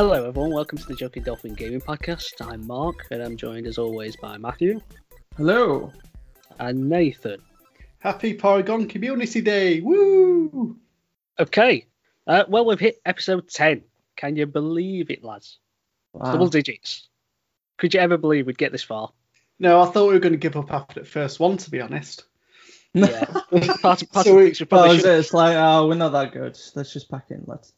Hello, everyone. Welcome to the Joking Dolphin Gaming Podcast. I'm Mark, and I'm joined as always by Matthew Hello. and Nathan. Happy Porygon Community Day! Woo! Okay, uh, well, we've hit episode 10. Can you believe it, lads? Wow. Double digits. Could you ever believe we'd get this far? No, I thought we were going to give up after the first one, to be honest. Yeah. part of, part So we- we probably should. It's like, oh, we're not that good. Let's just pack in. Let's.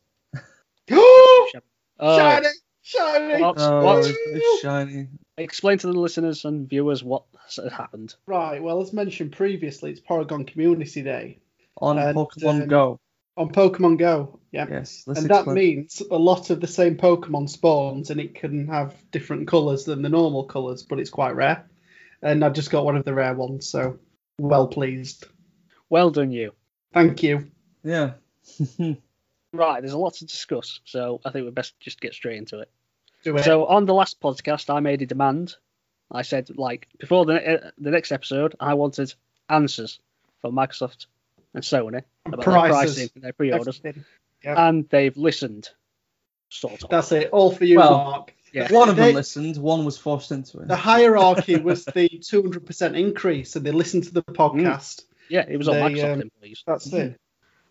Shiny, shiny! What? Oh, What? it's, it's shiny. explain to the listeners and viewers what has happened. Right, well, as mentioned previously, it's Porygon Community Day On And, Pokemon um, Go. on Pokemon Go. Yeah. Yes. Let's and that explain. means a lot of the same Pokemon spawns, and it can have different colours than the normal colours, but it's quite rare. And I just got one of the rare ones, so well pleased. Well done, you. Thank you. Yeah. Right, there's a lot to discuss, so I think we best just get straight into it. Do it. So on the last podcast, I made a demand. I said, like, before the uh, the next episode, I wanted answers from Microsoft and Sony about their pricing and their pre-orders, Everything. Yeah. and they've listened, sort of. That's it. All for you, Well, Mark. yeah. One of them They- listened. One was forced into it. The hierarchy was the 200% increase, and they listened to the podcast. yeah, it was on they, Microsoft um, employees. That's it.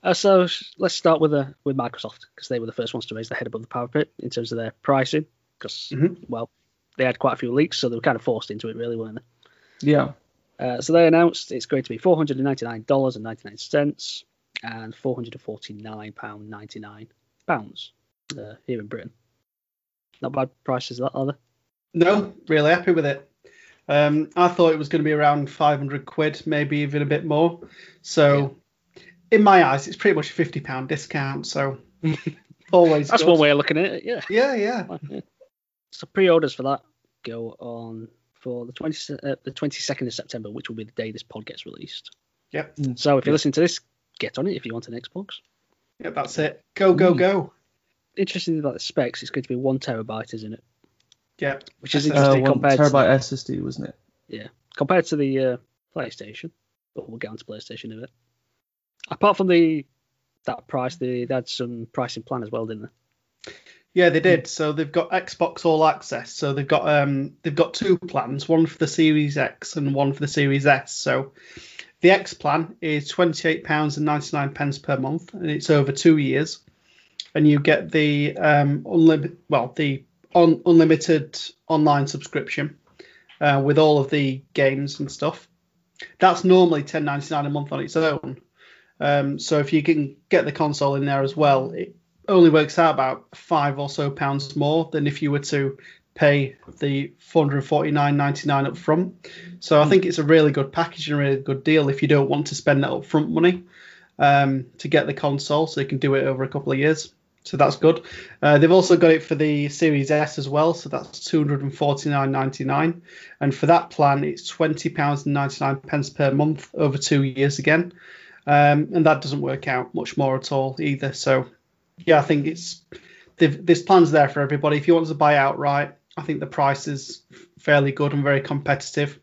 Uh, so let's start with uh, with Microsoft because they were the first ones to raise their head above the parapet in terms of their pricing. Because Mhm. well, they had quite a few leaks, so they were kind of forced into it, really, weren't they? Yeah. Uh, so they announced it's going to be four hundred and ninety nine dollars and ninety nine cents and four hundred and forty nine pound ninety nine pounds uh, here in Britain. Not bad prices, that are they? No, really happy with it. Um, I thought it was going to be around 500 quid, maybe even a bit more. So, in my eyes, it's pretty much a 50 pound discount. So, always. That's good. one way of looking at it. Yeah. Yeah, yeah. So pre-orders for that go on for the twenty uh, the twenty second of September, which will be the day this pod gets released. Yep. Mm. So if you're listening to this, get on it if you want an Xbox. Yeah, that's it. Go, go, Mm. go. Interesting about the specs, it's going to be one terabyte, isn't it? Yeah. Which is SSD. Uh, interesting one compared terabyte SSD, wasn't it? to compared to the uh, PlayStation. But we'll get onto PlayStation in a bit. Apart from the that price, they, they had some pricing plan as well, didn't they? Yeah, they did. So they've got Xbox All Access. So they've got um they've got two plans, one for the Series X and one for the Series S. So the X plan is twenty eight pounds and ninety nine pence per month, and it's over two years. And you get the um unlimited well the on unlimited online subscription uh, with all of the games and stuff. That's normally ten ninety nine a month on its own. Um, so if you can get the console in there as well, it only works out about five or so pounds more than if you were to pay the 449.99 up front. So I think it's a really good package and a really good deal if you don't want to spend that upfront money um, to get the console, so you can do it over a couple of years. So that's good. Uh, they've also got it for the Series S as well, so that's 249.99, and for that plan, it's 20 pounds and 99 pence per month over two years again, um, and that doesn't work out much more at all either. So yeah, I think it's there's plans there for everybody. If you want to buy outright, I think the price is fairly good and very competitive.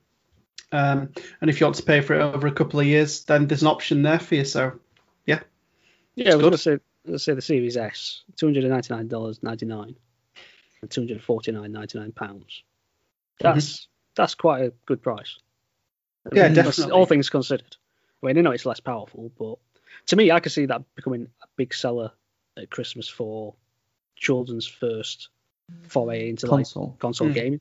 Um, and if you want to pay for it over a couple of years, then there's an option there for you. So Yeah, I was good. going to say let's say the Series S, two hundred and ninety nine dollars ninety nine, and two hundred forty nine ninety nine pounds. That's that's quite a good price. Mm-hmm. Yeah, mean, definitely. All things considered, I mean, I know it's less powerful, but to me, I could see that becoming a big seller at Christmas for children's first foray into like Console. console Mm. gaming.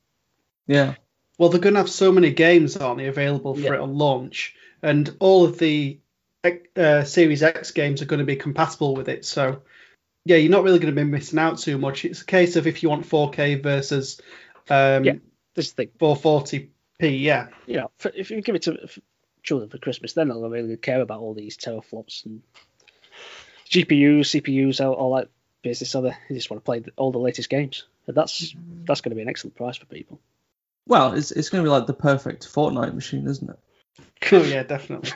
Yeah. well, they're going to have so many games, aren't they, available for Yeah. it on launch, and all of the uh, Series X games are going to be compatible with it. So yeah, you're not really going to be missing out too much. It's a case of if you want 4K versus um, Yeah. This thing, 440p. Yeah, you know, if you give it to f- children for Christmas, then they're not going to really care about all these teraflops and GPUs, CPUs, all, all that business. So they they just want to play all the latest games. And that's that's going to be an excellent price for people. Well, it's it's going to be like the perfect Fortnite machine, isn't it? Cool. yeah, definitely.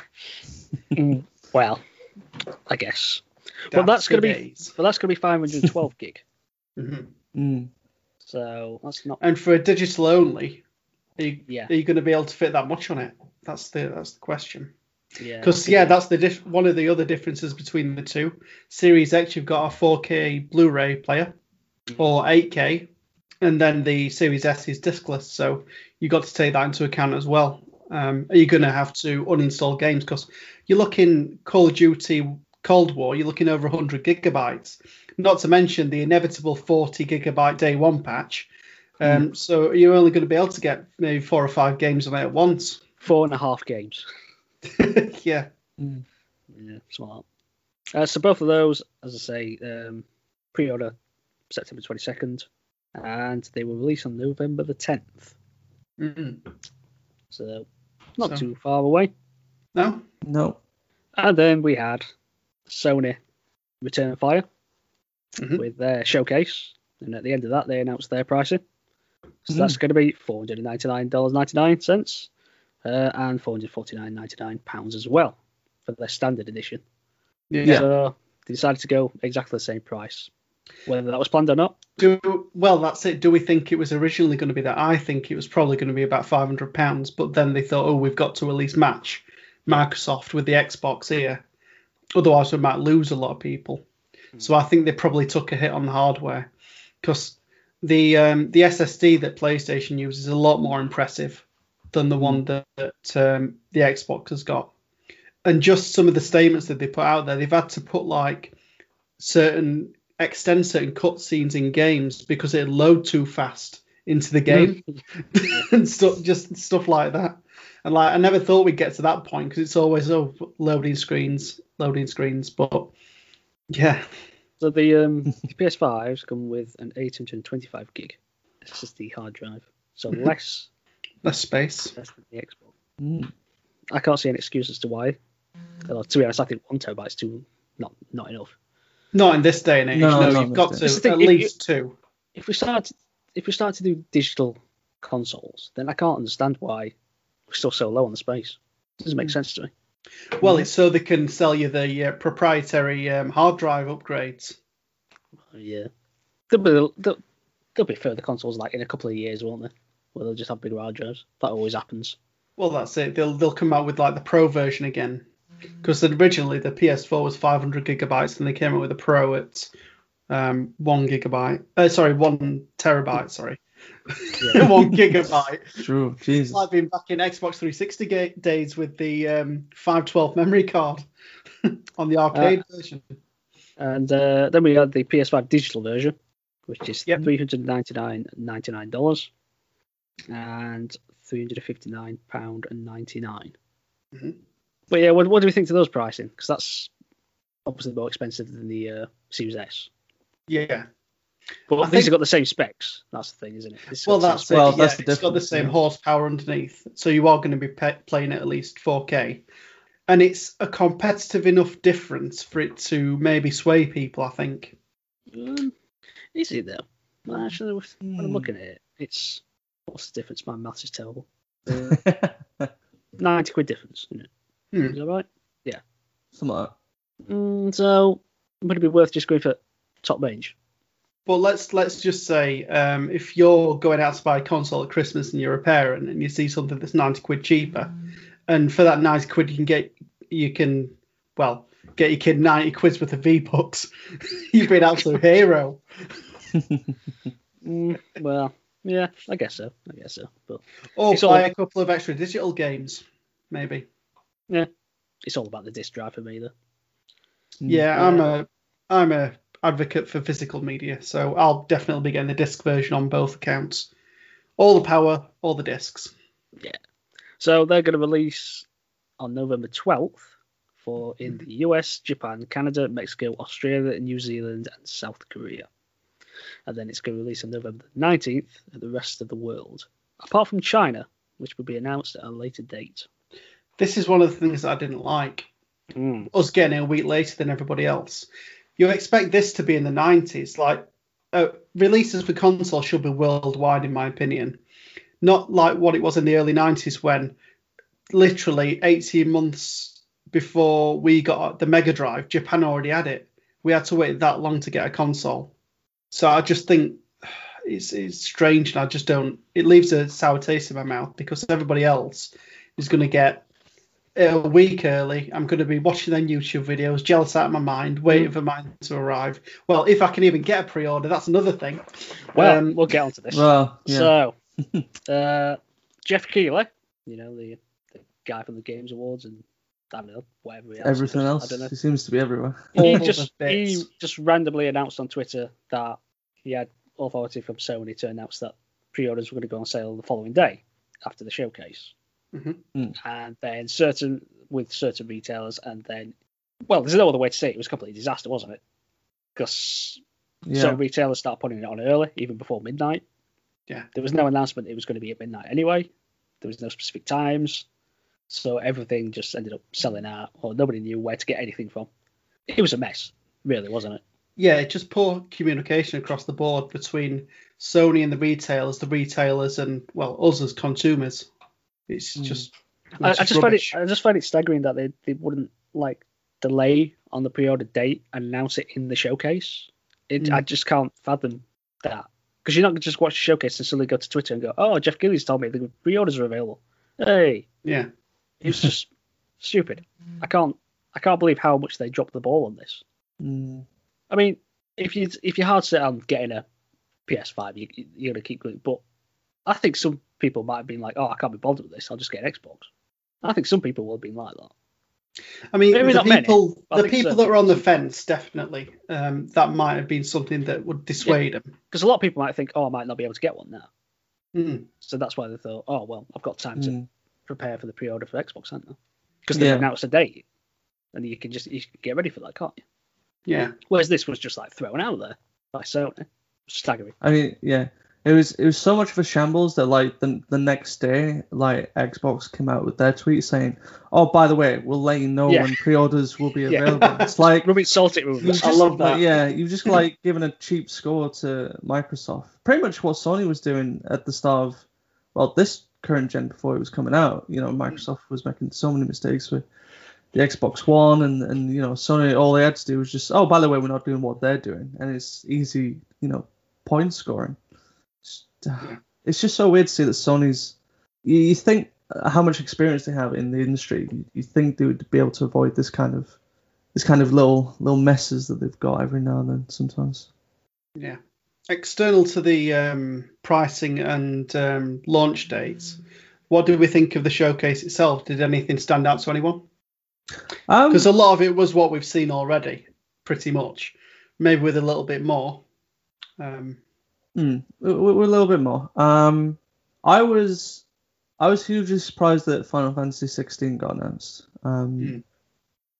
Well, I guess. Well, that's gonna be- days. But that's going to be 512 gig. Mhm. Mm. So that's not. And for a digital only, are you, Yeah. are you going to be able to fit that much on it? That's the that's the question. Yeah. Because yeah, that's the diff- one of the other differences between the two. Series X, you've got a 4K Blu-ray player, or 8K, and then the Series S is diskless. So you got to take that into account as well. Um, are you going to have to uninstall games because you're looking Call of Duty Cold War, you're looking over 100 gigabytes, not to mention the inevitable 40 gigabyte day one patch. Um, So you're only going to be able to get maybe four or five games on it at once. Four and a half games. yeah. Yeah, something like that. Uh, so both of those, as I say, um, pre-order September 22nd, and they were released on November the 10th. Mm. So not So- too far away. No. No. And then we had Sony Return Fire Mhm. with their showcase, and at the end of that, they announced their pricing. So Mhm. that's going to be four hundred ninety nine dollars ninety nine cents, uh, and four hundred forty nine ninety nine pounds as well for their standard edition. Yeah. So they decided to go exactly the same price, whether that was planned or not. Do well. That's it. Do we think it was originally going to be that? I think it was probably going to be about five hundred pounds, but then they thought, oh, we've got to at least match Microsoft with the Xbox here, otherwise we might lose a lot of people. So I think they probably took a hit on the hardware because the um, the SSD that PlayStation uses is a lot more impressive than the one that, that um, the Xbox has got. And just some of the statements that they put out there, they've had to put like certain extend certain cutscenes in games because it load too fast into the game and stuff, just stuff like that. And like I never thought we'd get to that point because it's always oh loading screens, loading screens. But yeah, So the um, the PS5s come with an 825 gig SSD hard drive, so less, less space. less than the Xbox. Mm. I can't see any excuse as to why. Although, to be honest, I think one terabyte is too not not enough. Not in this day and age. No, No, you've got to day. That's the thing, at if least two. If we start if we start to do digital consoles, then I can't understand why we're still so low on the space. It doesn't make Mm. sense to me. Well, it's so they can sell you the uh, proprietary um, hard drive upgrades. Yeah, there'll be there'll, there'll be further consoles like in a couple of years, won't there? Where they'll just have bigger hard drives. That always happens. Well, that's it. They'll they'll come out with like the Pro version again, because originally the PS4 was 500 gigabytes, and they came out with a Pro at um, one gigabyte. Uh, sorry, one terabyte. Sorry, Yeah. one gigabyte. True. It's Jesus. like being back in Xbox 360 ga- days with the um, 512 memory card on the arcade version. And uh, then we had the PS5 digital version, which is Yep. three hundred ninety nine ninety nine dollars, and three hundred fifty nine pound and ninety nine. Mhm. But yeah, what, what do we think to those pricing? Because that's obviously more expensive than the uh, Series S. Yeah. But I these think- have got the same specs. That's the thing, isn't it? This has Well, that's it. Well, yeah, that's the it's got the same yeah. horsepower underneath, so you are going to be pe- playing at at least 4K, and it's a competitive enough difference for it to maybe sway people. I think. specs. Um, is it though? Well, actually, when I'm Hmm. looking at it, it's what's the difference? My maths is terrible. Uh, Ninety quid difference, isn't it? Hmm. Is that right? Something like Mm, so would it be worth just going for top range? But let's let's just say um, if you're going out to buy a console at Christmas and you're a parent and you see something that's 90 quid cheaper, and for that 90 quid you can get you can well get your kid 90 quids worth of V bucks. You've been absolute hero. Mm, well, yeah, I guess so. I guess so. But Or buy all- a couple of extra digital games, maybe. Yeah, it's all about the disc drive for me, though. Yeah, I'm a I'm a advocate for physical media, so I'll definitely be getting the disc version on both accounts. All the power, all the discs. Yeah. So they're going to release on November 12th for in the US, Japan, Canada, Mexico, Australia, New Zealand, and South Korea. And then it's going to release on November 19th at the rest of the world, apart from China, which will be announced at a later date. This is one of the things that I didn't like. Mm. us getting it a week later than everybody else. You expect this to be in the 90s. Like, uh, releases for console should be worldwide, in my opinion. Not like what it was in the early 90s when literally 18 months before we got the Mega Drive, Japan already had it. We had to wait that long to get a console. So I just think it's, it's strange, and I just don't. It leaves a sour taste in my mouth because everybody else is going to get a week early. I'm going to be watching their YouTube videos, jealous out of my mind, waiting for mine to arrive. Well, if I can even get a pre-order, that's another thing. Well, Um, we'll get onto this. Well, yeah. So, uh, Geoff Keighley, you know the, the guy from the Games Awards and I don't know whatever else. Everything I else, don't know. he seems to be everywhere. He just he just randomly announced on Twitter that he had authority from Sony to announce that pre-orders were going to go on sale the following day after the showcase, Mhm. Mm. and then certain with certain retailers, and then well, there's no other way to say it. It was a complete disaster, wasn't it? Because Yeah. some retailers started putting it on early, even before midnight. Yeah. There was no announcement it was going to be at midnight anyway. There was no specific times. So everything just ended up selling out, or nobody knew where to get anything from. It was a mess, really, wasn't it? Yeah, just poor communication across the board between Sony and the retailers, the retailers, and well, us as consumers. It's Mm. just. I, I it's just find it. I just find it staggering that they, they wouldn't like delay on the pre-order date and announce it in the showcase. It Mm. I just can't fathom that because you're not just watch the showcase and suddenly go to Twitter and go, "Oh, Jeff Gillies told me the pre-orders are available." Hey, Yeah. it was just stupid. I can't I can't believe how much they dropped the ball on this. Mm. I mean, if you if you're hard set on getting a PS5, you, you're gonna keep going. But I think some people might have been like, "Oh, I can't be bothered with this. I'll just get an Xbox." I think some people will have been like that. I mean, Maybe the not many, people, the people so. that were on the fence, definitely, um, that might have been something that would dissuade them. Because a lot of people might think, "Oh, I might not be able to get one now," Mm. so that's why they thought, "Oh, well, I've got time to Mm. prepare for the pre-order for Xbox, haven't I?" Because they Yeah. announced a date, and you can just you can get ready for that, can't you? Yeah. Whereas this was just like thrown out there by Sony, staggering. I mean, yeah, it was it was so much of a shambles that like the the next day, like Xbox came out with their tweet saying, "Oh, by the way, we'll let you know Yeah. when pre-orders will be Yeah. available." It's like Rubbing salt it, just, I love like, that. yeah, you've just like given a cheap score to Microsoft. Pretty much what Sony was doing at the start of well, this current gen before it was coming out. You know, mm. Microsoft was making so many mistakes with the Xbox One, and and you know, Sony all they had to do was just, oh, by the way, we're not doing what they're doing, and it's easy, you know, point scoring. It's, it's just so weird to see that Sony's. You, you think how much experience they have in the industry. You, you think they would be able to avoid this kind of this kind of little little messes that they've got every now and then sometimes. Yeah. External to the um, pricing and um, launch dates, what did we think of the showcase itself? Did anything stand out to anyone? Um, Because a lot of it was what we've seen already, pretty much. Maybe with a little bit more. Um, We- we're a little bit more. Um, I was I was hugely surprised that Final Fantasy 16 got announced. Um, Hmm.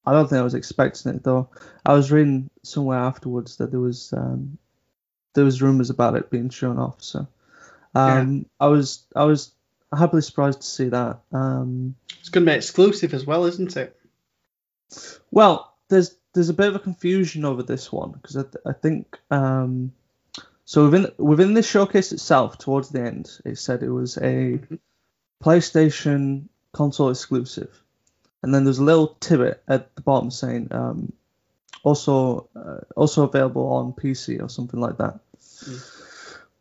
I don't think I was expecting it though. I was reading somewhere afterwards that there was um, there was rumors about it being shown off. So um, I was I was happily surprised to see that. Um, it's going to be exclusive as well, isn't it? Well, there's there's a bit of a confusion over this one because I, th- I think um, so within within this showcase itself, towards the end, it said it was a PlayStation console exclusive, and then there's a little tidbit at the bottom saying um, also uh, also available on PC or something like that.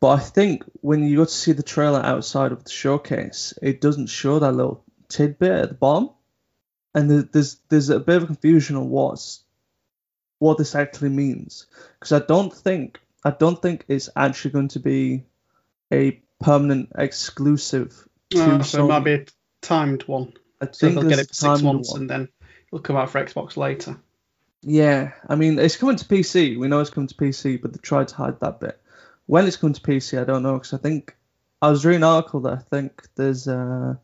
But I think when you go to see the trailer outside of the showcase, it doesn't show that little tidbit at the bottom. And there- there's there's a bit of confusion on what's what this actually means. Because I don't think I don't think it's actually going to be a permanent exclusive Uh, so it might be a timed one. I So think they'll get it for six months one. and then it'll come out for Xbox later. Yeah, I mean it's coming to PC. We know it's coming to PC, but they tried to hide that bit. When it's coming to PC, I don't know because I think I was reading an article that I think there's a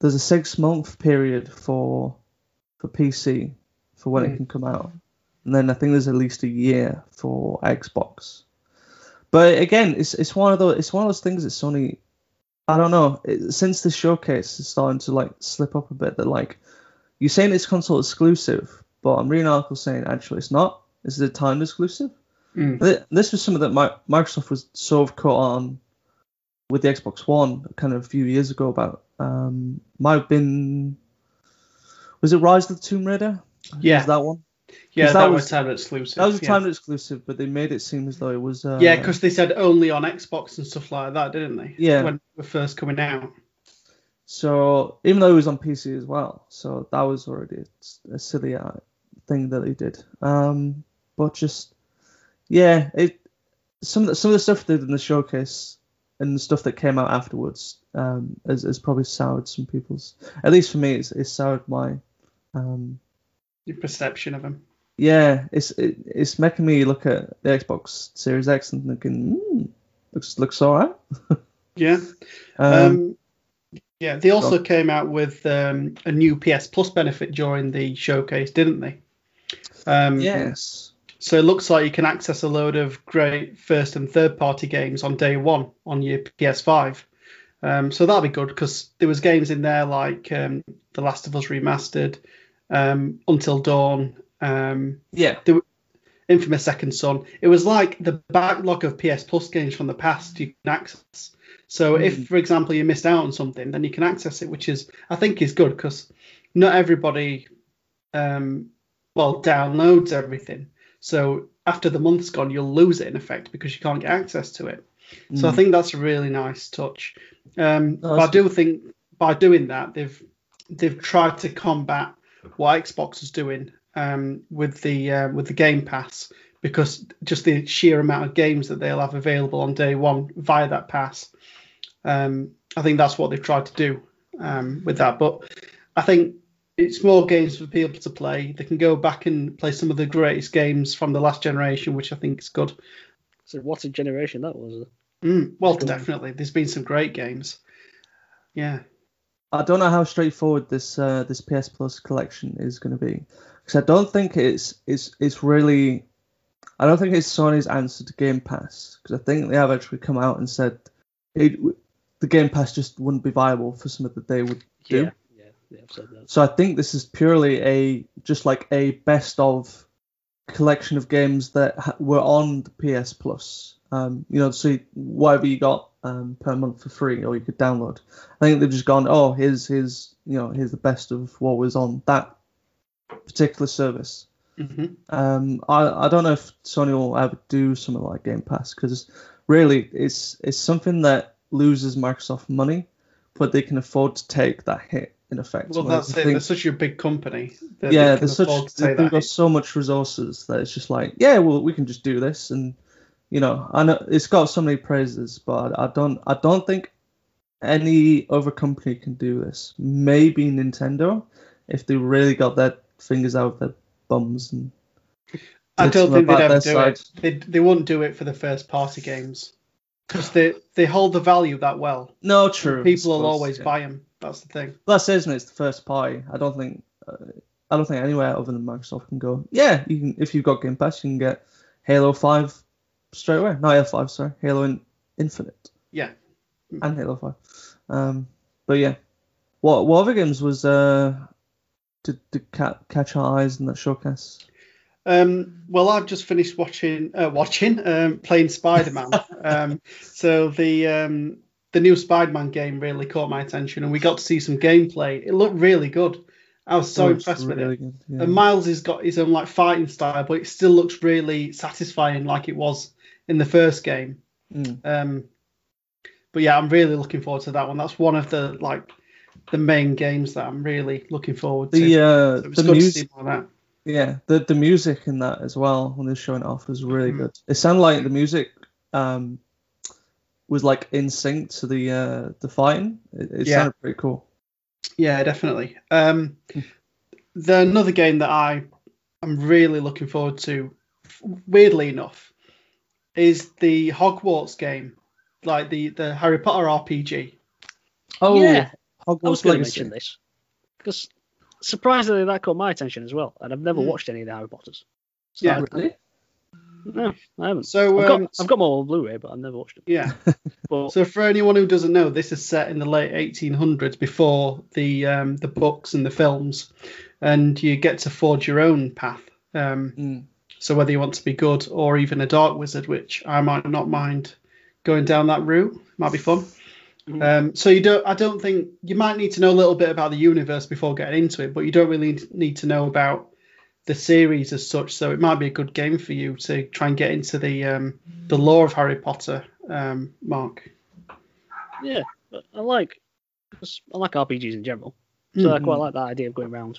there's a six month period for for PC for when Hmm. it can come out, and then I think there's at least a year for Xbox. But again, it's it's one of those it's one of those things that Sony. I don't know. It, since the showcase is starting to like slip up a bit, that like you're saying it's console exclusive, but I'm reading an article saying actually it's not. This is a timed exclusive. Mm. This was something that Mi- Microsoft was sort of caught on with the Xbox One kind of a few years ago about. Um, might have been. Was it Rise of the Tomb Raider? Yeah, Was that one? Yeah, that, that was, was- timed exclusive. That was a yeah. timed exclusive, but they made it seem as though it was. Uh, Yeah, because they said only on Xbox and stuff like that, didn't they? Yeah. When they were first coming out. So even though it was on PC as well, so that was already a, silly uh, thing that they did. Um, but just yeah, it some of the, some of the stuff they did in the showcase and the stuff that came out afterwards um, has, has probably soured some people's. At least for me, it's, it's soured my. Um, Your perception of him. yeah, it's it, it's making me look at the Xbox Series X and thinking, mm, looks looks alright. Yeah. Um, Um, yeah, they also came out with um, a new PS Plus benefit during the showcase, didn't they? Um, yes. So it looks like you can access a load of great first and third party games on day one on your PS5. Um, so that'll be good because there was games in there like um, The Last of Us Remastered, um, Until Dawn, um, Yeah. Infamous Second Son. It was like the backlog of PS Plus games from the past you can access. So if, for example, you missed out on something, then you can access it, which is I think is good because not everybody, um, well, downloads everything. So after the month's gone, you'll lose it in effect because you can't get access to it. So I think that's a really nice touch. Um, Oh, but I do think by doing that, they've they've tried to combat what Xbox is doing um, with the uh, with the Game Pass because just the sheer amount of games that they'll have available on day one via that pass. Um, I think that's what they've tried to do um, with that. But I think it's more games for people to play. They can go back and play some of the greatest games from the last generation, which I think is good. So what a generation that was. Mm, well, definitely. There's been some great games. Yeah. I don't know how straightforward this uh, this PS Plus collection is going to be, because I don't think it's it's it's really, I don't think it's Sony's answer to Game Pass, because I think they have actually come out and said it, the Game Pass just wouldn't be viable for something that they would do. Yeah, yeah, yeah, I've said that. So I think this is purely a just like a best of collection of games that ha- were on the PS Plus. Um, you know, so whatever you got um, per month for free, or you could download. I think they've just gone, oh, here's here's you know here's the best of what was on that particular service. hmm Um, I I don't know if Sony will ever do something like Game Pass because really it's it's something that loses Microsoft money, but they can afford to take that hit in effect. Well, that's it. think- They're such a big company. Yeah, they there's such they've take they've that got hit. so much resources that it's just like, yeah, well, we can just do this, and you know, I know it's got so many praises, but I don't, I don't think any other company can do this. Maybe Nintendo, if they really got their fingers out of their bums and. I don't think they'd ever do it. They they wouldn't do it for the first party games because they they hold the value that well. No, true. People will always yeah. buy them. That's the thing. Well, that's it, isn't it? It's the first party. I don't think, uh, I don't think anywhere other than Microsoft can go. Yeah, you can if you've got Game Pass, you can get Halo Five straight away. Not Halo Five, sorry, Halo in, Infinite Yeah. and Halo Five. Um, but yeah, what what other games was uh did, did ca- catch our eyes in that showcase? Um, well, I've just finished watching, uh, watching, um, playing Spider Man. um, so the um, the new Spider Man game really caught my attention, and we got to see some gameplay. It looked really good. I was so Oh, impressed with it. good, yeah. And Miles has got his own like fighting style, but it still looks really satisfying, like it was in the first game. Mm. Um, but yeah, I'm really looking forward to that one. That's one of the like the main games that I'm really looking forward to. The uh, So the music. Yeah, the the music in that as well when they're showing it off was really Mm. good. It sounded like the music um was like in sync to the uh the fighting. It, it Yeah. sounded pretty cool. Yeah, definitely. Um, the another game that I am really looking forward to, weirdly enough, is the Hogwarts game, like the the Harry Potter RPG. Oh, yeah, I was Hogwarts going to mention this because surprisingly that caught my attention as well, and I've never Mm. watched any of the Harry Potters. So Yeah. I- Really? no, I haven't. So I've um, got I've got more on Blu-ray, but I've never watched them. yeah. But So for anyone who doesn't know, this is set in the late 1800s, before the um, the books and the films, and you get to forge your own path. Um, Mm. So whether you want to be good or even a dark wizard, which I might not mind going down that route, might be fun. Mhm. Um, so you don't. I don't think you might need to know a little bit about the universe before getting into it, but you don't really need to know about the series as such. So it might be a good game for you to try and get into the um, the lore of Harry Potter. Um, Mark. yeah, I like I like RPGs in general, so I Mhm. quite like that idea of going around,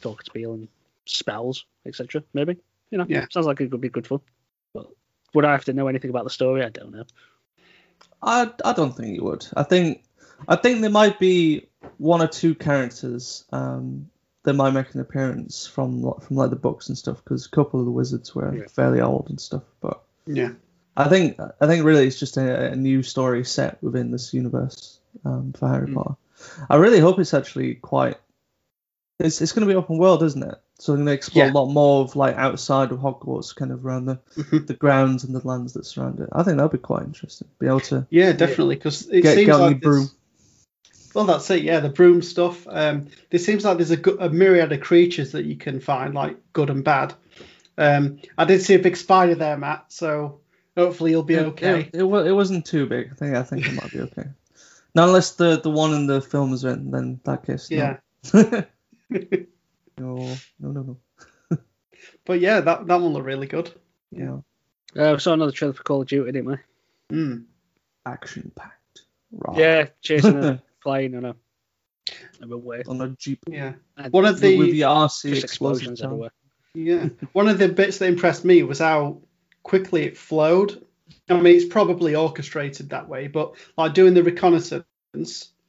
talking to people and spells, etc. Maybe you know, Yeah. sounds like it could be good fun. But would I have to know anything about the story? I don't know. I I don't think you would. I think I think there might be one or two characters um, that might make an appearance from from like the books and stuff because a couple of the wizards were Yeah. fairly old and stuff. But Yeah. I think I think really it's just a, a new story set within this universe um, for Harry Mm. Potter. I really hope it's actually quite. It's it's going to be open world, isn't it? So I'm going to explore Yeah. a lot more of like outside of Hogwarts, kind of around the Mhm. the grounds and the lands that surround it. I think that'll be quite interesting. Be able to Yeah, definitely. Because it get, seems get like broom. Well, that's it. Yeah, the broom stuff. Um, there seems like there's a, a myriad of creatures that you can find, like good and bad. Um, I did see a big spider there, Matt. So hopefully you'll be It- okay. It, it, it wasn't too big. I think I think it might be okay. Not unless the the one in the film is in, then that case. yeah. no, no, no, no. No. but yeah, that that one looked really good. Yeah. Uh, we saw another trailer for Call of Duty, didn't we? Mm. Action packed. Right. Yeah, chasing a plane on a, a runway. On a jeep Yeah. And One of the with the RC explosions everywhere. Yeah. One of the bits that impressed me was how quickly it flowed. I mean, it's probably orchestrated that way, but like doing the reconnaissance.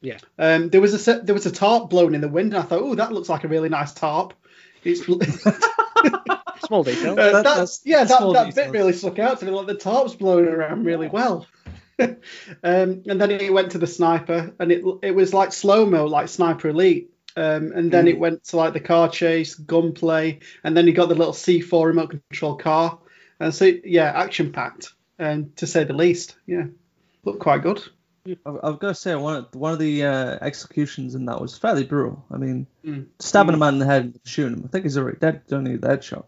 Yeah. Um, there was a set, there was a tarp blown in the wind, and I thought, oh, that looks like a really nice tarp. It's Small detail. Uh, That- that, that's- yeah, that, that bit really stuck out to me. Like the tarp's blowing around really well. um, and then it went to the sniper, and it it was like slow mo, like Sniper Elite. Um, and then Mm. it went to like the car chase, gunplay, and then you got the little C4 remote control car. And so yeah, action packed, and to say the least, yeah, looked quite good. I've, I've got to say, one of, one of the uh, executions in that was fairly brutal. I mean, Mm. stabbing Mm. a man in the head and shooting him. I think he's already dead. Don't need that shot.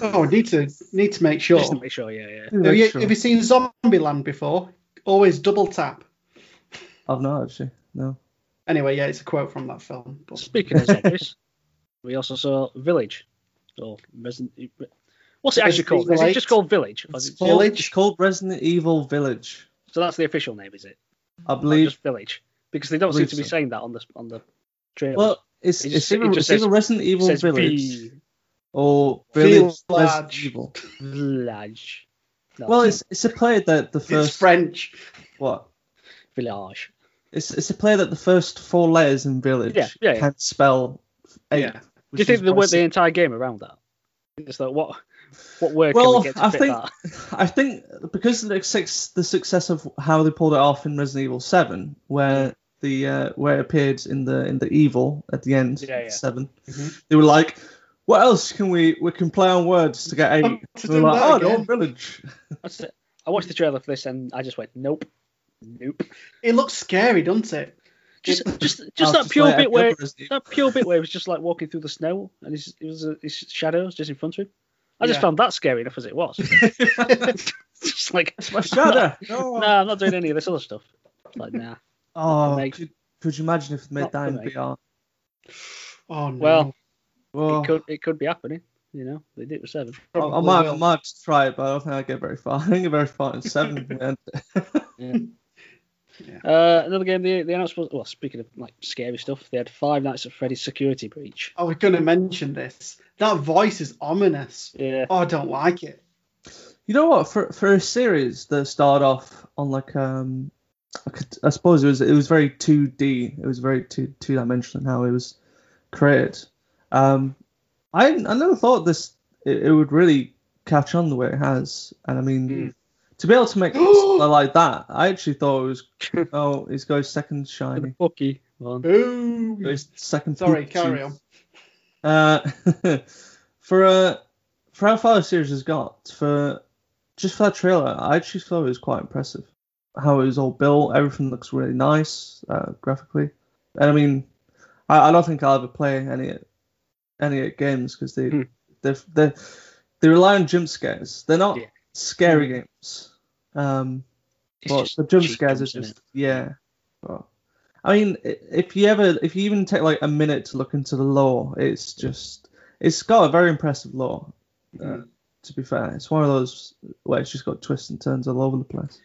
Oh, need to need to make sure. Just to make sure, yeah, yeah. Need Have make you, sure. have you seen Zombieland before? Always double tap. I've not actually. No. Anyway, yeah, it's a quote from that film. But Speaking of zombies, we also saw Village. Or Resident What's it actually Resident called? Is it just called Village? It's it- called, Village? it's called Resident Evil Village. So that's the official name, is it? I believe. just Village. Because they don't seem to be so. saying that on the on the trailer. Well, it's, It it's just- either, it it's says- either Resident Evil Village V- or Village Village. Resident Evil. Village. No, Well, it's it's a play that the it's first French. what? Village. It's it's a play that the first four letters in Village Yeah, yeah, yeah. can spell eight. Yeah. Do you think they went the entire game around that? It's like what what word Well, can we get to I fit think- that? I think because of the success, the success of how they pulled it off in Resident Evil Seven, where the uh, where it appeared in the in the evil at the end, Yeah, yeah. 7 Mhm. they were like, "What else can we we can play on words to get eight? Oh, to They were do like, "Oh, no, again." Village." That's it. I watched the trailer for this and I just went, nope, nope. It looks scary, doesn't it? Just just just that just pure like bit where other Resident Evil. that pure bit where it was just like walking through the snow and his, it was uh, his shadows just in front of him. I just Yeah. found that scary enough as it was. just like, It's my shadow. no. nah, I'm not doing any of this other stuff. Like, nah. Oh, Makes- could, could you imagine if they made Not that for in. VR? Oh no. Well, Whoa. it could it could be happening. You know, they did it with seven. I, I might, I might have try it, but I don't think I get very far. I didn't get very far in seven. And Uh, another game they, they announced was well. Speaking of like scary stuff, they had Five Nights at Freddy's Security Breach. I was going to mention this. That voice is ominous. Yeah, Oh, I don't like it. You know what? For for a series that started off on like um, I, could, I suppose it was it was very two D. It was very two two dimensional in how it was created. Um, I I never thought this it, it would really catch on the way it has. And I mean, Mm. To be able to make something like that, I actually thought it was oh, he's got his second the shiny, Bucky one. Boom. his second. Sorry, poop carry on. Uh, for uh, for how far the series has got, for just for that trailer, I actually thought it was quite impressive. How it was all built, everything looks really nice uh, graphically, and I mean, I, I don't think I'll ever play any any of games because they Hmm. they they they rely on jump scares. They're not Yeah. scary games. Um, It's but the jump scares are just yeah. But, I mean, if you ever if you even take like a minute to look into the lore, it's just it's got a very impressive lore. Uh, Mm. to be fair, it's one of those where it's just got twists and turns all over the place.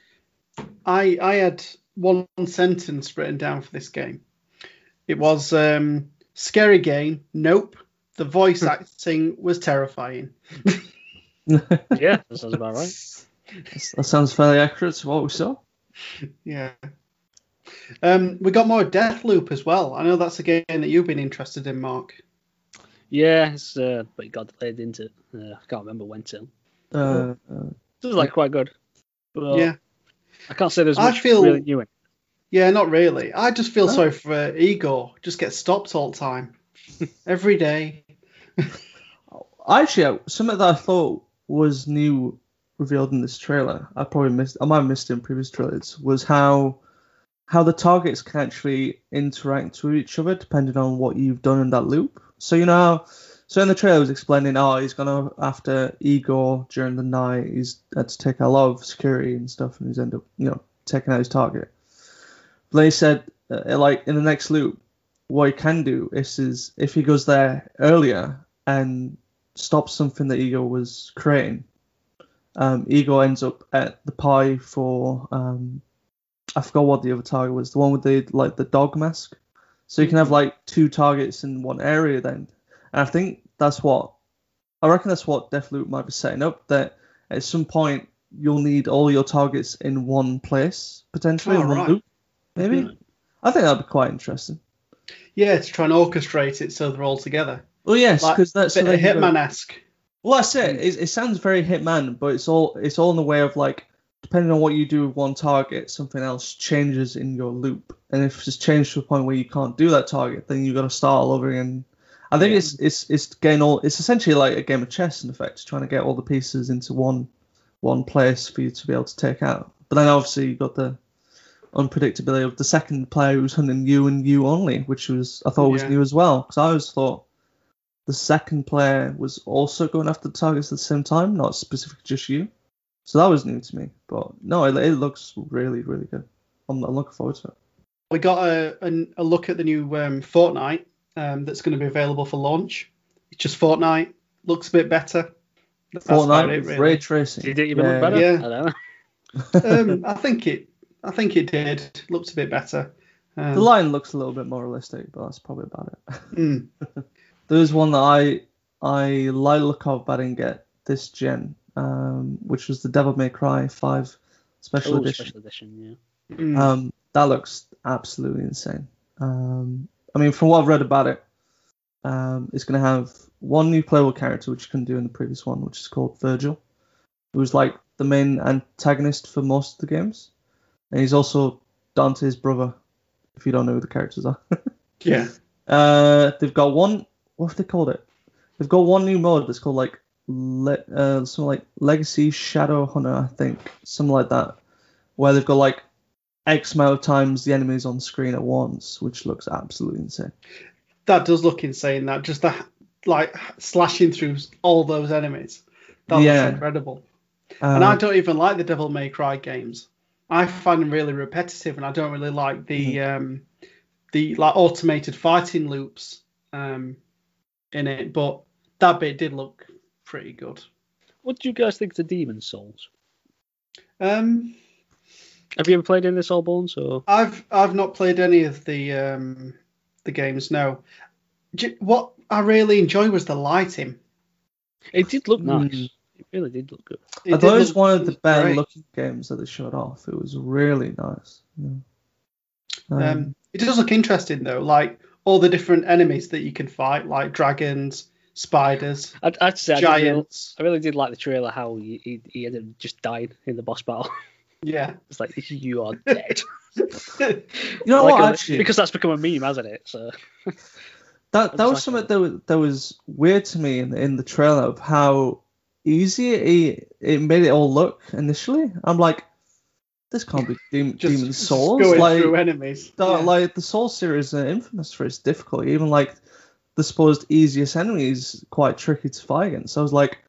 I I had one sentence written down for this game. It was um, scary game. Nope. The voice acting was terrifying. Yeah, that sounds about right. That sounds fairly accurate to what we saw. Yeah. Um, we got more Deathloop as well. I know that's a game that you've been interested in, Mark. Yeah, it's, uh, but it got delayed into it. Uh, I can't remember when till. Uh, uh, It was like quite good. But Yeah. I can't say there's I much feel- really new in. Yeah, not really. I just feel Oh. sorry for uh, Egor. Just get stopped all the time. Every day. actually, uh, something that I thought was new revealed in this trailer, I probably missed, I might have missed in previous trailers, was how how the targets can actually interact with each other depending on what you've done in that loop. So you know, so in the trailer was explaining, oh, he's gonna after Egor during the night, he's had to take a lot of security and stuff, and he's ended up, you know, taking out his target. But they said, uh, like in the next loop, what he can do is, is if he goes there earlier and stops something that Egor was creating, um, Egor ends up at the pie for um, I forgot what the other target was, the one with the like the dog mask. So you can have like two targets in one area then, and I think that's what I reckon that's what Deathloop might be setting up. That at some point you'll need all your targets in one place potentially Oh, in one right. loop, maybe. Mhm. I think that'd be quite interesting. Yeah, to try and orchestrate it so they're all together. Oh yes, Like because that's bit so of they can go- Hitman esque. Well, that's it. Mm. it. It sounds very Hitman, but it's all it's all in the way of like depending on what you do with one target, something else changes in your loop, and if it's changed to a point where you can't do that target, then you've got to start all over again. I think Yeah. it's it's it's getting all. It's essentially like a game of chess in effect, trying to get all the pieces into one one place for you to be able to take out. But then obviously you've got the unpredictability of the second player who's hunting you and you only, which was I thought was Yeah. new as well because I always thought the second player was also going after the targets at the same time, not specific just you. So that was new to me. But no, it, it looks really, really good. I'm, I'm looking forward to it. We got a, a, a look at the new um, Fortnite um, that's going to be available for launch. It's just Fortnite. Looks a bit better. That's Fortnite it, really. ray tracing. Did it even Yeah. look better? Yeah. I don't know. um, I think it. I think it did. Looks a bit better. Um, The line looks a little bit more realistic, but that's probably about it. mm, There's one that I I like the look of, but I didn't get this gen, um, which was the Devil May Cry 5 Special Oh, Edition. special edition, yeah. mm. Um, that looks absolutely insane. Um, I mean, from what I've read about it, um, it's going to have one new playable character, which you couldn't do in the previous one, which is called Virgil, who was like the main antagonist for most of the games, and he's also Dante's brother. If you don't know who the characters are, yeah. uh, they've got one. What have they called it? They've got one new mode that's called like le- uh, something like Legacy Shadow Hunter, I think, something like that, where they've got like X amount of times the enemies on screen at once, which looks absolutely insane. That does look insane. That just that like slashing through all those enemies. That Yeah. looks incredible. and Uh, I don't even like the Devil May Cry games. I find them really repetitive, and I don't really like the Mm-hmm. um, the like automated fighting loops um, in it. But that bit did look pretty good. What do you guys think of Demon Souls? Um, Have you ever played any of the Soulborns? Or I've I've not played any of the um, the games. No. J- What I really enjoyed was the lighting. it did look nice. Mm. It really did look good. It I thought it was look one of the better great. looking games that they showed off. It was really nice. Yeah. Um, Um, it does look interesting though, like all the different enemies that you can fight, like dragons, spiders, I'd, I'd say I, did really, giants. I really did like the trailer. How he, he, he ended up just dying in the boss battle. Yeah. it's like you are dead. you know Like what? a- Actually, because that's become a meme, hasn't it? So that that was Exactly. something that was, that was weird to me in in the trailer of how easy it, it made it all look initially. I'm like, this can't be Demon, Just, Demon just Souls. going Like, through enemies. the, Yeah. like the Soul series are infamous for its difficulty. Even like the supposed easiest enemy is quite tricky to fight against. So I was like,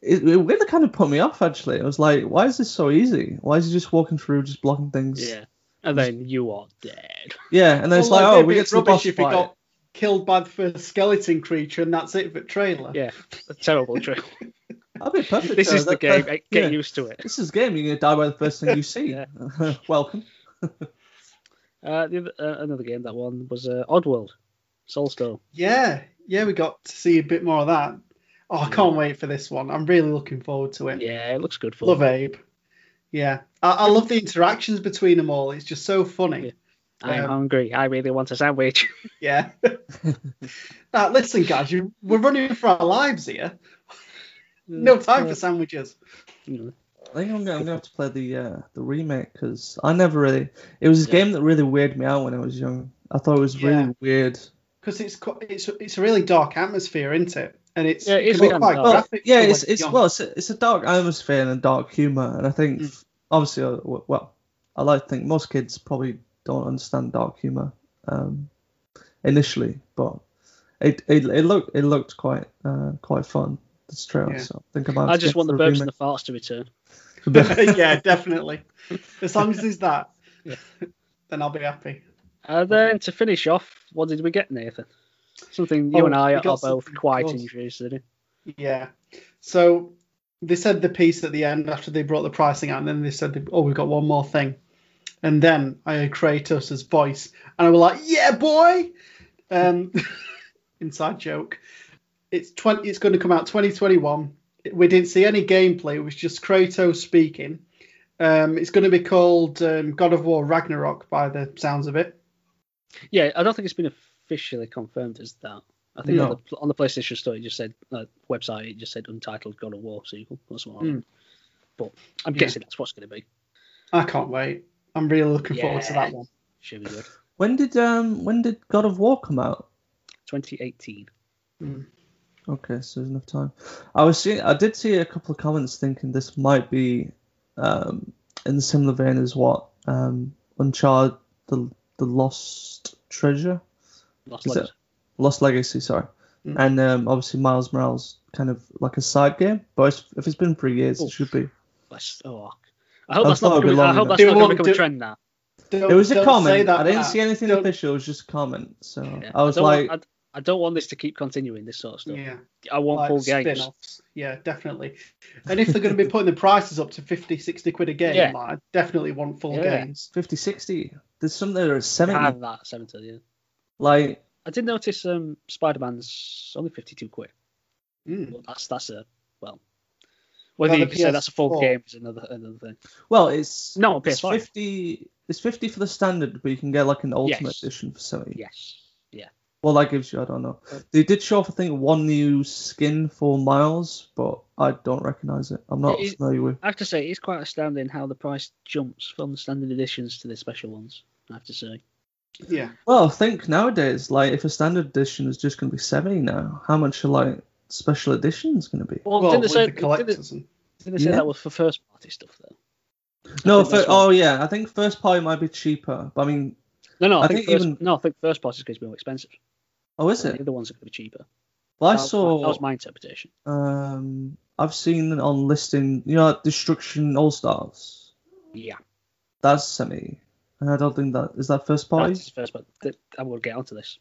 it, it really kind of put me off actually. I was like, why is this so easy? Why is he just walking through, just blocking things? yeah, and then you are dead. Yeah, and then it's Well, like, oh, we get bit to the boss if he fight. got killed by the first skeleton creature and that's it for trailer. Yeah, a terrible trick. That'd be perfect. this though. is the That- game. that- Get yeah. used to it. This is the game. You're gonna die by the first thing you see. Welcome. Uh, the uh, another game that one was uh, Oddworld, Soulstorm. Yeah, yeah, we got to see a bit more of that. Oh, I can't wait for this one. I'm really looking forward to it. Yeah, it looks good for Love Abe. Yeah, I, I love the interactions between them all. It's just so funny. I'm um, hungry. I really want a sandwich. Yeah. now, listen, guys, you, we're running for our lives here. No time for sandwiches. Mm. I think I'm gonna, I'm gonna have to play the uh, the remake because I never really. It was a Yeah. game that really weirded me out when I was young. I thought it was really Yeah. weird. Because it's it's it's a really dark atmosphere, isn't it? And it's Yeah, it is can be really quite dark. Well, graphic. yeah, it's it's young. well, it's a, it's a dark atmosphere and a dark humor, and I think Mm. obviously, uh, well, I like to think most kids probably don't understand dark humor um, initially, but it, it it looked it looked quite uh, quite fun. This true. Yeah. so I think I might. I just want the for a and the remake. farts to return. yeah, definitely. As long as there's that, Yeah. then I'll be happy. And then to finish off, what did we get, Nathan? Something you Oh, and I are both quite interested in. Yeah. So they said the piece at the end after they brought the pricing out, and then they said, "Oh, we've got one more thing." And then I heard Kratos' as voice, and I was like, "Yeah, boy!" Um, inside joke. It's twenty. It's going to come out 2021. We didn't see any gameplay. It was just Kratos speaking. Um, it's going to be called um, God of War Ragnarok by the sounds of it. Yeah, I don't think it's been officially confirmed as that. I think on, the, on the PlayStation Store, it just said uh, website, it just said Untitled God of War sequel or something. Like that. But I'm Yeah. guessing that's what's going to be. I can't wait. I'm really looking forward to that one. Should be good. When did um when did God of War come out? 2018. Okay, so there's enough time. I was seeing, I did see a couple of comments thinking this might be um, in the similar vein as what um, Uncharted, the the Lost Treasure, Lost Is Legacy. Lost Legacy, sorry, Mm. and um, obviously Miles Morales, kind of like a side game. But it's, if it's been three years, Oof. it should be. Let's- oh, I hope I that's not it'd be becoming, I long hope that's not going to become a trend now. Don't- It was a comment. I didn't Matt. see anything Don't- official. It was just a comment. So Yeah. I was don't like, want, I, I don't want this to keep continuing, this sort of stuff. Yeah. I want like full games. spin-offs. Yeah, definitely. And if they're going to be putting the prices up to 50, 60 quid a game, Yeah. like, I definitely want full Yeah. games. 50, 60. There's some that are 70. Have that 70, yeah. Like, I did notice um, Spider Man's only 52 quid. Mm. But that's that's a well. Whether Well, you the can say that's a full game is another another thing. well, it's No, it's PS5. 50. It's 50 for the standard, but you can get like an ultimate Yes. edition for 70. Yes. Yeah. Well, that gives you, I don't know. They did show off, I think, one new skin for Miles, but I don't recognize it. I'm not It is- familiar with. I have to say it's quite astounding how the price jumps from the standard editions to the special ones. I have to say. Yeah. Well, I think nowadays, like, if a standard edition is just going to be 70 now, how much are, like, special editions going to be? Well, Well, didn't they say, the didn't, and didn't they say Yeah. that was for first party stuff though? No, think that's for, what- oh, yeah, I think first party might be cheaper, but I mean, No, no, I, I think, think first, even- no, I think first party is going to be more expensive. Oh, is The it? other ones are going to be cheaper. Well, I that, was- saw. that was my interpretation. Um, I've seen on listing, you know, like Destruction All Stars. Yeah, That's semi, and I don't think that is that first party. that's first, but th- I will get onto this.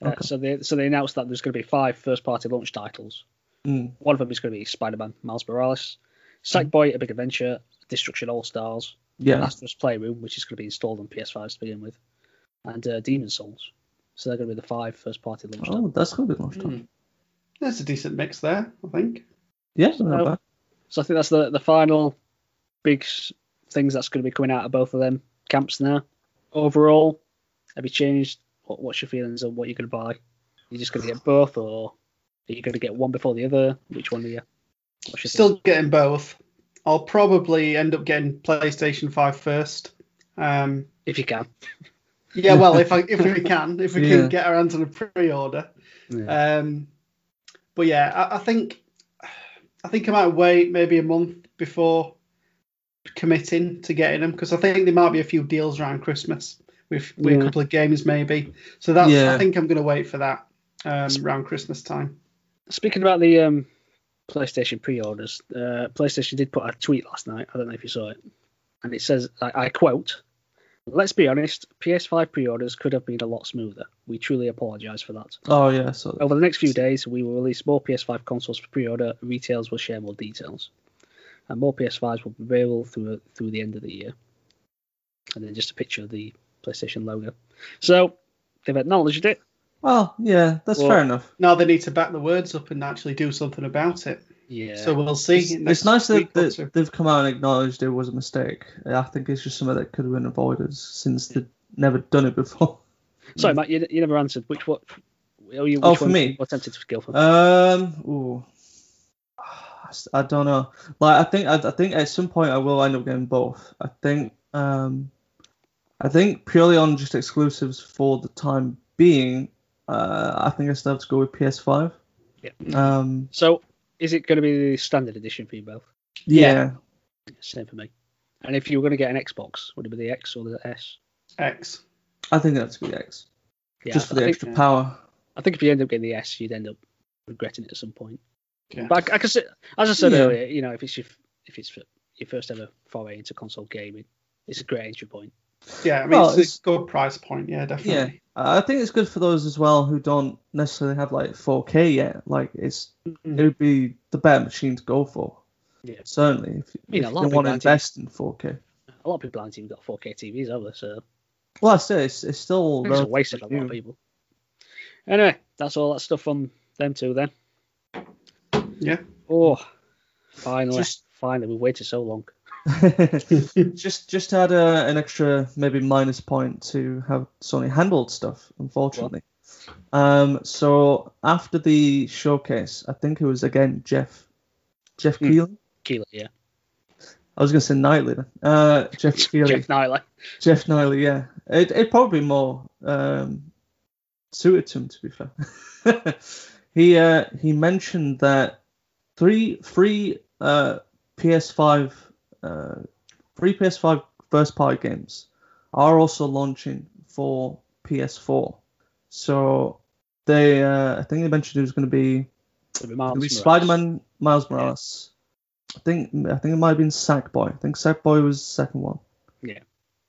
Uh, so they so they announced that there's going to be five first party launch titles. Mm. One of them is going to be Spider-Man Miles Morales. Sackboy: A Big Adventure, Destruction All Stars, Yeah, Astro's Playroom, which is going to be installed on PS5 to begin with, and uh, Demon's Souls. So they're going to be the five first party launch titles. oh, that's gonna be launched. Mm. There's a decent mix there, I think. Yeah, not So- bad. So I think that's the the final big things that's going to be coming out of both of them camps now. Overall, have you changed? What, what's your feelings on what you're going to buy? Are you just going to get both, or are you going to get one before the other? Which one are you? What's your Still getting both. I'll probably end up getting PlayStation 5 first. Um, if you can. Yeah, well, if I if we can, if we Yeah. can get our hands on a pre-order. Um, but yeah, I, I think I think I might wait maybe a month before committing to getting them because I think there might be a few deals around Christmas with with Yeah. a couple of games maybe. So that's Yeah. I think I'm going to wait for that um, around Christmas time. Speaking about the um, PlayStation pre-orders, uh, PlayStation did put a tweet last night. I don't know if you saw it, and it says, I, I quote, "Let's be honest, PS5 pre-orders could have been a lot smoother. We truly apologise for that. Oh yeah, so Over the next few days, we will release more PS5 consoles for pre-order. Retails will share more details, and more PS5s will be available through through the end of the year." And then just a picture of the PlayStation logo. So they've acknowledged it. Well, yeah, that's Well- fair enough. Now they need to back the words up and actually do something about it. Yeah. So we'll see. It's, it's nice that, that they've come out and acknowledged it was a mistake. I think it's just something that could have been avoided since they'd never done it before. Sorry, Matt, you, you never answered. Which what? Oh, you, which Oh, for one me? More tempted to go for? Um, ooh, I don't know. Like, I think I, I think at some point I will end up getting both. I think um, I think purely on just exclusives for the time being. Uh, I think I still have to go with PS5. Yeah. Um, so is it going to be the standard edition for you both? yeah. Same for me. And if you were going to get an Xbox, would it be the X or the S? X. I think that's good X. Yeah, just for I the think, extra power. I think if you end up getting the S, you'd end up regretting it at some point. Yeah. But I, I can say, as I said Yeah. earlier, you know, if it's your if it's your first ever foray into console gaming, it's a great entry point. Yeah, I mean Well, it's, it's- a good price point. Yeah, definitely. Yeah, I think it's good for those as well who don't necessarily have like 4K yet. Like it's Mhm. it would be the better machine to go for. Yeah. Certainly, if, mean, if a you want to invest in 4K. A lot of people aren't even got 4K TVs over, so Well, I say it's, it's still it's a waste of a lot of people. Anyway, that's all that stuff from them two then. Yeah. Oh, finally, Just- finally, we waited so long. just just had a, an extra maybe minus point to how Sony handled stuff. Unfortunately, um, so after the showcase, I think it was again Geoff Geoff Hmm. Keighley. Keeler, yeah. I was gonna say Knightley. Uh, Geoff Keighley. Geoff Knightley. Geoff Knightley, yeah. It it probably more um, suited to him to be fair. he uh, he mentioned that three three uh, PS5 uh, three PS5 first party games are also launching for PS4. So they uh, I think they mentioned it was going to be be be Spider-Man, Miles Morales. I think I think it might have been Sackboy. I think Sackboy was the second one. Yeah.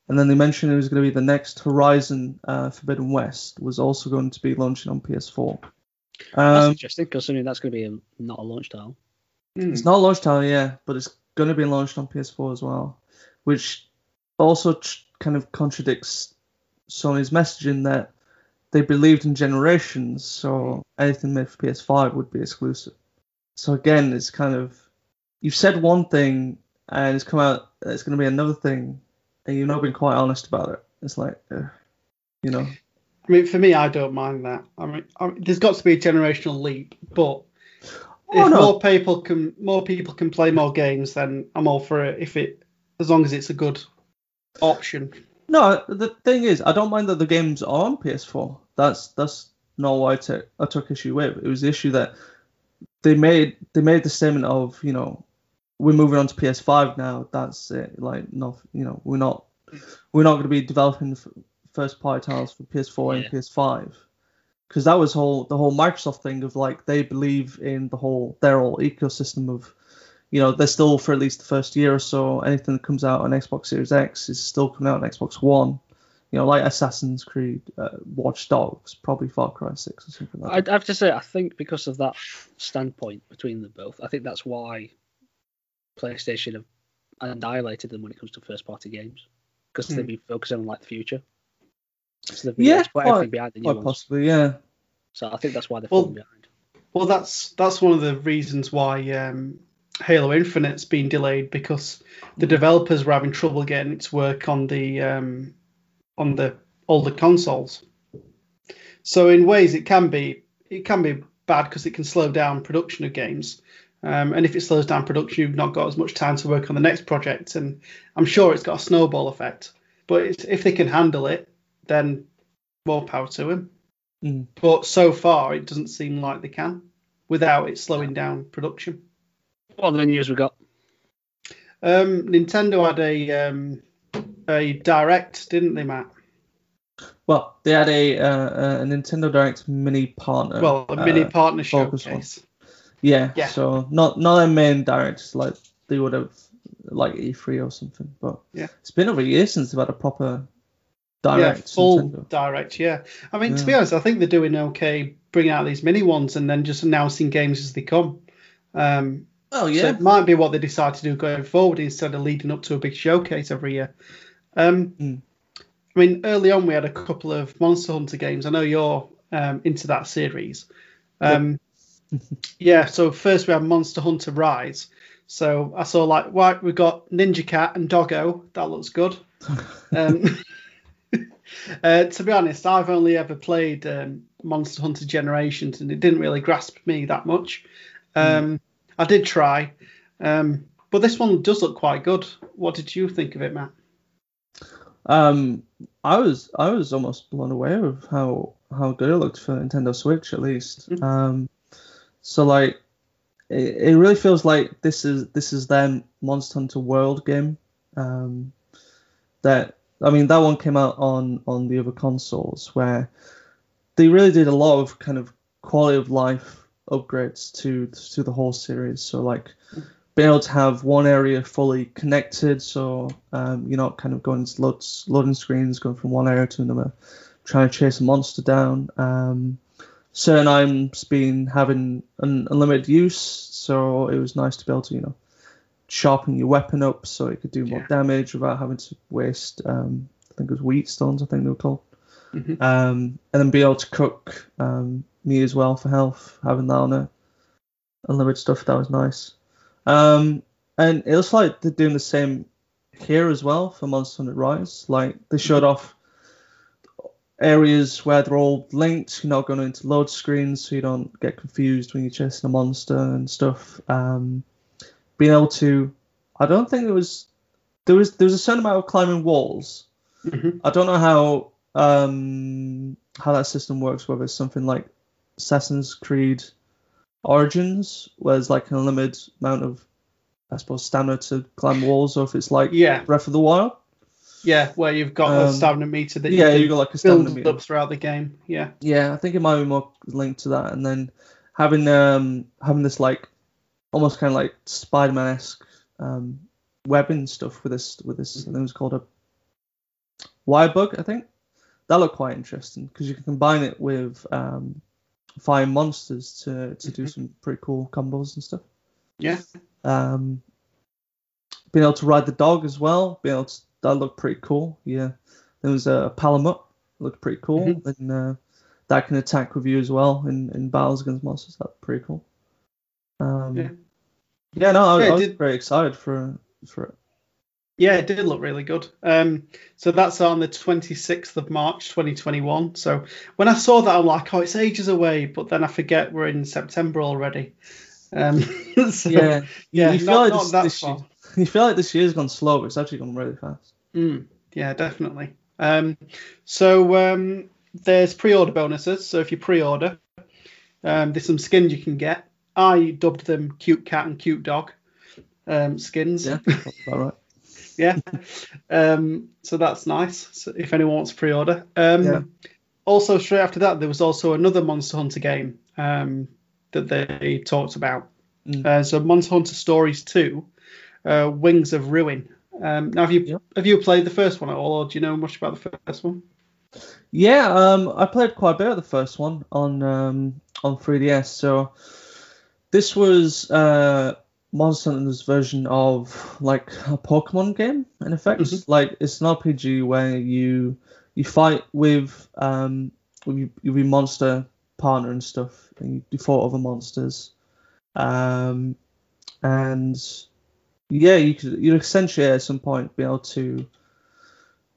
And then they mentioned it was going to be the next Horizon uh, Forbidden West was also going to be launching on PS4. That's Um, interesting, considering that's going to be a, not a launch title. Mm. it's not a launch title, yeah, but it's going to be launched on PS4 as well, which also tr- kind of contradicts Sony's messaging that they believed in generations, so anything made for PS5 would be exclusive. So again, it's kind of you've said one thing and it's come out it's going to be another thing, and you've not been quite honest about it. It's like, you know, I mean, for me, I don't mind that. I mean, I mean, there's got to be a generational leap, but Oh, if no. more people can more people can play more games, then I'm all for it. If it as long as it's a good option. No, the thing is, I don't mind that the games are on PS4. That's that's not what I took I took issue with. It was the issue that they made they made the statement of you know we're moving on to PS5 now. That's it. Like not you know we're not we're not going to be developing f- first party titles for PS4 Yeah. and PS5 because that was whole the whole Microsoft thing of like they believe in the whole their whole ecosystem of you know they're still for at least the first year or so anything that comes out on Xbox Series X is still coming out on Xbox One. You know, like Assassin's Creed, uh, Watch Dogs, probably Far Cry Six or something like that. I'd have to say, I think because of that standpoint between them both, I think that's why PlayStation have annihilated them when it comes to first party games. Because Hmm. they've been focusing on like the future. So they've Yeah, able put quite- everything behind the new Quite ones. possibly, yeah. So I think that's why they're Well- falling behind. Well, that's that's one of the reasons why um, Halo Infinite's been delayed because the developers were having trouble getting it to work on the um, on the older consoles. So in ways, it can be it can be bad because it can slow down production of games. Um, and if it slows down production, you've not got as much time to work on the next project. And I'm sure it's got a snowball effect. But it's, if they can handle it, then more power to him. Mm. But so far, it doesn't seem like they can without it slowing down production. What other news we got? Um, Nintendo had a um, a direct, didn't they, Matt? Well, they had a, uh, a Nintendo Direct mini partner. well, a mini uh, partner showcase. Yeah, Yeah. So not not a main direct like they would have like E3 or something. But Yeah. it's been over a year since they've had a proper Yeah, direct. full Nintendo. direct. Yeah, I mean, to be honest, I think they're doing okay bringing out these mini ones and then just announcing games as they come. Um, Oh So yeah. it might be what they decide to do going forward instead of leading up to a big showcase every year. Um, Mm. I I mean, early on we had a couple of Monster Hunter games. I know you're um, into that series. Um, yeah. So first we had Monster Hunter Rise. So I saw like, right, we got Ninja Cat and Doggo. That looks good. um, uh, to be honest, I've only ever played um, Monster Hunter Generations, and it didn't really grasp me that much. Um, I did try, um, but this one does look quite good. What did you think of it, Matt? Um, I was I was almost blown away with how how good it looked for Nintendo Switch at least. Mhm. Um, so like it, it really feels like this is this is their Monster Hunter World game. Um, that I mean that one came out on on the other consoles where they really did a lot of kind of quality of life upgrades to to the whole series. So like being able to have one area fully connected, so um, you're not kind of going to loads, loading screens, going from one area to another, trying to chase a monster down. Um, certain items being having an unlimited use, so it was nice to be able to you know sharpen your weapon up so it could do more Yeah. damage without having to waste. Um, I think it was whetstones. I think they were called. Mhm. Um, and then be able to cook um, me as well for health, having that on a unlimited stuff that was nice. Um, and it looks like they're doing the same here as well for Monster Hunter Rise. Like they showed off areas where they're all linked. You're not going into load screens, so you don't get confused when you're chasing a monster and stuff. Um, being able to, I don't think it was there was there was a certain amount of climbing walls. Mhm. I don't know how um, how that system works. Whether it's something like Assassin's Creed Origins, where there's like an unlimited amount of, I suppose, stamina to climb walls, or if it's like Yeah, Breath of the Wild. yeah, where you've got a Um, stamina meter that Yeah, you can got like a stamina meter. up throughout the game. Yeah, Yeah, I think it might be more linked to that, and then having um having this like almost kind of like Spider-Man esque um webbing stuff with this with this. I think it was called a wire bug. I think that looked quite interesting because you can combine it with um fire monsters to to do Mhm. some pretty cool combos and stuff. yeah, Um, being able to ride the dog as well, being able to, that looked pretty cool. Yeah, there was a Palamut, looked pretty cool, Mhm. and uh, that can attack with you as well in, in battles against monsters. That's pretty cool. Um, Yeah. yeah. no, I, Yeah, I was did- very excited for for it. yeah. It did look really good. Um, so that's on the 26th of March, 2021. So when I saw that, I'm like, oh, it's ages away. But then I forget we're in September already. Um, so, Yeah, yeah, you feel not, like not this, that this year, you feel like this year's gone slow, but it's actually gone really fast. Mm, yeah, definitely. Um, so um, there's pre-order bonuses. So if you pre-order, um, there's some skins you can get. I dubbed them cute cat and cute dog um, skins. Yeah, that's about right. yeah. Um, so that's nice. So if anyone wants to pre-order. Um, Yeah. Also, straight after that, there was also another Monster Hunter game um, that they talked about. Mm. Uh, so Monster Hunter Stories 2, uh, Wings of Ruin. Um, now, have you Yeah. have you played the first one at all, or do you know much about the first one? Yeah, um, I played quite a bit of the first one on um, on 3DS. So this was uh, Monster Hunter's version of like a Pokemon game in effect. Mhm. Like it's an RPG where you you fight with um with your, your monster partner and stuff, and you, you fought other monsters. Um, and yeah, you could you essentially at some point be able to.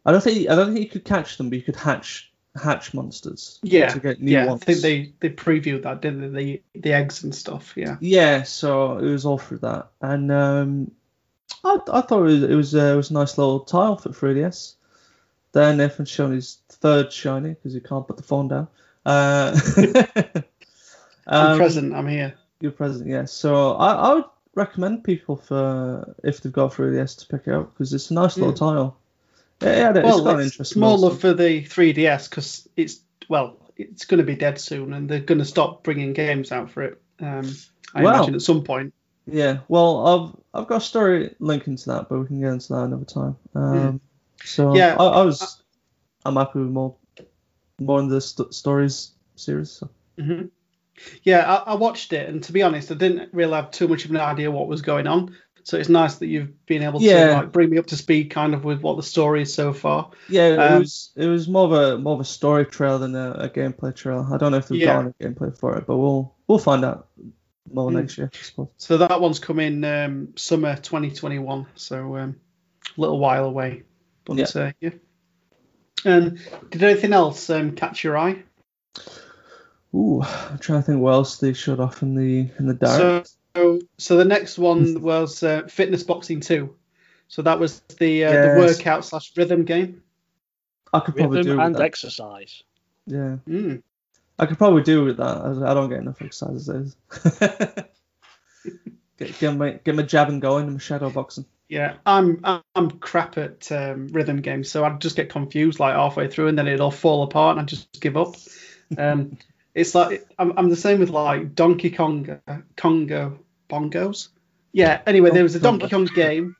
I don't think I don't think you could catch them, but you could hatch hatch monsters. Yeah, to get new yeah, ones. I think they, they previewed that, didn't they? The the eggs and stuff. Yeah. Yeah, so it was all through that, and um, I, I thought it was it was, uh, it was a nice little tile for 3DS. Then Nathan's shown his third shiny because he can't put the phone down. Uh, I'm um, present. I'm here. You're present, yes. So I, I would recommend people for if they've got 3DS to pick it up because it's a nice little tile. Yeah, yeah, it's well, it's interesting. little love for the 3DS because it's well, it's going to be dead soon, and they're going to stop bringing games out for it. Um, I Wow. imagine at some point. Yeah, well, I've I've got a story linking to that, but we can get into that another time. Um, So Hmm. Yeah. I, I was I'm happy with more more in the st- stories series. So. hmm Yeah, I, I watched it, and to be honest, I didn't really have too much of an idea what was going on. So it's nice that you've been able Yeah. to like bring me up to speed, kind of with what the story is so far. Yeah, it Um, was it was more of a more of a story trail than a, a gameplay trail. I don't know if they've Yeah. got a gameplay for it, but we'll we'll find out more Mm. next year, So that one's coming um, summer 2021. So um, a little while away. But Yeah. uh, yeah. Um, did anything else um, catch your eye? Ooh, I'm trying to think what else they showed off in the in the direct. So, so the next one was uh, Fitness Boxing 2. So that was the uh, the workout slash rhythm game. I could probably Rhythm do with and that. exercise. Yeah, Mm. I could probably do with that. I, I don't get enough exercise as it is. get, get my get my jabbing going and my shadow boxing. Yeah, I'm I'm- I'm crap at um, rhythm games, so I'd just get confused like halfway through, and then it'd all fall apart, and I'd just give up. Um, it's like I'm, I'm the same with like Donkey Kong, Congo bongos. Yeah. Anyway, there was a Donkey Kong game,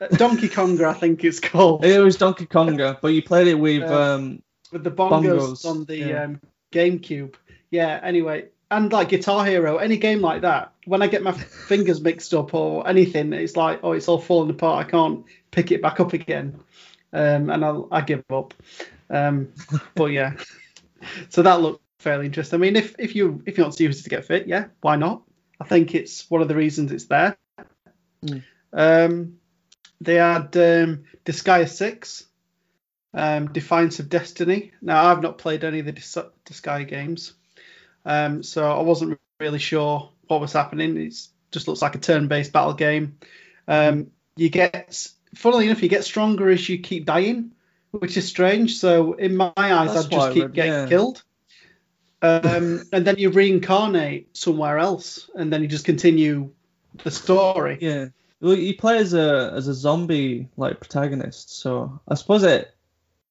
Uh, Donkey Konga, I think it's called, It was Donkey Konga, but you played it with Uh, um with the bongos, bongos, on the yeah. um, GameCube. Yeah. Anyway, and like Guitar Hero, any game like that, when I get my fingers mixed up or anything, it's like, oh, it's all falling apart. I can't pick it back up again, um, and I'll, I give up. Um, but yeah, so that looked fairly interesting. I mean, if if you if you want to use it to get fit, yeah, why not? I think it's one of the reasons it's there. Mm. Um, they had um, Disgaea Six, um, Defiance of Destiny. Now I've not played any of the Dis- Disgaea games, um, so I wasn't really sure what was happening. It just looks like a turn-based battle game. Um, you get, funnily enough, you get stronger as you keep dying, which is strange. So in my eyes, That's I'd just keep getting yeah. killed. Um, and then you reincarnate somewhere else, and then you just continue the story. yeah. Well, you play as a as a zombie like protagonist, so I suppose it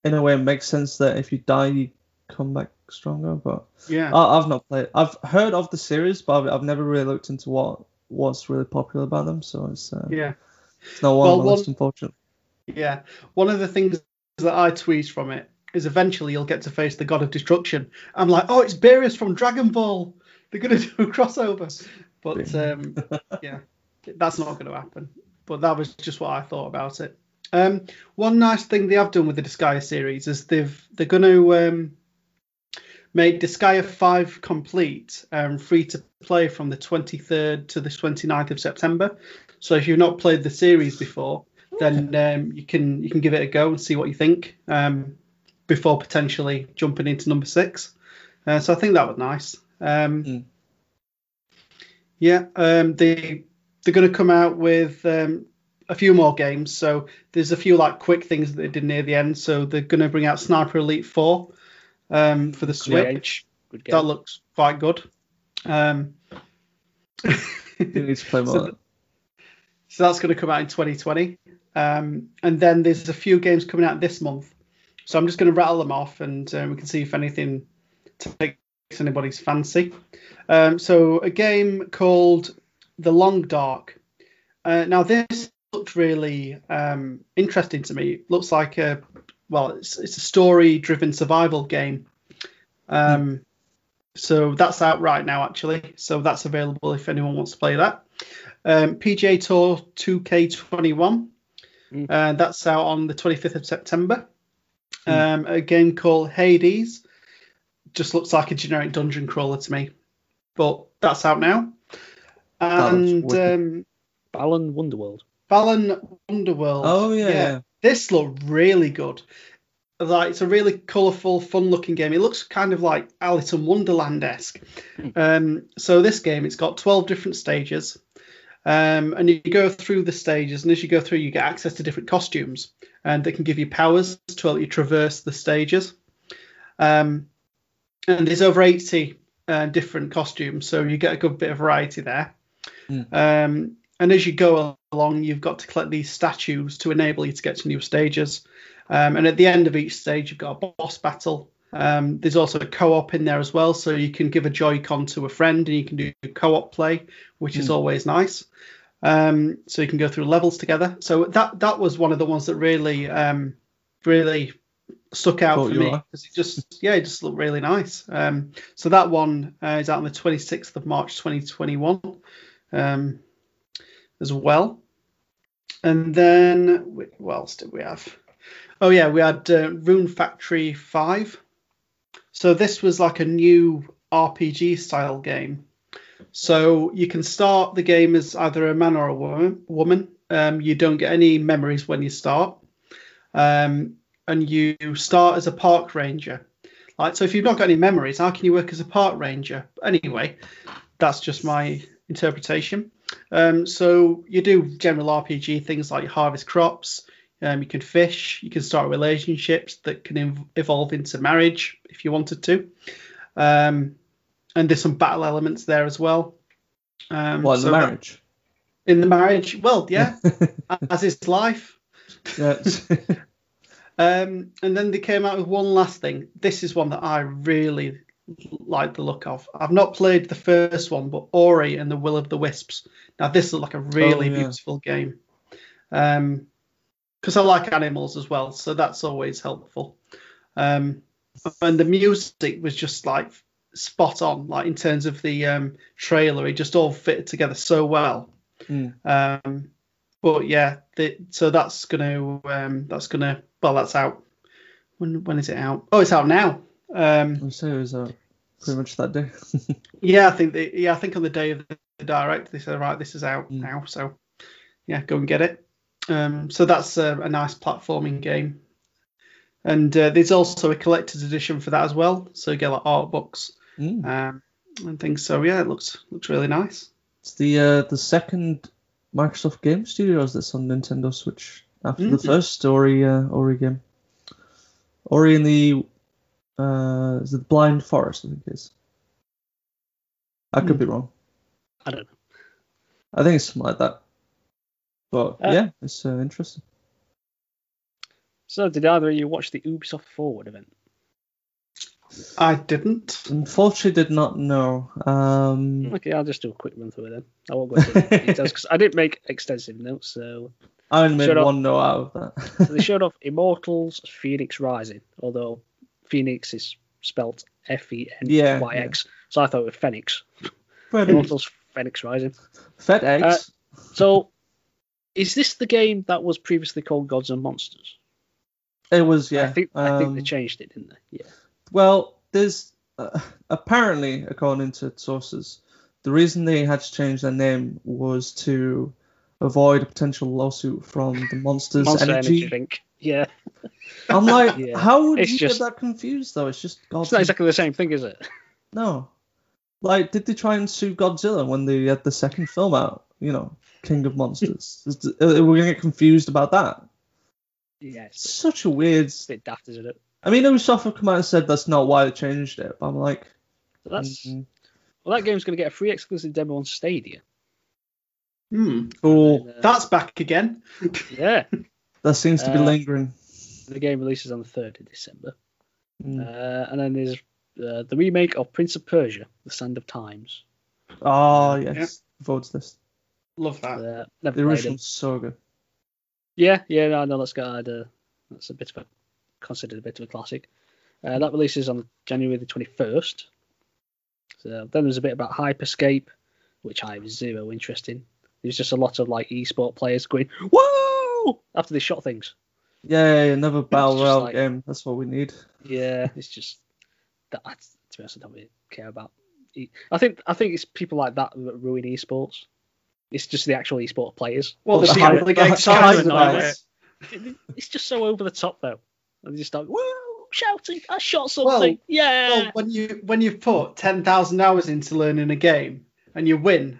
in a way makes sense that if you die you come back stronger. But Yeah. I, I've not played. I've heard of the series, but I've, I've never really looked into what what's really popular about them. So it's uh, yeah. it's not one Well, on one- list, unfortunately. Yeah. One of the things that I tweet from it is eventually you'll get to face the god of destruction. I'm like, oh, it's Beerus from Dragon Ball. They're going to do a crossover. But um, yeah, that's not going to happen. But that was just what I thought about it. Um, one nice thing they have done with the Disgaea series is they've they're going to um, make Disgaea 5 complete um, free to play from the 23rd to the 29th of September. So if you've not played the series before, then um, you can you can give it a go and see what you think um, before potentially jumping into number six. Uh, so I think that was nice. Um, Mm. Yeah, um, they they're going to come out with um, a few more games. So there's a few like quick things that they did near the end. So they're going to bring out Sniper Elite Four um, for the Switch. Good game. That looks quite good. Um, You need to play more. So So that's going to come out in 2020. Um, and then there's a few games coming out this month. So I'm just going to rattle them off and uh, we can see if anything takes anybody's fancy. Um, so a game called The Long Dark. Uh, now this looked really um, interesting to me. It looks like a well, it's, it's a story-driven survival game. Um, So that's out right now, actually. So that's available if anyone wants to play that. Um, PGA Tour 2K21. Mm. Uh, that's out on the 25th of September. Um, a game called Hades. Just looks like a generic dungeon crawler to me. But that's out now. And wicked. um, Balan Wonderworld. Balan Underworld. oh yeah, yeah. This looked really good. Like it's a really colourful, fun-looking game. It looks kind of like Alice in Wonderland-esque. Um, so this game, it's got 12 different stages, um, and you go through the stages, and as you go through, you get access to different costumes, and they can give you powers to help you traverse the stages. Um, and there's over 80 uh, different costumes, so you get a good bit of variety there. Mm. Um, and as you go along, you've got to collect these statues to enable you to get to new stages. Um, and at the end of each stage, you've got a boss battle. Um, there's also a co-op in there as well, so you can give a Joy-Con to a friend and you can do co-op play, which is Hmm. always nice. Um, so you can go through levels together. So that that was one of the ones that really um, really stuck out Caught for me because it just yeah it just looked really nice. Um, so that one uh, is out on the 26th of March 2021 um, as well. And then what else did we have? Oh yeah, we had uh, Rune Factory Five. So this was like a new RPG style game. So you can start the game as either a man or a woman. Woman. Um, you don't get any memories when you start, um, and you start as a park ranger. Like so, if you've not got any memories, how can you work as a park ranger? Anyway, that's just my interpretation. Um, so you do general RPG things like harvest crops. Um, you can fish. You can start relationships that can ev- evolve into marriage if you wanted to. Um, and there's some battle elements there as well. Um, What in so the that- marriage? in the marriage, well, yeah, as is life. yeah. Um, and then they came out with one last thing. This is one that I really like the look of. I've not played the first one, but Ori and the Will of the Wisps. Now this looks like a really Oh, yeah. beautiful game. Um, because I like animals as well, so that's always helpful. Um, and the music was just like spot on, like in terms of the um trailer, it just all fitted together so well. Mm. Um, but yeah, the, so that's gonna um, that's gonna well that's out. When when is it out? Oh, it's out now. Um, I say it was pretty much that day. yeah, I think they, yeah I think on the day of the, the direct they said right this is out Mm. now. So yeah, go and get it. Um, so that's a, a nice platforming game. And uh, there's also a collector's edition for that as well. So you get like art books Mm. um, and things. So yeah, it looks looks really nice. It's the uh, the second Microsoft Game Studios that's on Nintendo Switch after the Mhm. first Ori uh, Ori game. Ori in the uh, is it Blind Forest? I think it is. I could Hmm. be wrong. I don't know. I think it's something like that. But Uh, yeah, it's uh, interesting. So, did either of you watch the Ubisoft Forward event? I didn't. Unfortunately, did not know. Um, Okay, I'll just do a quick run through it then. I won't go into details because I didn't make extensive notes. So, I only made Shut up. one note out of that. so they showed off Immortals Phoenix Rising, although Phoenix is spelt F E N Y X. So I thought it was Phoenix. Immortals Phoenix Rising. FedEx. So, is this the game that was previously called Gods and Monsters? it was yeah. I think I think they um, changed it, didn't they? Yeah. Well, there's uh, apparently, according to sources, the reason they had to change their name was to avoid a potential lawsuit from the Monsters Monster Energy. Energy drink. Yeah. I'm like, Yeah. how would It's you just- get that confused though? It's just Godzilla. It's not exactly the same thing, is it? No, like, did they try and sue Godzilla when they had the second film out? You know, King of Monsters. Is- uh, We're gonna get confused about that. Yeah, it's It's such a weird. a bit daft, isn't it? I mean, Ubisoft have come out and said that's not why they changed it, but I'm like, So that's mm, well, that game's going to get a free exclusive demo on Stadia. Hmm. cool. And, uh, That's back again. yeah, That seems to be Uh, lingering. the game releases on the third of December, Mm. uh, and then there's uh, the remake of Prince of Persia: The Sand of Times. Oh yes, votes this. Love that. Uh, never The played original's so good. Yeah, yeah, no, no, that's got uh, that's a bit of a considered a bit of a classic. Uh, that releases on January the twenty first. So then there's a bit about Hyperscape, which I have zero interest in. There's just a lot of like esport players going whoa after they shot things. Yeah, another battle royale like- game. That's what we need. Yeah, it's just that. I- To be honest, I don't really care about. E- I think I think it's people like that that ruin esports. It's just the actual esports players. Well, the the hype- the get kind of It- It's just so over the top though. And they just start whoa shouting, I shot something. Well, yeah. Well, when you when you've put ten thousand hours into learning a game and you win,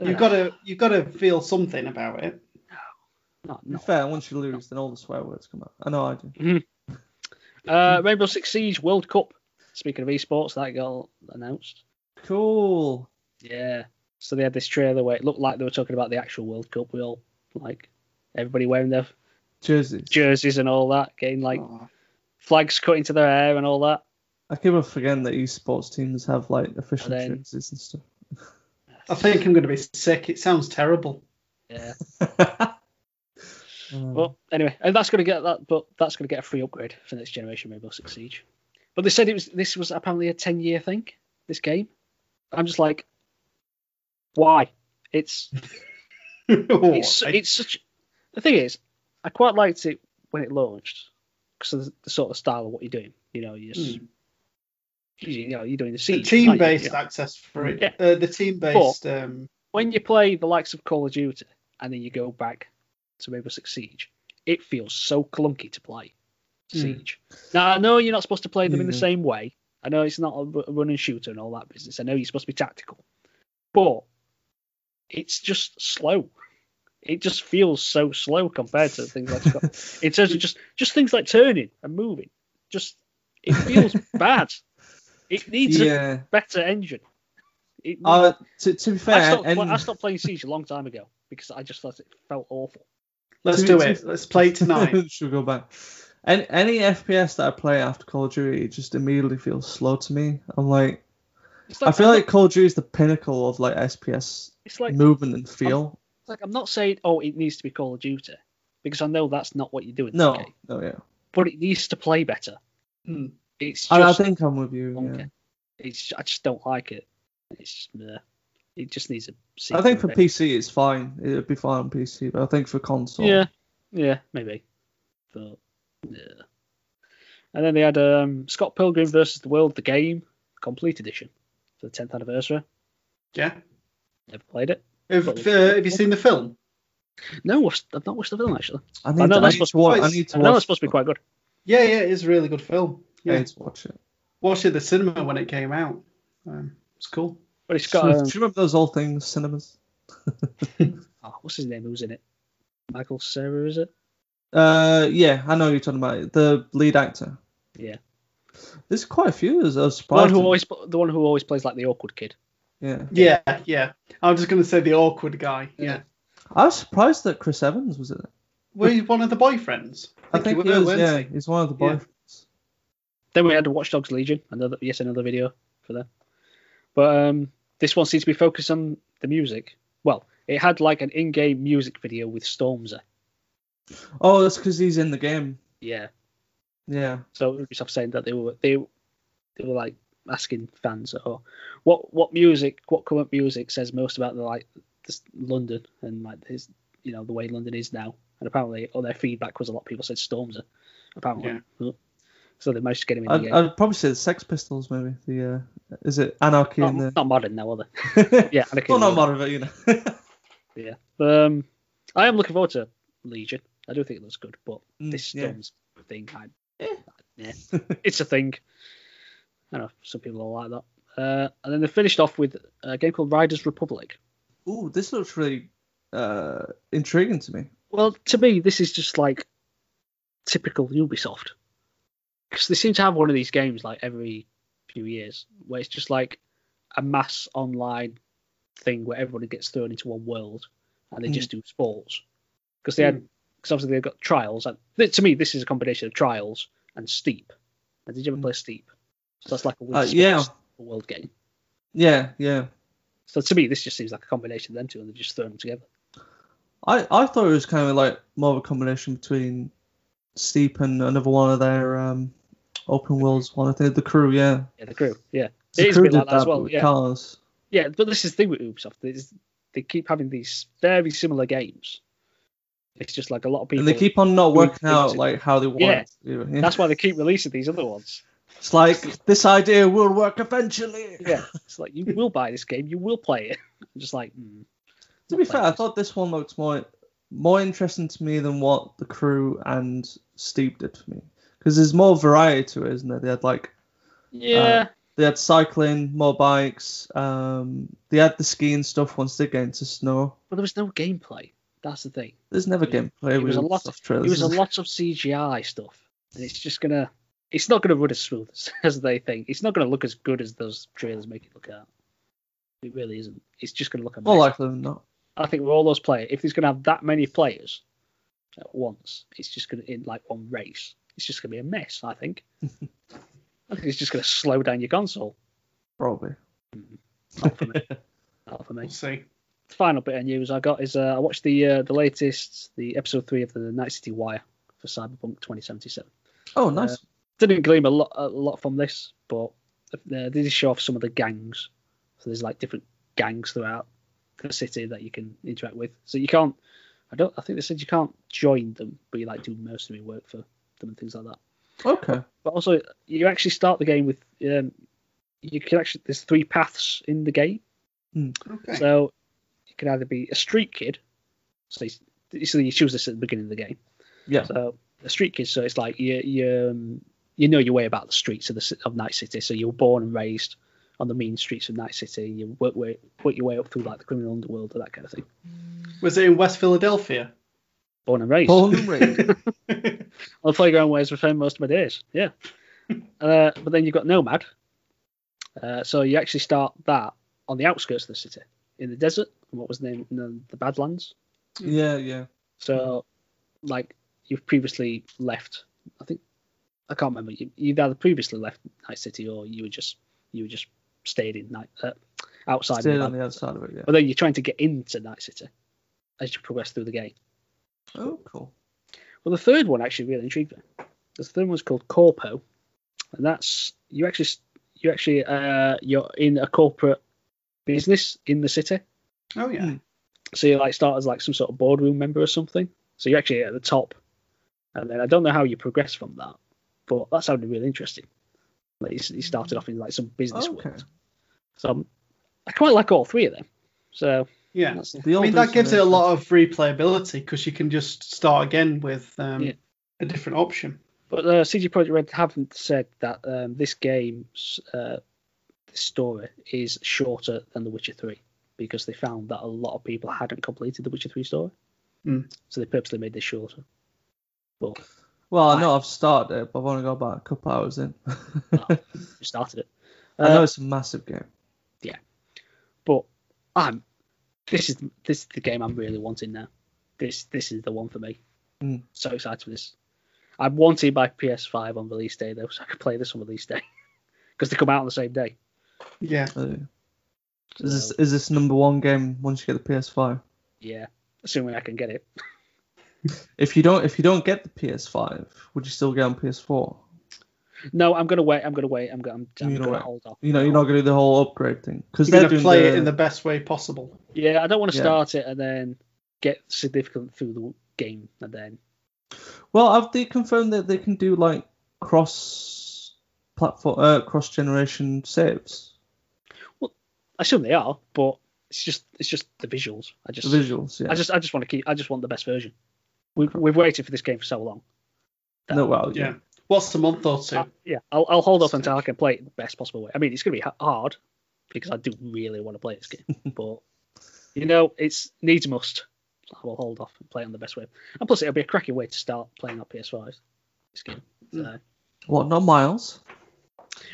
you've got to you've got to feel something about it. Not, To not. fair, once you lose, then all the swear words come out. I know I do. Uh, Rainbow Six Siege World Cup. Speaking of esports, that got announced. Cool. Yeah. So they had this trailer where it looked like they were talking about the actual World Cup. We all like everybody wearing their Jerseys. jerseys and all that, getting like Oh, flags cut into their hair and all that. I keep on forgetting that esports teams have like official And then- jerseys and stuff. I think I'm going to be sick. It sounds terrible. Yeah. Well, anyway, and that's going to get that, but that's going to get a free upgrade for next generation Rainbow Six Siege. But they said it was this was apparently a ten year thing. This game, I'm just like, why? It's it's Why? it's such the thing is, I quite liked it when it launched because of the, the sort of style of what you're doing. You know, you just, Hmm. you, know, you're doing the The team-based You know, access for it. Yeah. Uh, the team-based. Um, when you play the likes of Call of Duty and then you go back to Rainbow Six Siege, it feels so clunky to play Hmm. Siege. Now I know you're not supposed to play them in the same way. I know it's not a ru- a run and shooter and all that business. I know you're supposed to be tactical, but it's just slow. It just feels so slow compared to things like Scott. in terms of just just things like turning and moving. Just it feels bad. It needs a better engine. It Uh, to, to be I, fair, stopped, and, I stopped playing Siege a long time ago because I just thought it felt awful. let's do it. Let's play tonight. Should we go back? Any, any FPS that I play after Call of Duty, it just immediately feels slow to me. I'm like, It's I feel I'm like Call of Duty is the pinnacle of like FPS it's like movement and feel. it's like I'm not saying oh it needs to be Call of Duty because I know that's not what you're doing. No, okay? no, yeah. but it needs to play better. Hmm. It's I, I think I'm with you. wonky. Yeah. It's I just don't like it. It's just, meh. it just needs a. I think for. PC it's fine. It'd be fine on PC, but I think for console, Yeah, yeah, maybe. But yeah. And then they had um, Scott Pilgrim versus the World, the game, complete edition for the 10th anniversary. Yeah. Never played it. Have, uh, have you seen the film? No, I've not watched the film actually. I I need, know to, I that's need supposed to watch. I need to I know watch. it's supposed to be quite good. Yeah, yeah, it is a really good film. I Yeah. need to watch it. Watched it at the cinema when it came out. Um, it's cool. But it's So, got do um, you remember those old things, cinemas? oh, what's his name? Who's in it? Michael Cera, is it? Uh, yeah, I know who you're talking about. The lead actor. Yeah. There's quite a few. There's a The one who always the one who always plays like the awkward kid. Yeah, Yeah, yeah. I was just going to say the awkward guy. Yeah. I was surprised that Chris Evans was in it. Were you one of the boyfriends? I think you he were, is. Yeah, you? he's one of the Yeah. boyfriends. Then we had the Watch Dogs Legion, another yes, another video for them. But um, this one seems to be focused on the music. Well, it had like an in-game music video with Stormzy. Oh, that's because he's in the game. Yeah. Yeah. So Ubisoft saying that they were they they were like asking fans, oh, what what music, what current music says most about the like this London and like his you know the way London is now. And apparently, all their feedback was a lot of people said Stormzy. Apparently, so they managed to get him in the I'd, game. I'd probably say the Sex Pistols, maybe. The uh, is it Anarchy not, in the? not modern now, are they? Yeah, Anakin well, not modern, but you know. Yeah. Um, I am looking forward to Legion. I do think it looks good, but Mm, this yeah. Thing, I, yeah, it's a thing. I know some people don't like that. Uh, and then they finished off with a game called Riders Republic. Ooh, this looks really uh, intriguing to me. Well, to me, this is just like typical Ubisoft because they seem to have one of these games like every few years where it's just like a mass online thing where everybody gets thrown into one world and they just do sports because they had because obviously they've got trials and th- to me this is a combination of trials and steep and did you ever Mm. play steep so that's like a Uh, yeah. World game Yeah, yeah. so to me this just seems like a combination of them two and they've just thrown them together I, I thought it was kind of like more of a combination between Steep and another one of their um, open worlds one. I think the crew, yeah. yeah the crew yeah The It is a crew bit like that as well, with yeah. cars. Yeah, but this is the thing with Ubisoft. Is they keep having these very similar games. It's just like a lot of people. And they keep on not working out like how they want Yeah. yeah. That's why they keep releasing these other ones. It's like this idea will work eventually. Yeah, it's like you will buy this game, you will play it. I'm just like, mm, To be fair, playing I thought this one looked more more interesting to me than what the crew and Steep did for me. Because there's more variety to it, isn't there? They had like yeah, they had cycling, more bikes. Um, they had the skiing stuff once they get into snow. but there was no gameplay. That's the thing. There's never It- gameplay it was a lot of- trailers. It was a lot of CGI stuff, and it's just gonna. It's not gonna run as smooth as, as they think. It's not gonna look as good as those trailers make it look at. It really isn't. It's just gonna look a More likely than not. I think with all those players, if he's going to have that many players at once, it's just going to in like one race. It's just going to be a mess. I think. I think it's just going to slow down your console. Probably. Mm-hmm. Not for me. Not for me. We'll see. Final bit of news I got is uh, I watched the uh, the latest, the episode three of the Night City Wire for Cyberpunk 2077. Oh, nice. Didn't glean a lot a lot from this, but uh, they did show off some of the gangs. So there's like different gangs throughout the city that you can interact with. So you can't I don't. I think they said you can't join them, but you like do mercenary work for them and things like that. Okay. But also, you actually start the game with um, you can actually there's three paths in the game. Okay. So you can either be a street kid, so you, so you choose this at the beginning of the game. Yeah. So a street kid, so it's like you you um, you know your way about the streets of the of Night City. So you were born and raised on the mean streets of Night City. You work way, work your way up through like the criminal underworld or that kind of thing. Was it in West Philadelphia? Born and raised. Born and raised. on the playground where I spent most of my days. Yeah. uh, but then you've got Nomad. Uh, so you actually start that on the outskirts of the city, in the desert. What was the name? The, the Badlands. yeah, yeah. So, like you've previously left. I think I can't remember. You, you'd either previously left Night City or you were just you were just stayed in night uh, outside. Stayed the on the outside of it, yeah. But then you're trying to get into Night City as you progress through the game. Oh, cool. Well, the third one actually really intrigued me. The third one's called Corpo, and that's you actually you actually uh, you're in a corporate business in the city. Oh yeah. Hmm. So you like start as like some sort of boardroom member or something. So you're actually at the top, and then I don't know how you progress from that, but that sounded really interesting. Like you, you started off in like some business Okay. world. So um, I quite like all three of them. So Yeah. The I mean, that gives it a lot of replayability because you can just start again with um, Yeah. a different option. But uh, CD Projekt Red haven't said that um, this game's uh, story is shorter than The Witcher 3 because they found that a lot of people hadn't completed The Witcher 3 story. Hmm. So they purposely made this shorter. But Well, I know I've started it, but I've only got about a couple hours in. we started it. I know Uh, it's a massive game. Yeah, but I'm this is this is the game I'm really wanting now. This this is the one for me. Mm. So excited for this. I'm wanting my PS5 on release day though, so I can play this on release day because they come out on the same day. Yeah. Uh, is this is this number one game once you get the PS5? yeah, assuming I can get it. If you don't if you don't get the PS5, would you still get on PS4? No, I'm gonna wait. I'm gonna wait. I'm gonna. I'm, I'm You're gonna gonna wait. hold off. You know, you're not gonna do the whole upgrade thing because You're they're going to doing play the, it in the best way possible. Yeah, I don't want to Yeah. start it and then get significant through the game and then. Well, have they confirmed that they can do like cross platform, uh, cross generation saves? I assume they are, but it's just it's just the visuals. I The just visuals, yeah. I just I just want to keep. I just want the best version. We've we've waited for this game for so long. that- no, well, yeah. Yeah. What's a month or two? Uh, yeah, I'll I'll hold off until I can play it the best possible way. I mean, it's gonna be hard because I do really want to play this game, but you know, it's needs must. I will hold off and play it on the best way. And plus, it'll be a cracking way to start playing on PS5. This game. So, What? Not Miles?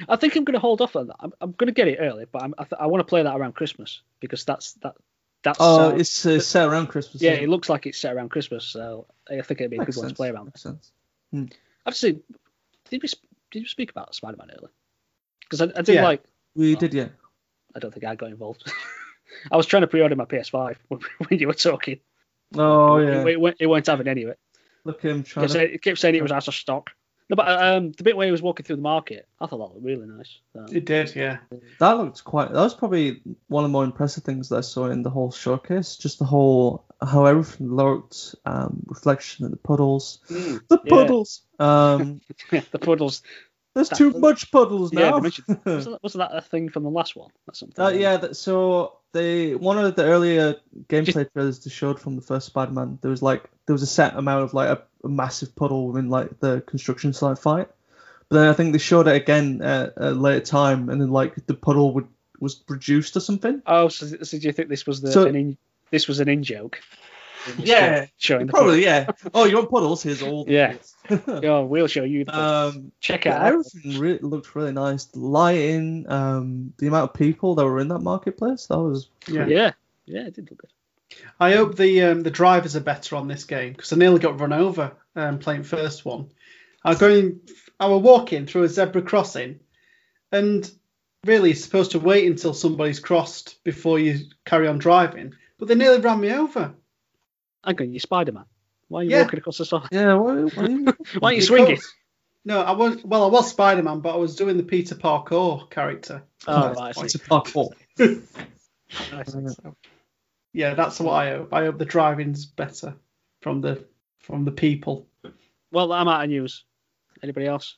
I think I'm going to hold off on that. I'm, I'm going to get it early, but I'm, I, th- I want to play that around Christmas because that's that. That's Oh, uh, it's uh, set around Christmas. yeah, isn't it looks like it's set around Christmas, so I think it'd be a Makes good one to play around. Makes sense. I've seen. Did we did you speak about Spider-Man earlier? Because I, I did Yeah. like. We Oh. did, yeah. I don't think I got involved. I was trying to pre-order my PS5 when, when you were talking. Oh it, yeah. it, it, it won't have it anyway. Look at him It trying kept, to. it kept saying it was out of stock. No, but um, the bit where he was walking through the market, I thought that looked really nice. So, It did, yeah. That looked quite. That was probably one of the more impressive things that I saw in the whole showcase. Just the whole how everything looked, um, reflection in the puddles, Mm, the yeah. puddles. Um, the puddles. there's That- too much puddles Yeah, now. they wasn't, that, wasn't that a thing from the last one? That's something. Uh, yeah, that, so they one of the earlier gameplay trailers they showed from the first Spider-Man, there was like there was a set amount of like a, a massive puddle within like the construction site fight, but then I think they showed it again at a later time, and then like the puddle would was reduced or something. Oh, so, so do you think this was the So- an in, this was an in joke? Yeah, showing the Probably, yeah. Oh, you want puddles? Here's all. the Yeah. puddles. Oh, we'll show you. The um, Check it yeah, out. everything really looked really nice. The lighting, um, the amount of people that were in that marketplace, that was Yeah. Yeah, yeah, it did look good. I hope the um, the drivers are better on this game because I nearly got run over um, playing first one. I was going, I was walking through a zebra crossing, and really you're supposed to wait until somebody's crossed before you carry on driving. But they nearly ran me over. I'm going, you Spider Man. Why are you Yeah. walking across the side? yeah. What, what are you- Why are you Because- swinging? No, I was well. I was Spider Man, but I was doing the Peter Parker character. Oh, right, I see. Parkour. I see. Yeah, that's what I hope. I hope the driving's better. from the from the people. Well, I'm out of news. Anybody else?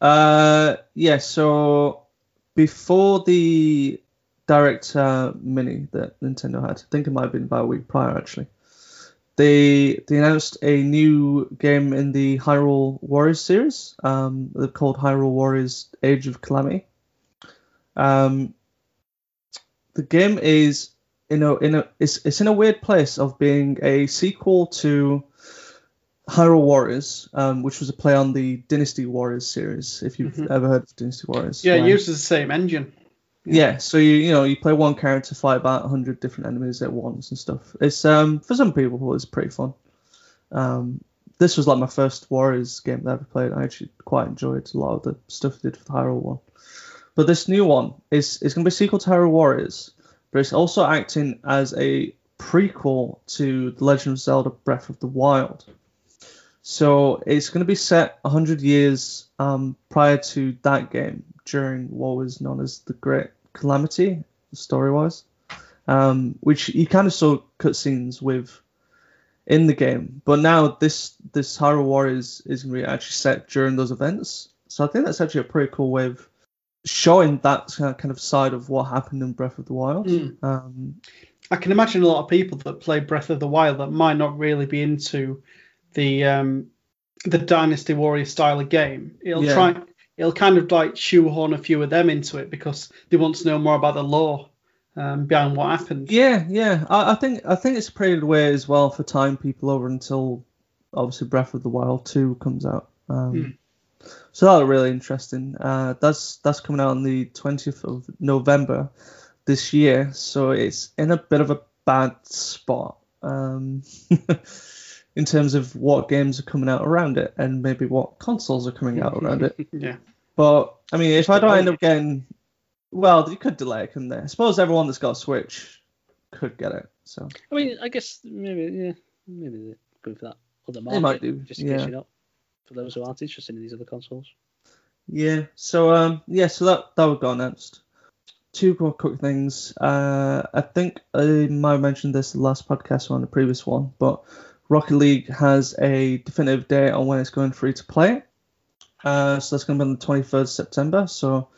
Uh, yeah. So before the Direct uh, Mini that Nintendo had, I think it might have been about a week prior actually. They they announced a new game in the Hyrule Warriors series. Um, they're called Hyrule Warriors: Age of Calamity. Um, the game is you know in a it's it's in a weird place of being a sequel to Hyrule Warriors, um, which was a play on the Dynasty Warriors series. If you've Mhm. ever heard of Dynasty Warriors, Yeah, it uses the same engine. yeah, so you you know you play one character fight about hundred different enemies at once and stuff. It's um for some people it's pretty fun. Um, this was like my first Warriors game that I ever played. I actually quite enjoyed a lot of the stuff they did for the Hyrule one. But this new one is is going to be a sequel to Hyrule Warriors, but it's also acting as a prequel to The Legend of Zelda: Breath of the Wild. So it's going to be set 100 years um, prior to that game, during what was known as the Great Calamity, story-wise, um, which you kind of saw cutscenes with in the game. But now this this Hyrule Warriors is going to be actually set during those events. So I think that's actually a pretty cool way of showing that kind of side of what happened in Breath of the Wild. Mm. Um, I can imagine a lot of people that play Breath of the Wild that might not really be into the um, the Dynasty Warrior style of game. It'll Yeah. try it'll kind of like shoehorn a few of them into it because they want to know more about the lore um, behind what happened. Yeah, yeah. I, I think I think it's a pretty good way as well for tying people over until obviously Breath of the Wild two comes out. Um, Hmm. So that'll be really interesting. Uh, that's that's coming out on the twentieth of November this year. So it's in a bit of a bad spot um, in terms of what games are coming out around it and maybe what consoles are coming out around it. yeah. But I mean, if I don't end up getting, well, you could delay it, couldn't they? I suppose everyone that's got a Switch could get it. So I mean, I guess maybe yeah, maybe they're going for that other market. They might do, just yeah. case you're not. For those who aren't interested in these other consoles. yeah, so um, yeah, so that that would got announced. Two more quick things. Uh, I think I might have mentioned this the last podcast or on the previous one, but Rocket League has a definitive date on when it's going free to play. Uh, so that's going to be on the 23rd of September. So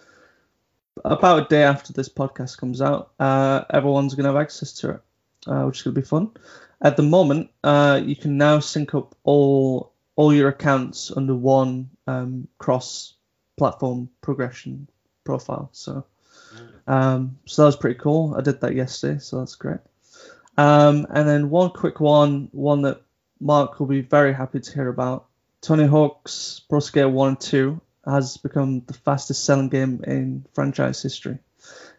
about a day after this podcast comes out, uh, everyone's going to have access to it, uh, which is going to be fun. At the moment, uh, you can now sync up all all your accounts under one um, cross-platform progression profile. So, um, so that was pretty cool. I did that yesterday, so that's great. Um, and then one quick one, one that Mark will be very happy to hear about. Tony Hawk's Pro Skater 1 and 2 has become the fastest selling game in franchise history,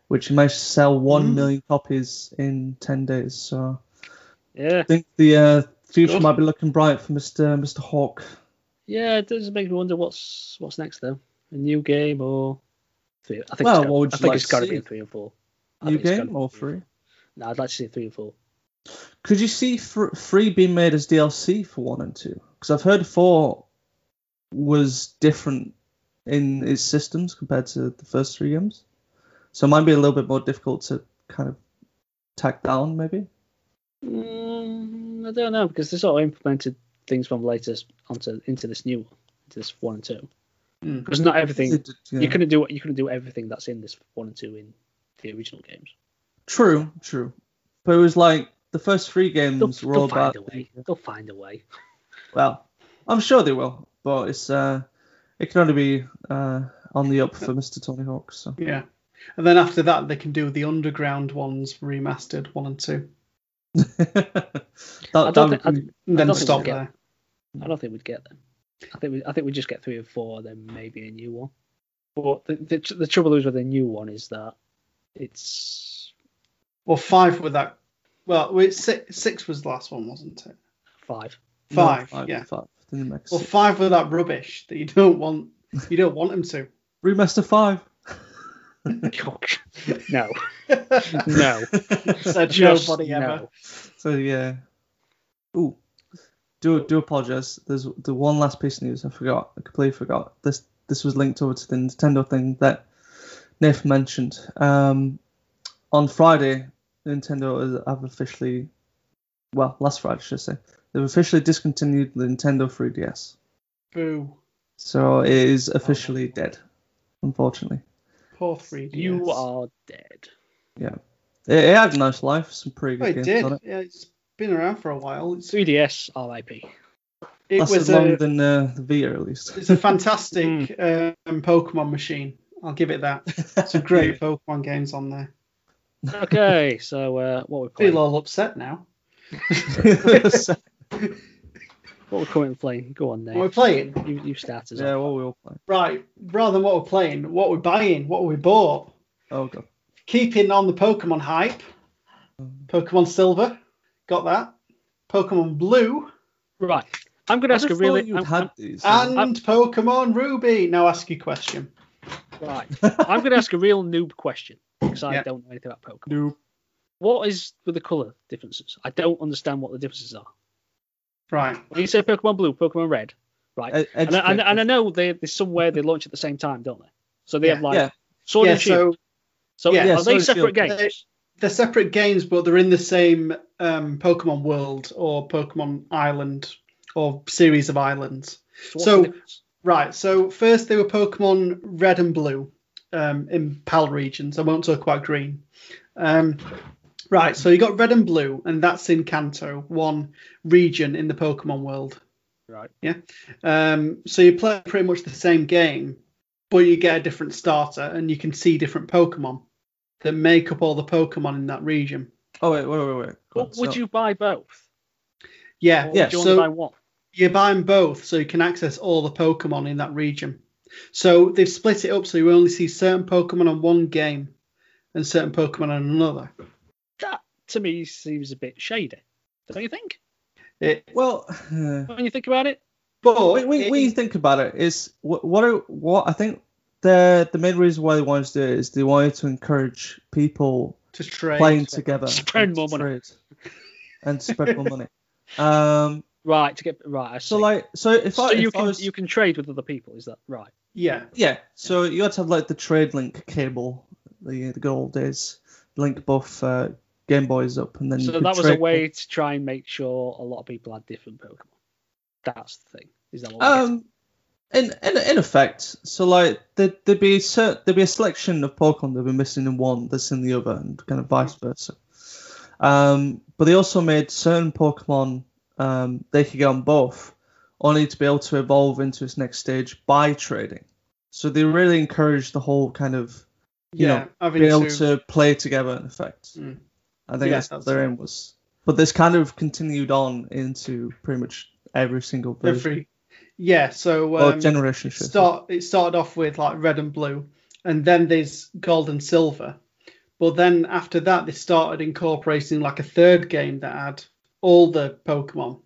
which managed to sell 1 Mm. million copies in 10 days. So Yeah, I think the uh, future Good. might be looking bright for Mr. Mr. Hawk. yeah. It does make me wonder what's what's next though. A new game or three? I think Well, it's got, what would I think like it's got to be three and four. I New game or three free? No, I'd like to see three and four. Could you see three being made as DLC for one and two? Because I've heard four was different in its systems compared to the first three games, so it might be a little bit more difficult to kind of tack down, maybe. Mm, I don't know because they sort of implemented things from latest onto into this new one, into this one and two. Mm. Because not everything It yeah. you couldn't do you couldn't do everything that's in this one and two in the original games. True, true, but it was like the first three games They'll, were they'll all find about. a way. They'll find a way. Well, I'm sure they will, but it's uh, it can only be uh on the up for Mr. Tony Hawk. So. Yeah. And then after that, they can do the underground ones remastered one and two, that, I don't think. be- and then don't stop we'll get- there. I don't think we'd get them. I think we I think we just get three or four, then maybe a new one. But the the, the trouble is with a new one is that it's Well, five with that. Well, wait, six, six was the last one, wasn't it? five. no, Five, yeah. Five. Didn't make Well, sense. five with that rubbish that you don't want. You don't want them to. Remaster five. no, no, Said just nobody ever. no. So yeah. Ooh. Do do apologize. There's the one last piece of news I forgot. I completely forgot. This this was linked over to the Nintendo thing that Nif mentioned. Um, on Friday, Nintendo has- have officially, well, last Friday, should I say, they've officially discontinued the Nintendo 3DS. Boo. So it is officially dead, unfortunately. Poor 3DS. You are dead. It, it had a nice life, some pretty Oh, good it games did. on it. Yeah, it's been around for a while. It's, 3DS RIP. it Lasted was longer a, than uh, the Vita, at least. it's a fantastic um, Pokemon machine. I'll give it that. Some great Pokemon games on there. Okay, so uh, what we're Feel playing? all upset now. What we're currently playing? Go on, What we're playing. You, you start us yeah, off. what we all play. Right, rather than what we're playing, what we're buying, what we bought. Oh god. Keeping on the Pokemon hype. Pokemon Silver, got that. Pokemon Blue Right. I'm going to ask a just really. you'd I'm- had these. and Pokemon Ruby. Now ask your question. Right. I'm going to ask a real noob question because I Yeah. don't know anything about Pokemon. Nope. What is with the color differences? I don't understand what the differences are. Right. When you say Pokemon Blue, Pokemon Red, right? E- And, I- and, and I know they, there's somewhere they launch at the same time, don't they? So they Yeah. have like Yeah. Sword yeah, and Shield. so So, yeah, are Sword they separate Shield. games? They're, separate games, but they're in the same um, Pokemon world or Pokemon Island or series of islands. what's so- Right. So first they were Pokemon Red and Blue um, in PAL regions. I won't talk about Green. Um, right. So you got Red and Blue, and that's in Kanto, one region in the Pokemon world. right. Yeah. Um, so you play pretty much the same game, but you get a different starter, and you can see different Pokemon that make up all the Pokemon in that region. Oh wait, wait, wait, wait. Go on, But would so- you buy both? Yeah. Or Yeah, Would you so- only buy one? you buy them both so you can access all the Pokemon in that region. So they've split it up so you only see certain Pokemon on one game and certain Pokemon on another. That to me seems a bit shady. Don't you think? It, Well, uh, When you think about it, but when, when, it- when you think about it, is what what are, what I think the the main reason why they wanted to do it is they wanted to encourage people to trade. playing together, Spread and more to money. and spread more money. Um, right? To get right. I so like, so if so I you if I can was, you can trade with other people. Is that right? Yeah. yeah, so you had to have like the trade link cable, the the good old days, link buff uh, Game Boys up, and then So could that was a trade way to try and make sure a lot of people had different Pokemon. That's the thing. Is that what? Um, in, in in effect, so like there'd, there'd be cer- there'd be a selection of Pokemon that would be missing in one that's in the other, and kind of vice versa. Um, but they also made certain Pokemon um, they could get on both, only to be able to evolve into its next stage by trading. So they really encouraged the whole kind of you yeah. know, having being able to, to play together in effect. Mm. I think Yeah, that's what their aim was. But this kind of continued on into pretty much every single version every yeah. So or um, generation. say. start it started off with like red and blue, and then there's gold and silver. But then after that, they started incorporating like a third game that had all the Pokemon.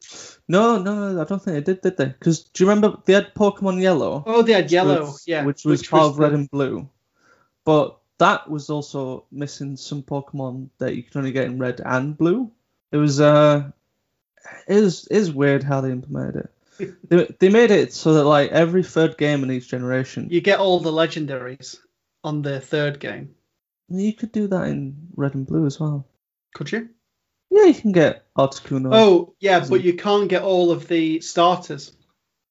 No, no, no, I don't think they did, did they? Because do you remember they had Pokemon Yellow? Oh, they had yellow, was- yeah, which was part of the- Red and Blue, but that was also missing some Pokemon that you could only get in Red and Blue. It was uh, it is is weird how they implemented it. they, they made it so that like every third game in each generation, you, get all the legendaries on the third game. you could do that in Red and Blue as well. Could you? Yeah, you can get Articuno. Oh, yeah, but you can't get all of the starters,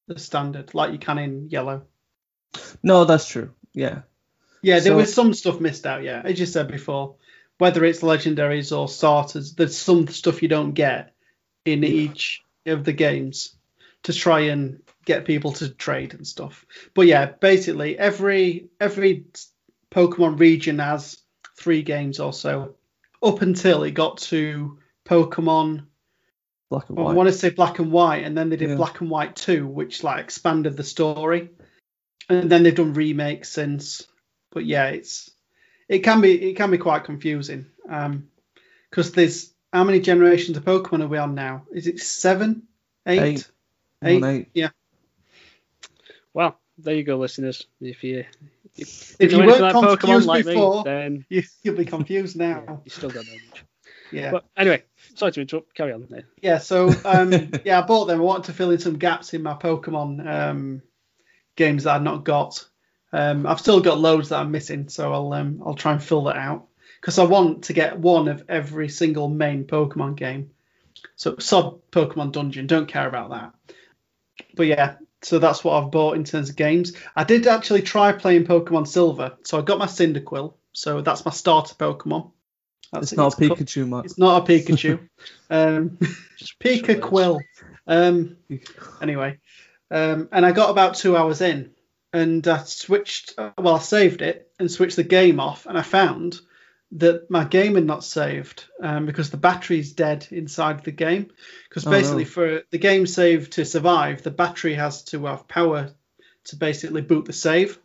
the standard, like you can in yellow. No, that's true. Yeah. Yeah, there So- was some stuff missed out. Yeah, as you said before, whether it's legendaries or starters, there's some stuff you don't get in each of the games to try and get people to trade and stuff. But yeah, basically every every Pokemon region has three games or so, up until it got to Pokemon. Black and well, I want to say Black and White, and then they did Yeah. Black and White Two, which like expanded the story, and then they've done remakes since. But yeah, it's it can be it can be quite confusing because there's how many generations of Pokemon are we on now? Is it seven, eight, Eight. eight? Eight. Yeah. Well, there you go, listeners. If you If know you anything weren't like Pokemon confused like before, me, then you, you'll be confused now. you still don't know much. Yeah. But anyway, sorry to interrupt. Carry on. There. Yeah, so um, yeah, I bought them. I wanted to fill in some gaps in my Pokemon um, games that I've not got. Um, I've still got loads that I'm missing, so I'll um, I'll try and fill that out because I want to get one of every single main Pokemon game, So sub Pokemon Dungeon, don't care about that. But yeah, so that's what I've bought in terms of games. I did actually try playing Pokemon Silver, so I got my Cyndaquil, so that's my starter Pokemon. That's It's not a called- Pikachu, Matt. It's not a Pikachu. um, Just Pika Quill. Um, anyway, um, and I got about two hours in, and I switched. Well, I saved it and switched the game off, and I found that my game had not saved um, because the battery's dead inside the game. Because Oh, basically, no. for the game save to survive, the battery has to have power to basically boot the save.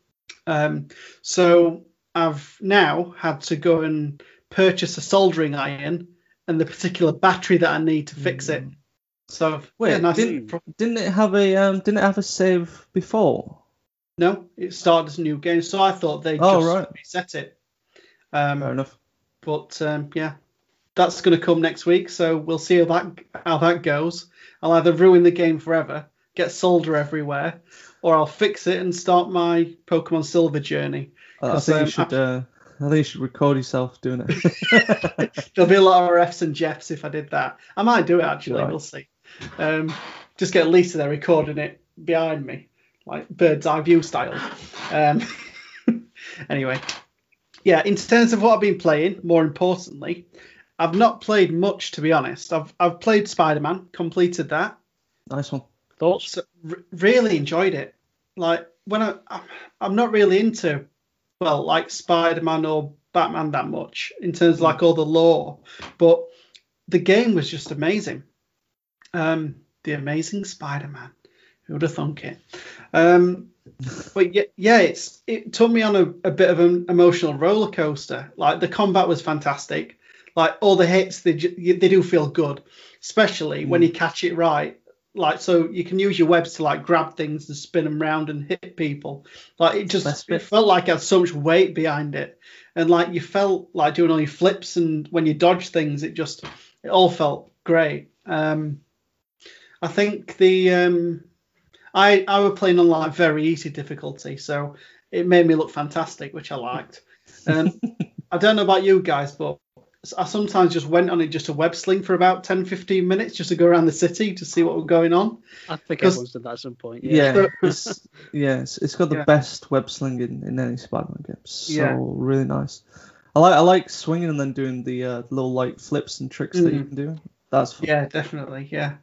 Um, so I've now had to go and purchase a soldering iron and the particular battery that I need to fix it. So Wait, yeah, nice didn't- Didn't it have a um? Didn't it have a save before? No, it started as a new game, so I thought they Oh, just right. reset it. Um, Fair enough. but um, yeah, that's going to come next week, so we'll see how that how that goes. I'll either ruin the game forever, get solder everywhere, or I'll fix it and start my Pokemon Silver journey. I- I think um, you should. Uh, I think you should record yourself doing it. There'll be a lot of Fs and Jeffs if I did that. I might do it actually. Right. We'll see. Um, just get Lisa there recording it behind me, like bird's eye view style. Um, anyway, yeah. In terms of what I've been playing, more importantly, I've not played much to be honest. I've I've played Spider Man, completed that. nice one. Thoughts? So, r- really enjoyed it. Like when I, I'm- I'm not really into, well, like Spider Man or Batman that much in terms of like all the lore, but the game was just amazing. Um, the Amazing Spider Man. Who would have thunk it? Um, but yeah, yeah, it's it took me on a, a bit of an emotional roller coaster. Like the combat was fantastic. Like all the hits, they they do feel good, especially when you catch it right like so you can use your webs to like grab things and spin them round and hit people like it just it felt like it had so much weight behind it and like you felt like doing all your flips and when you dodge things it just it all felt great um i think the um i i were playing on like very easy difficulty so it made me look fantastic which i liked um i don't know about you guys but I sometimes just went on it just a web sling for about 10, 15 minutes just to go around the city to see what was going on. I think 'Cause- everyone's done that at some point. Yeah, So- it's, yeah, it's, it's got the Yeah. best web slinging in any Spider-Man game. So Yeah. really nice. I like I like swinging and then doing the uh, little like flips and tricks that you Mhm. can do. That's fun. Yeah, definitely. Yeah.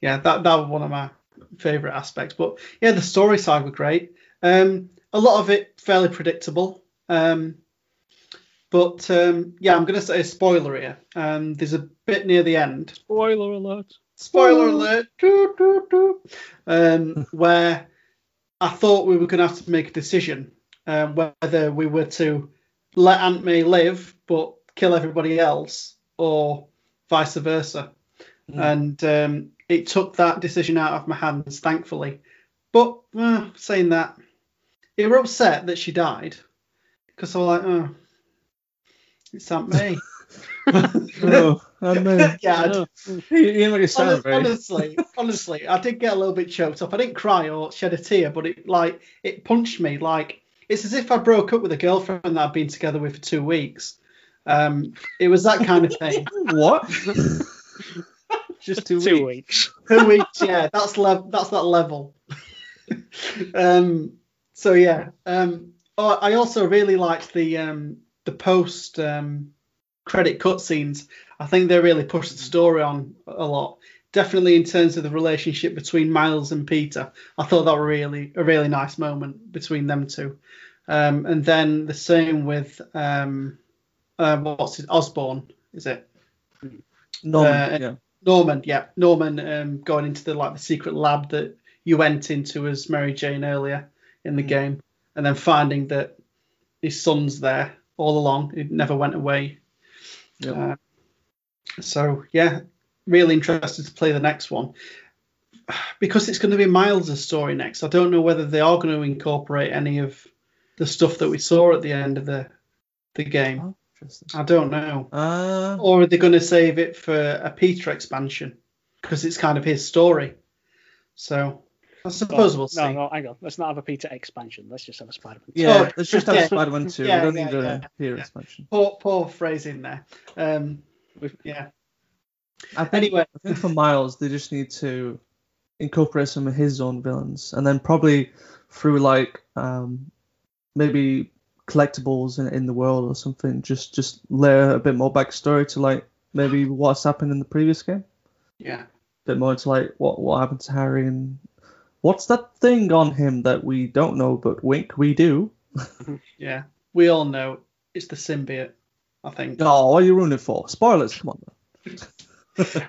Yeah, that, that was one of my favourite aspects. But yeah, the story side were great. Um, a lot of it fairly predictable. Um, but um, yeah, I'm going to say a spoiler here. Um, there's a bit near the end Spoiler alert. spoiler alert, doo, doo, doo, um, where I thought we were going to have to make a decision um, whether we were to let Aunt May live but kill everybody else or vice versa. Mm. And um, it took that decision out of my hands, thankfully. But uh, saying that, it were upset that she died because I was like, oh, it's not me. Oh, I know. yeah, You, you make it sound Honest- very. honestly, honestly, I did get a little bit choked up. I didn't cry or shed a tear, but it like it punched me. Like it's as if I broke up with a girlfriend that I've been together with for two weeks. Um, it was that kind of thing. What? Just two, two weeks. weeks. two weeks, yeah, that's level. That's that level. um, so yeah. Um, oh, I also really liked the um, the post um, credit cutscenes. I think they really pushed the story on a lot. Definitely in terms of the relationship between Miles and Peter, I thought that were really a really nice moment between them two. Um, and then the same with um, uh, what's it, Osborn, is it? Norman, Uh, yeah. Norman, yeah, Norman um, going into the like the secret lab that you went into as Mary Jane earlier in the Mm. game, and then finding that his son's there all along. It never went away. Yep. Uh, so yeah, really interested to play the next one because it's going to be Miles' story next. I don't know whether they are going to incorporate any of the stuff that we saw at the end of the the game. Oh, interesting. I don't know Uh, or are they going to save it for a Peter expansion because it's kind of his story? So I suppose we'll see. No, no, hang on. Let's not have a Peter expansion. Let's just have a Spider-Man. yeah, Oh, let's just have yeah. Spider-Man 2. Yeah, we don't yeah, need a yeah, Peter yeah. expansion. Poor, poor phrase in there. Um, yeah. I think, Anyway. I think for Miles, they just need to incorporate some of his own villains, and then probably through like um, maybe collectibles in, in the world or something, just just layer a bit more backstory to like maybe what's happened in the previous game, Yeah. a bit more to like what what happened to Harry and what's that thing on him that we don't know, but wink we do. Yeah. We all know it's the symbiote. I think. Oh, what are you ruining it for? Spoilers, come on.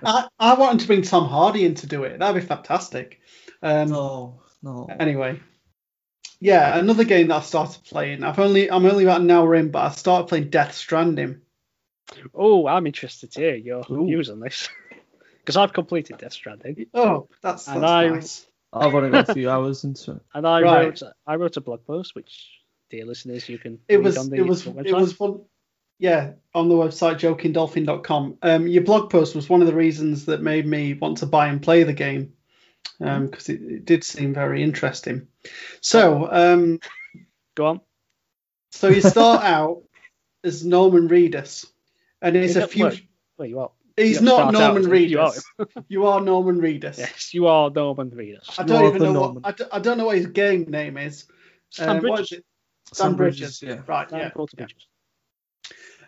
I, I wanted to bring Tom Hardy in to do it. That'd be fantastic. Um, No, no. Anyway, yeah, another game that I started playing. I've only I'm only about an hour in, but I started playing Death Stranding. Oh, I'm interested to hear your Ooh. views on this. Because I've completed Death Stranding. Oh, that's, that's And I- nice. I've only got a few hours into it. And I Right. wrote I wrote a blog post, which dear listeners you can It read was on the it was website. it was one. Yeah, on the website jokingdolphin.com. Um, your blog post was one of the reasons that made me want to buy and play the game, because it, it did seem very interesting. So, um, Go on. so you start out as Norman Reedus, and it's a few. wait, wait, you are. He's you not start out Norman as- you are. Reedus. You are Norman Reedus. Yes, you are Norman Reedus. I don't are even know Norman. what I, don't, know what his game name is. Sam Um, Bridges. is it? Sam Bridges. yeah. Right. Sam Yeah. Porter yeah. Bridges.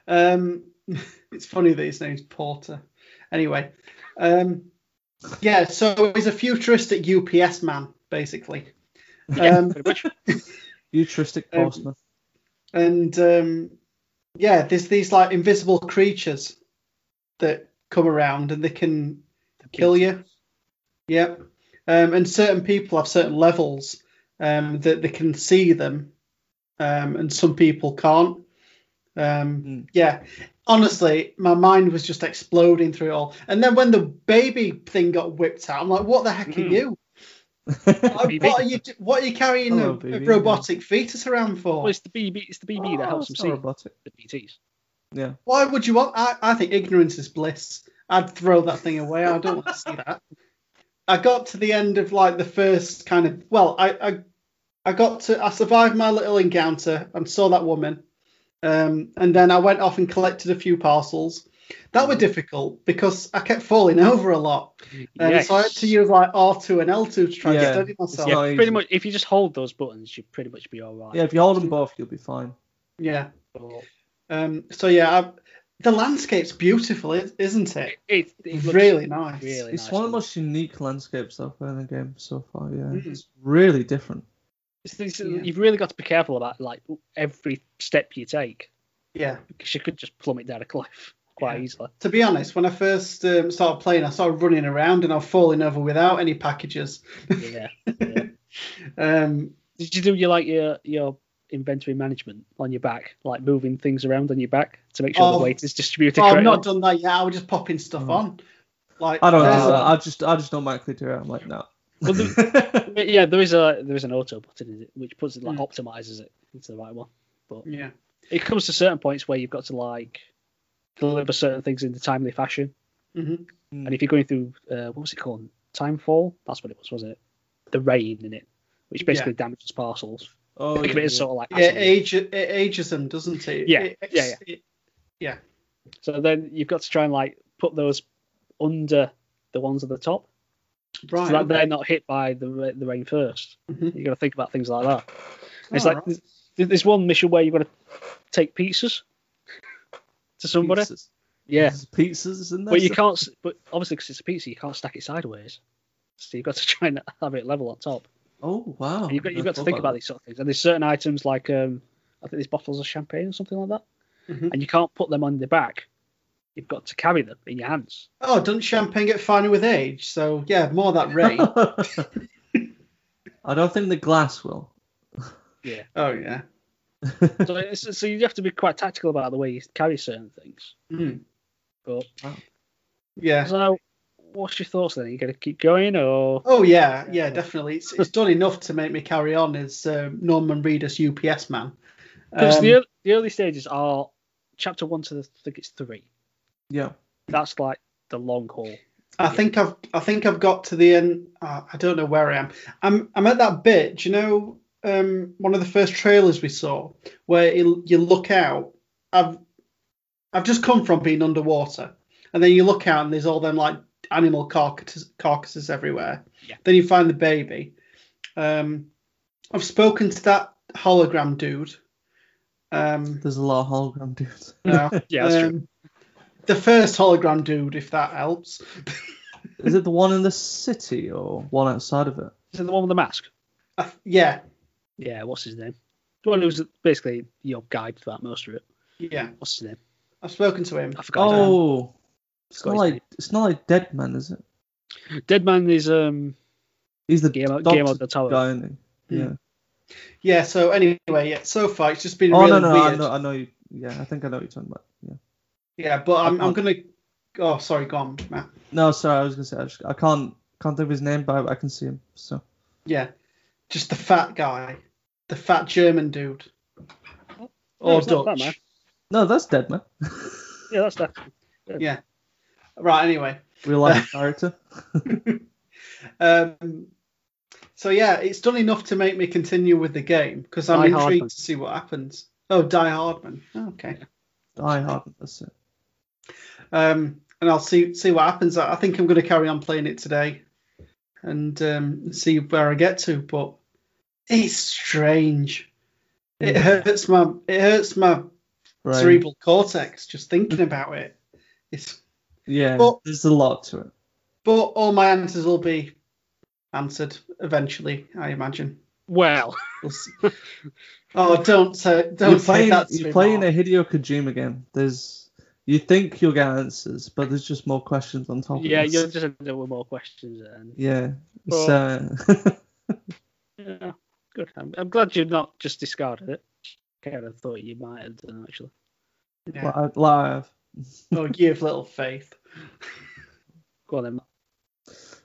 Um, it's funny that his name's Porter. Anyway, um, yeah. So he's a futuristic UPS man, basically, Yeah, Um, pretty much. Futuristic Um, postman. and um, yeah, there's these like invisible creatures that come around and they can kill you. Yep. Um, and certain people have certain levels um, that they can see them, um, and some people can't. Um, Mm. Yeah. Honestly, my mind was just exploding through it all. And then when the baby thing got whipped out, I'm like, "What the heck are Mm. you? Like, what are you? What are you carrying Hello, a, a baby. robotic fetus around for? Well, it's the BB. It's the BB that Oh, helps them see robotic. the BTs. Yeah. Why would you want? I, I think ignorance is bliss. I'd throw that thing away. I don't want to see that. I got to the end of like the first kind of. Well, I I, I got to. I survived my little encounter and saw that woman, um, and then I went off and collected a few parcels. That were difficult because I kept falling over a lot, and yes. so I had to use like R two and L two to try Yeah. to steady myself. yeah, pretty easy. much. If you just hold those buttons, you'd pretty much be all right. Yeah, if you hold them both, you'll be fine. Yeah. Um. So yeah, I, the landscape's beautiful, isn't it? It, it looks Really nice. Really It's nice one of the most unique landscapes I've played in the game so far. Yeah, Mm. it's really different. It's- it's- Yeah. You've really got to be careful about like every step you take Yeah. because you could just plummet down a cliff quite Yeah. easily. To be honest, when I first um, started playing, I started running around and I was falling over without any packages. Yeah. yeah. Um, Did you do your like your your inventory management on your back, like moving things around on your back to make sure Oh. the weight is distributed oh, I've not done that yet. I was just popping stuff Oh. on. Like I don't there's do a- I just, I just automatically do it. I'm like, no. Well, the- yeah, there is a there is an auto button in it which puts it like Mm. optimizes it into the right one. But Yeah. it comes to certain points where you've got to like deliver certain things in a timely fashion. hmm And if you're going through uh, what was it called? Timefall? That's what it was, was it? The rain in it, which basically damages parcels. oh, Think yeah, it yeah. sort of like Yeah, age, it ages them, doesn't it? Yeah, It- yeah, it- So then you've got to try and like put those under the ones at the top, right. so that okay. they're not hit by the the rain 1st Mhm. You got to think about things like that. It's like right. there's, there's one mission where you've got to take pizzas to somebody. Pizzas. Yeah, There's pizzas in there. but you so- can't. But obviously, because it's a pizza, you can't stack it sideways. So you've got to try and have it level on top. Oh wow. And you've got you've got to think about these sort of things. And there's certain items like um, I think there's bottles of champagne or something like that, Mhm. and you can't put them on the back. You've got to carry them in your hands. Oh, doesn't champagne get finer with age? So yeah, more of that rain. I don't think the glass will. Yeah. oh yeah. so, it's, so you have to be quite tactical about the way you carry certain things. Mm. But Yeah. so, what's your thoughts then? Are you going to keep going or? Oh yeah, yeah, definitely. It's, it's done enough to make me carry on as um, Norman Reedus UPS man. Because Um, the, the early stages are chapter one to the, I think it's three. Yeah. That's like the long haul. I think I've I think I've got to the end. Uh, I don't know where I am. I'm I'm at that bit. Do you know um, one of the first trailers we saw where you, you look out? I've I've just come from being underwater. and then you look out and there's all them like animal carcasses, carcasses everywhere. Yeah. Then you find the baby. Um, I've spoken to that hologram dude. Um, There's a lot of hologram dudes. no, Yeah, that's true. The first hologram dude, if that helps. Is it the one in the city or one outside of it? Is it the one with the mask? Uh, yeah, Yeah, what's his name? The one who's basically your guide throughout most of it. yeah. What's his name? I've spoken to him. I forgot. his name. Oh, it's not like it's not like Dead Man, is it? Dead Man is um He's the Guillermo, doctor Guillermo del Toro. guy, isn't he? Hmm. Yeah. Yeah. So anyway, yeah. So far, it's just been Oh really no, no, I know, I know. You, yeah, I think I know what you're talking about. Yeah. Yeah, but I'm, I I'm gonna. Oh, sorry. Go on, Matt. No, sorry, I was gonna say I, just, I can't can't think of his name, but I, I can see him. So Yeah, just the fat guy, the fat German dude, No, or it's not Dutch. that, no, that's Dead Man. Yeah, that's that. Yeah. Right. Anyway. Real life character. Um. So yeah, it's done enough to make me continue with the game because I'm Die intrigued Hardman. to see what happens. Oh, Die Hardman. Okay. Die Hard. That's it. Um, and I'll see see what happens. I I think I'm going to carry on playing it today, and um, see where I get to. But it's strange. It hurts my it hurts my Right. cerebral cortex just thinking about it. It's Yeah. But- there's a lot to it. but all my answers will be answered eventually. I imagine. Well, We'll oh, don't say don't you're say playing, that. to you're me, playing Mark. a Hideo Kojima game. There's you think you'll get answers, but there's just more questions on top yeah, of it. Yeah, you'll just end up with more questions. And Yeah. It's, Well- uh, yeah, good. I'm, I'm glad you've not just discarded it. Kind of thought you might have done actually. Yeah. li- live. Oh, you have little faith. Go on then. Matt.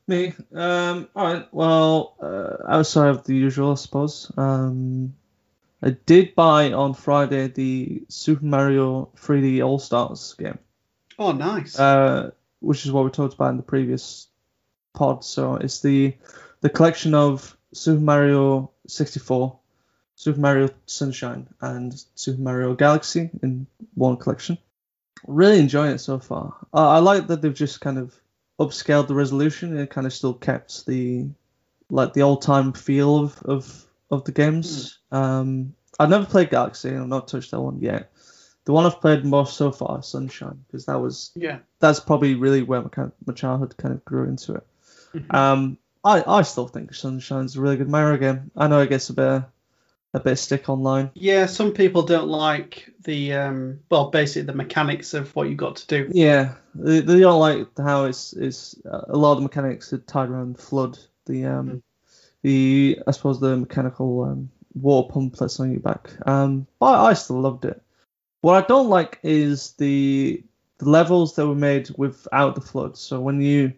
Me. Um, all right. Well, uh, outside of the usual, I suppose. Um, I did buy on Friday the Super Mario 3D All Stars game, Oh, nice. uh, which is what we talked about in the previous pod. So it's the the collection of Super Mario 64, Super Mario Sunshine, and Super Mario Galaxy in one collection. Really enjoying it so far. I, I like that they've just kind of upscaled the resolution and it kind of still kept the like the old time feel of of, of the games. Um, I've never played Galaxy and I've not touched that one yet. The one I've played most so far is Sunshine because that was yeah. that's probably really where my kind my childhood kind of grew into it. Mhm. Um, I, I still think Sunshine's a really good Mario game. I know it gets a bit a bit of stick online. Yeah, some people don't like the um well basically the mechanics of what you got to do. Yeah, they, they don't like how it's it's uh, a lot of the mechanics are tied around FLUDD. The um Mm. the I suppose the mechanical um, water pump that's on your back. Um, but I still loved it. What I don't like is the the levels that were made without the FLUDD. So when you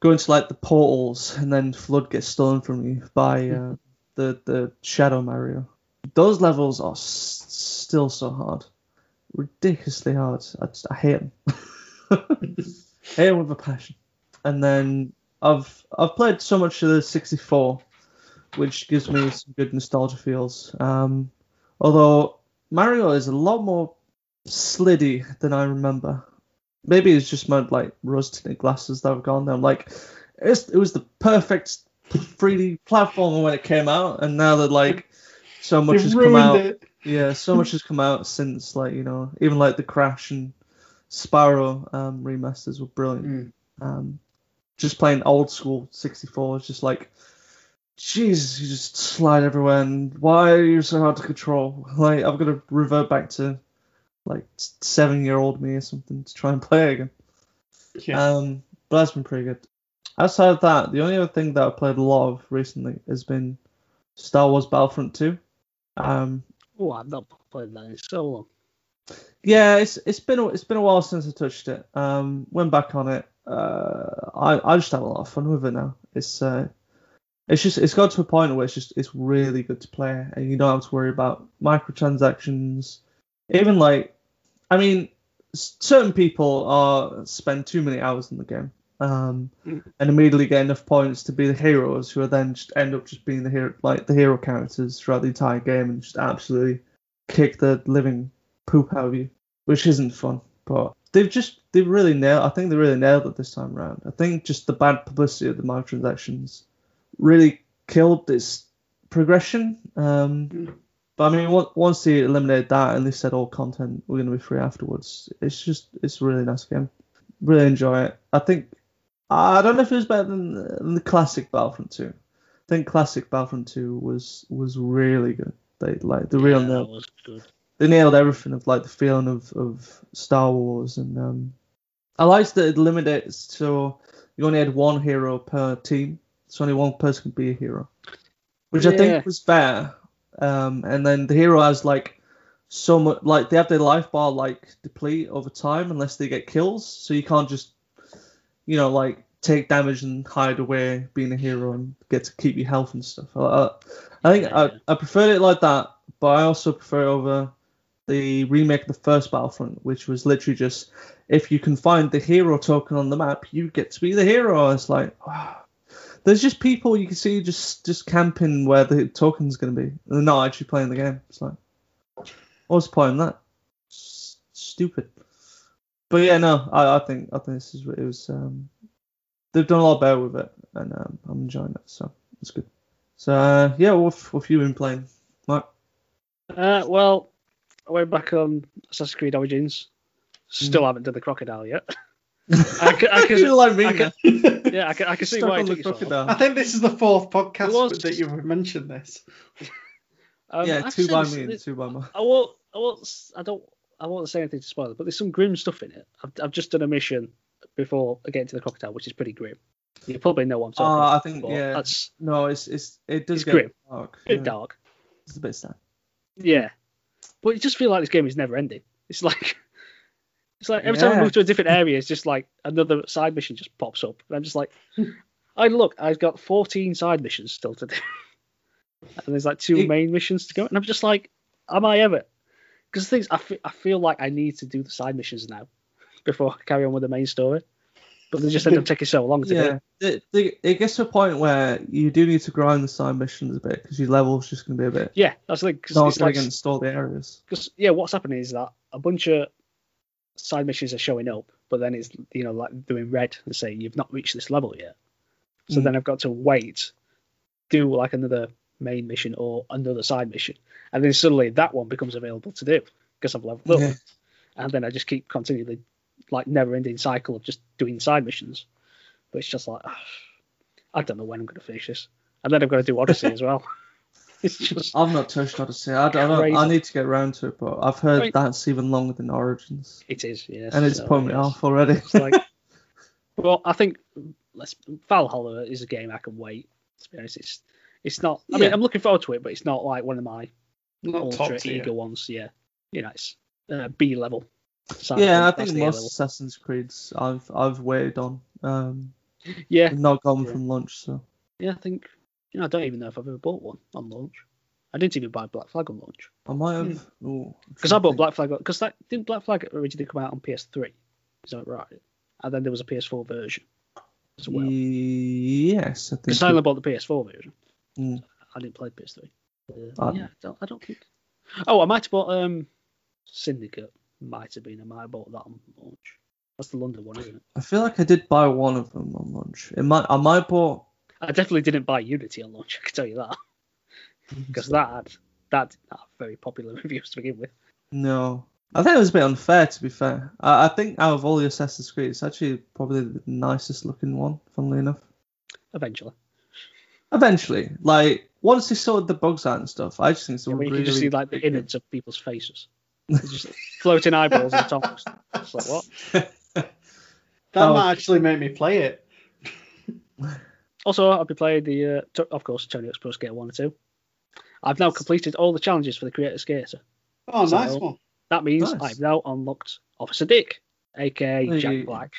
go into like the portals and then FLUDD gets stolen from you by uh, the the Shadow Mario, those levels are s- still so hard, ridiculously hard. I, just, I hate them. hate them with a passion. And then I've I've played so much of the 64, which gives me some good nostalgia feels. Um, although Mario is a lot more sliddy than I remember. Maybe it's just my like rose-tinted glasses that have gone there. I'm like, it's, it was the perfect 3D platformer when it came out, and now that like so much has come out. it. Yeah, so much has come out since like you know even like the Crash and Spyro um, remasters were brilliant. Mm. Um, just playing old school 64 is just like, jeez, you just slide everywhere, and why are you so hard to control? Like I've got to revert back to like seven year old me or something to try and play again. Yeah. Um, but that's been pretty good. Outside of that, the only other thing that I've played a lot of recently has been Star Wars Battlefront 2. Um, Oh, I've not played that in so long. yeah, it's it's been a, it's been a while since I touched it. Um, went back on it. Uh, I I just have a lot of fun with it now. It's uh, it's just it's got to a point where it's just it's really good to play, and you don't have to worry about microtransactions. Even like, I mean, certain people are spend too many hours in the game, um, Mm. and immediately get enough points to be the heroes, who are then just end up just being the hero, like the hero characters throughout the entire game, and just absolutely kick the living poop out of you, which isn't fun. But they've just they really nailed. I think they really nailed it this time around. I think just the bad publicity of the microtransactions really killed this progression. Um, but I mean, once they eliminated that and they said all content we're going to be free afterwards, it's just it's a really nice game. Really enjoy it. I think I don't know if it was better than, than the classic Battlefront 2. I think classic Battlefront 2 was was really good. They like the real Yeah, nail was good. they nailed everything of like the feeling of, of Star Wars and um, I liked that it limited so you only had one hero per team, so only one person could be a hero, which I think was fair. Um, and then the hero has like so much like they have their life bar like deplete over time unless they get kills, so you can't just you know like take damage and hide away being a hero and get to keep your health and stuff. I, I, I think I, Yeah. I preferred it like that, but I also prefer over the remake of the first Battlefront, which was literally just if you can find the hero token on the map, you get to be the hero. It's like ah. There's just people you can see just just camping where the token's going to be. And they're not actually playing the game. It's like what's the point in that? S- stupid. But yeah, no, I, I think I think this is it was um, they've done a lot better with it, and um, I'm enjoying it, so it's good. So uh, yeah, what what have you been playing, Mark? Uh, well, I went back on Assassin's Creed Origins. Still haven't done the crocodile yet. I can, I can, You're like me I can- yeah, I can, I can see Stuck why it took you so long. crocodile. I think this is the fourth podcast was- that you've mentioned this. Um, yeah, I've two by this- me and two by Mark. I won't. I won't. s- I don't. I won't say anything to spoil it, but there's some grim stuff in it. I've, I've just done a mission before getting to the crocodile, which is pretty grim. You probably know what I'm talking Uh, about. I think yeah. That's No, it's it's it does It's get grim. dark. bit yeah. dark. It's a bit sad. Yeah, but it just feels like this game is never ending. It's like. It's like every time I move to a different area, it's just like another side mission just pops up, and I'm just like, I look, I've got 14 side missions still to do, and there's like two It- main missions to go, and I'm just like, am I ever? Because the things I fe- I feel like I need to do the side missions now before I carry on with the main story, but they just end up taking so long to Yeah, do. it, it, it gets to a point where you do need to grind the side missions a bit because your level's just going to be a bit Yeah, that's the thing. 'cause not it's going like, to install the areas. because yeah, what's happening is that a bunch of side missions are showing up, but then it's you know like doing red and say you've not reached this level yet. So Mm. then I've got to wait, do like another main mission or another side mission, and then suddenly that one becomes available to do because I've leveled up, Yeah. and then I just keep continually like never-ending cycle of just doing side missions. But it's just like I don't know when I'm going to finish this, and then I've got to do Odyssey as well. It's just I've not touched Odyssey. I, don't know. I need to get around to it, but I've heard Right. that's even longer than Origins, it is, yes. and it's so, put me yes. off already. Like, well, I think let's Valhalla is a game I can wait. To be honest, it's it's not. I mean, I'm looking forward to it, but it's not like one of my Not top ultra eager ones. Yeah, you know, it's uh, B level. So yeah, I think the A most level. Assassin's Creeds I've I've waited on. Um, Yeah, not gone Yeah. from launch, so yeah. I think you know. I don't even know if I've ever bought one on launch. I didn't even buy Black Flag on launch I might have. Hmm. because I bought. Black Flag because that didn't Black Flag originally come out on PS3. Is that right? And then there was a PS4 version as well. Yes, I think. Because I bought the PS4 version. Mm. I didn't play PS3. Uh, Ah. yeah, I don't, I don't think. Oh, I might have bought um Syndicate. Might have been. I might have bought that on launch. That's the London one, isn't it? I feel like I did buy one of them on launch. It might. I might have bought. I definitely didn't buy Unity on launch. I can tell you that because that had, that did not have very popular reviews to begin with. No, I think it was a bit unfair. To be fair, I, I think out of all the Assassin's Creed, it's actually probably the nicest looking one. Funnily enough, Eventually, eventually, like once they sorted the bugs out and stuff, I just think it's a yeah, where you really. can just see like the innards of people's faces, It's just floating eyeballs and tongues. It's like what? That Oh. might actually make me play it. Also, I've been playing the, uh, t- of course, Tony Hawk's Pro Skater 1 and 2. I've now completed all the challenges for the Creator Skater. Oh, So- nice one. That means Nice. I've now unlocked Officer Dick, aka Hey. Jack Black.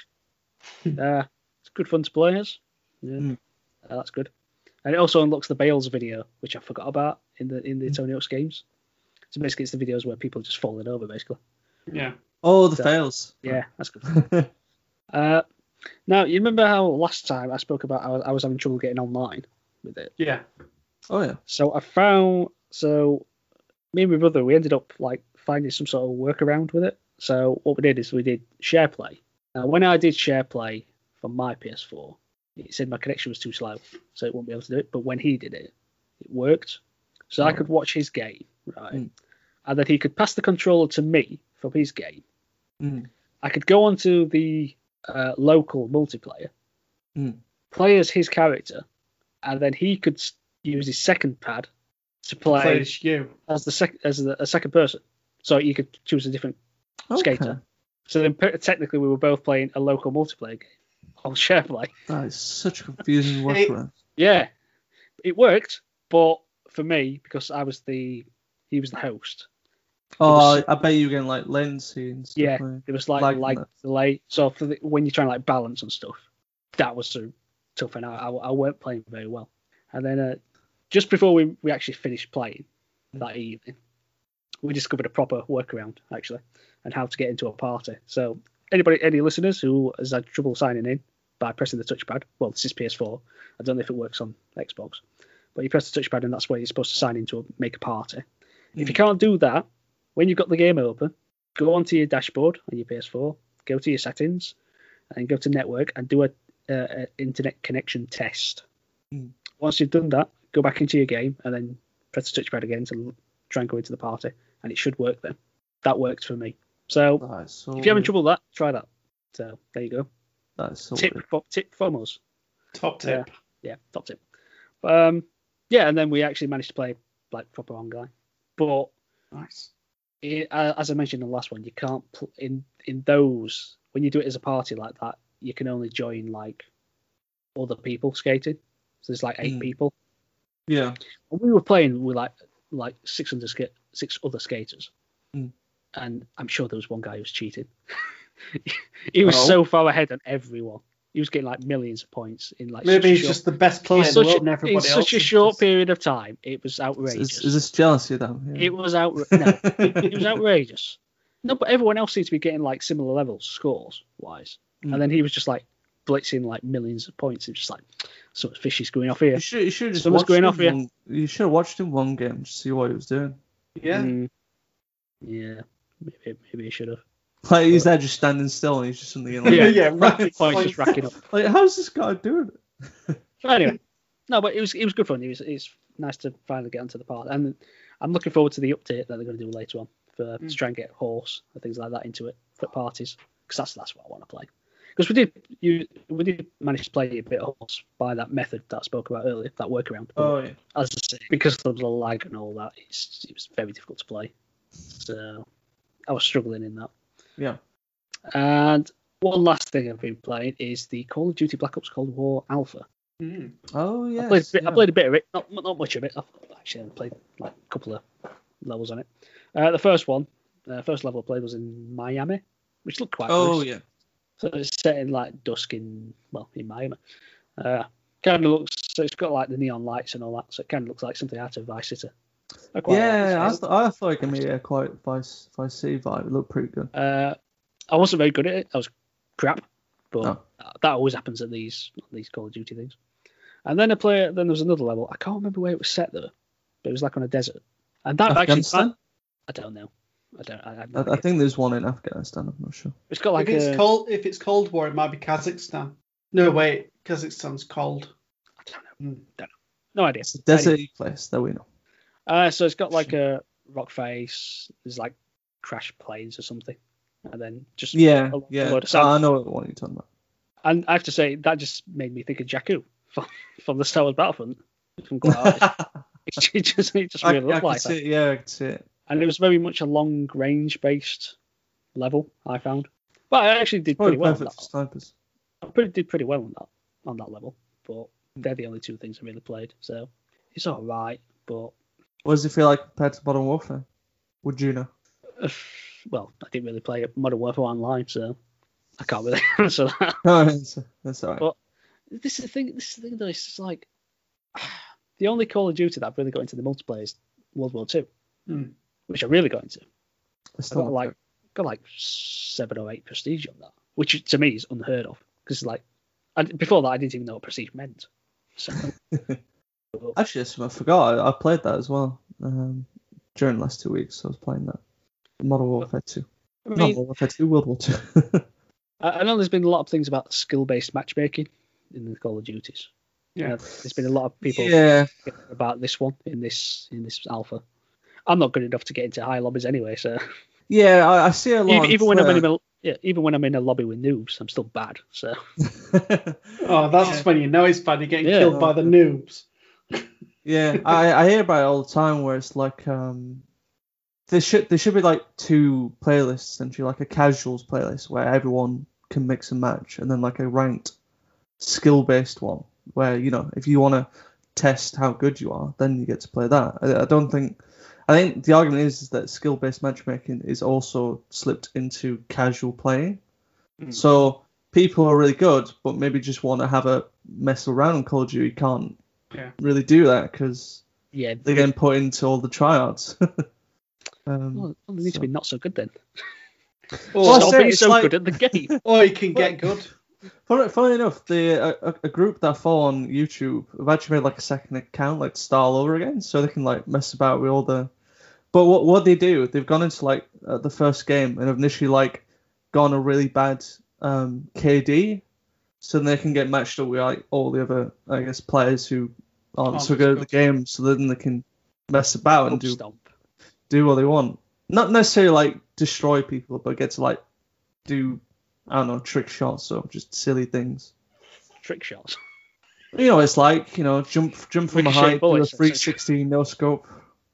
uh, it's good fun to play as. Yeah, Mm. Uh, that's good. And it also unlocks the Bails video, which I forgot about in the in the Tony Hawk's games. So basically, it's the videos where people are just falling over, basically. Yeah. Oh, the So- fails. Yeah, that's good. Uh, now you remember how last time I spoke about I was, I was having trouble getting online with it. Yeah. oh yeah. So I found so me and my brother we ended up like finding some sort of workaround with it. So what we did is we did share play. Now when I did share play from my PS4, it said my connection was too slow, so it wouldn't be able to do it. But when he did it, it worked. So I Oh. could watch his game, right? Mm. And then he could pass the controller to me from his game. Mm. I could go onto the uh, local multiplayer, Mm. play as his character, and then he could use his second pad to play Play as you. as the sec- as the, a second person. So you could choose a different skater. So then pe- technically we were both playing a local multiplayer game on SharePlay. That is such a confusing Hey. workaround. Yeah, it worked, but for me because I was the he was the host, Oh, was- I, bet you were getting like latency and stuff. Yeah. like- it was like Lag like and delay. So for the, when you're trying to like balance and stuff, that was so tough, and I, I, I weren't playing very well. And then uh, just before we, we actually finished playing that evening, we discovered a proper workaround actually, and how to get into a party. So anybody, any listeners who has had trouble signing in by pressing the touchpad, well, this is PS4. I don't know if it works on Xbox, but you press the touchpad and that's where you're supposed to sign into a, make a party. If you Mm. can't do that, when you've got the game open, go onto your dashboard on your PS4, go to your settings, and go to network and do a, a, a internet connection test. Mm. Once you've done that, go back into your game and then press the touchpad again to try and go into the party, and it should work then. That worked for me. So That is so if you're having trouble with that, try that. So there you go. That is so tip, weird. fo- tip from us. Top tip. Yeah, top tip. Um, yeah, and then we actually managed to play like proper on guy, but Nice. It, uh, as I mentioned in the last one, you can't pl- in in those when you do it as a party like that, you can only join like other people skating. So there's like eight Mm. people. Yeah. And we were playing with like like 600 ska- six other skaters, Mm. and I'm sure there was one guy who was cheating. he was Oh. so far ahead on everyone. He was getting like millions of points in like Maybe such he's short, just the best player in in the such, world, a, in such a short just- period of time. It was outrageous. Is, is this jealousy then? Yeah. It was outrageous. No, it was outrageous. No, but everyone else seemed to be getting like similar levels, scores wise, Mm. and then he was just like blitzing like millions of points. It's just like something fishy's going off here. You should, you should just Someone's watched going him off here. one, You should have watched him one game to see what he was doing. Yeah. Mm. yeah, maybe, maybe he should have. Like he's there just standing still and he's just something like, Yeah, yeah, right. Points just racking up. like how's this guy doing it? But anyway, no, but it was it was good fun. It was it's nice to finally get onto the part, and I'm looking forward to the update that they're going to do later on for to Mm. try and get horse and things like that into it for parties because that's that's what I want to play. Because we did you we did manage to play a bit of horse by that method that I spoke about earlier, that workaround. But Oh yeah. as I say, because of the lag and all that, it's, it was very difficult to play. So I was struggling in that. Yeah. And one last thing I've been playing is the Call of Duty Black Ops Cold War Alpha. Mm. Oh yeah. I, played a bit, I played a bit of it, not not much of it. I've actually only played like a couple of levels on it. Uh, the first one, uh, first level I played was in Miami, which looked quite Oh nice. yeah. So it's set in like dusk in well in Miami. Uh, kind of looks so it's got like the neon lights and all that, so it kind of looks like something out of Vice City. I quite like Yeah, I, this th- I thought it gave me a quite Vice Vice City vibe. It looked pretty good. Uh, I wasn't very good at it. I was crap, but Oh. that always happens at these these Call of Duty things. And then I play. Then there was another level. I can't remember where it was set though, but it was like on a desert. And that actually, Afghanistan. I don't know. I don't. I, I, I, no I think there's one in Afghanistan. I'm not sure. it's got like if it's a. cold, if it's Cold War, it might be Kazakhstan. No, wait, Kazakhstan's cold. I don't know. Mm. Don't know. No idea. It's a desert place that we know. Uh, so it's got like a rock face. There's like crash planes or something, and then just Yeah, a, yeah. load of sand. I know what one you're talking about. And I have to say that just made me think of Jakku from, from the Star Wars Battlefront. From it just it just really I looked can like that. it. Yeah, I can see it. And it was very much a long range based level. I found, but I actually did pretty well. On that. snipers. I pretty, did pretty well on that on that level, but they're the only two things I really played. So it's all right, but What does it feel like compared to Modern Warfare? Would you know? uh, well, I didn't really play Modern Warfare online, so I can't really answer that. No, that's, that's all right. Well- This is the thing. This is the thing though. It's just like the only Call of Duty that I've really got into the multiplayer is World War Two, Hmm. which I really got into. It's I got not like got like seven or eight prestige on that, which to me is unheard of because like I, before that I didn't even know what prestige meant. So Actually, I forgot. I, I played that as well um, during the last two weeks. I was playing that Modern Warfare 2. I Not mean, World War Two, World War Two. I I know there's been a lot of things about skill-based matchmaking in the Call of Duties. Yeah. Uh, there's been a lot of people yeah, about this one in this in this alpha. I'm not good enough to get into high lobbies anyway, so yeah, I, I see a lot. even, even when I'm in a yeah, even when I'm in a lobby with noobs, I'm still bad. So Oh, that's when you know it's bad. You're getting Yeah. killed by the noobs. Yeah, I, I hear about it all the time where it's like um there should there should be like two playlists essentially, like a casuals playlist where everyone can mix and match, and then like a ranked skill based one where, you know, if you wanna test how good you are, then you get to play that. I, I don't think I think the argument is, is that skill based matchmaking is also slipped into casual playing. Mm. So people are really good, but maybe just want to have a mess around on Call of Duty can't Yeah. really do that because yeah, they're getting put into all the tryouts. um, well, they need to be not so good then. Well, I Stop being so like- good at the game. Or you can get good. funny, funny enough, the a, a group that I follow on YouTube have actually made like a second account, like to start all over again, so they can like mess about with all the. But what what they do, they've gone into like uh, the first game and have initially like gone a really bad um, KD, so then they can get matched up with like all the other I guess players who aren't Aren't so good at the game, so then they can mess about and do Stomp. do what they want. Not necessarily like destroy people, but get to like do I don't know trick shots or just silly things. trick shots. You know, it's like you know jump jump from a Ricochet height, do a bullets, 360 no scope.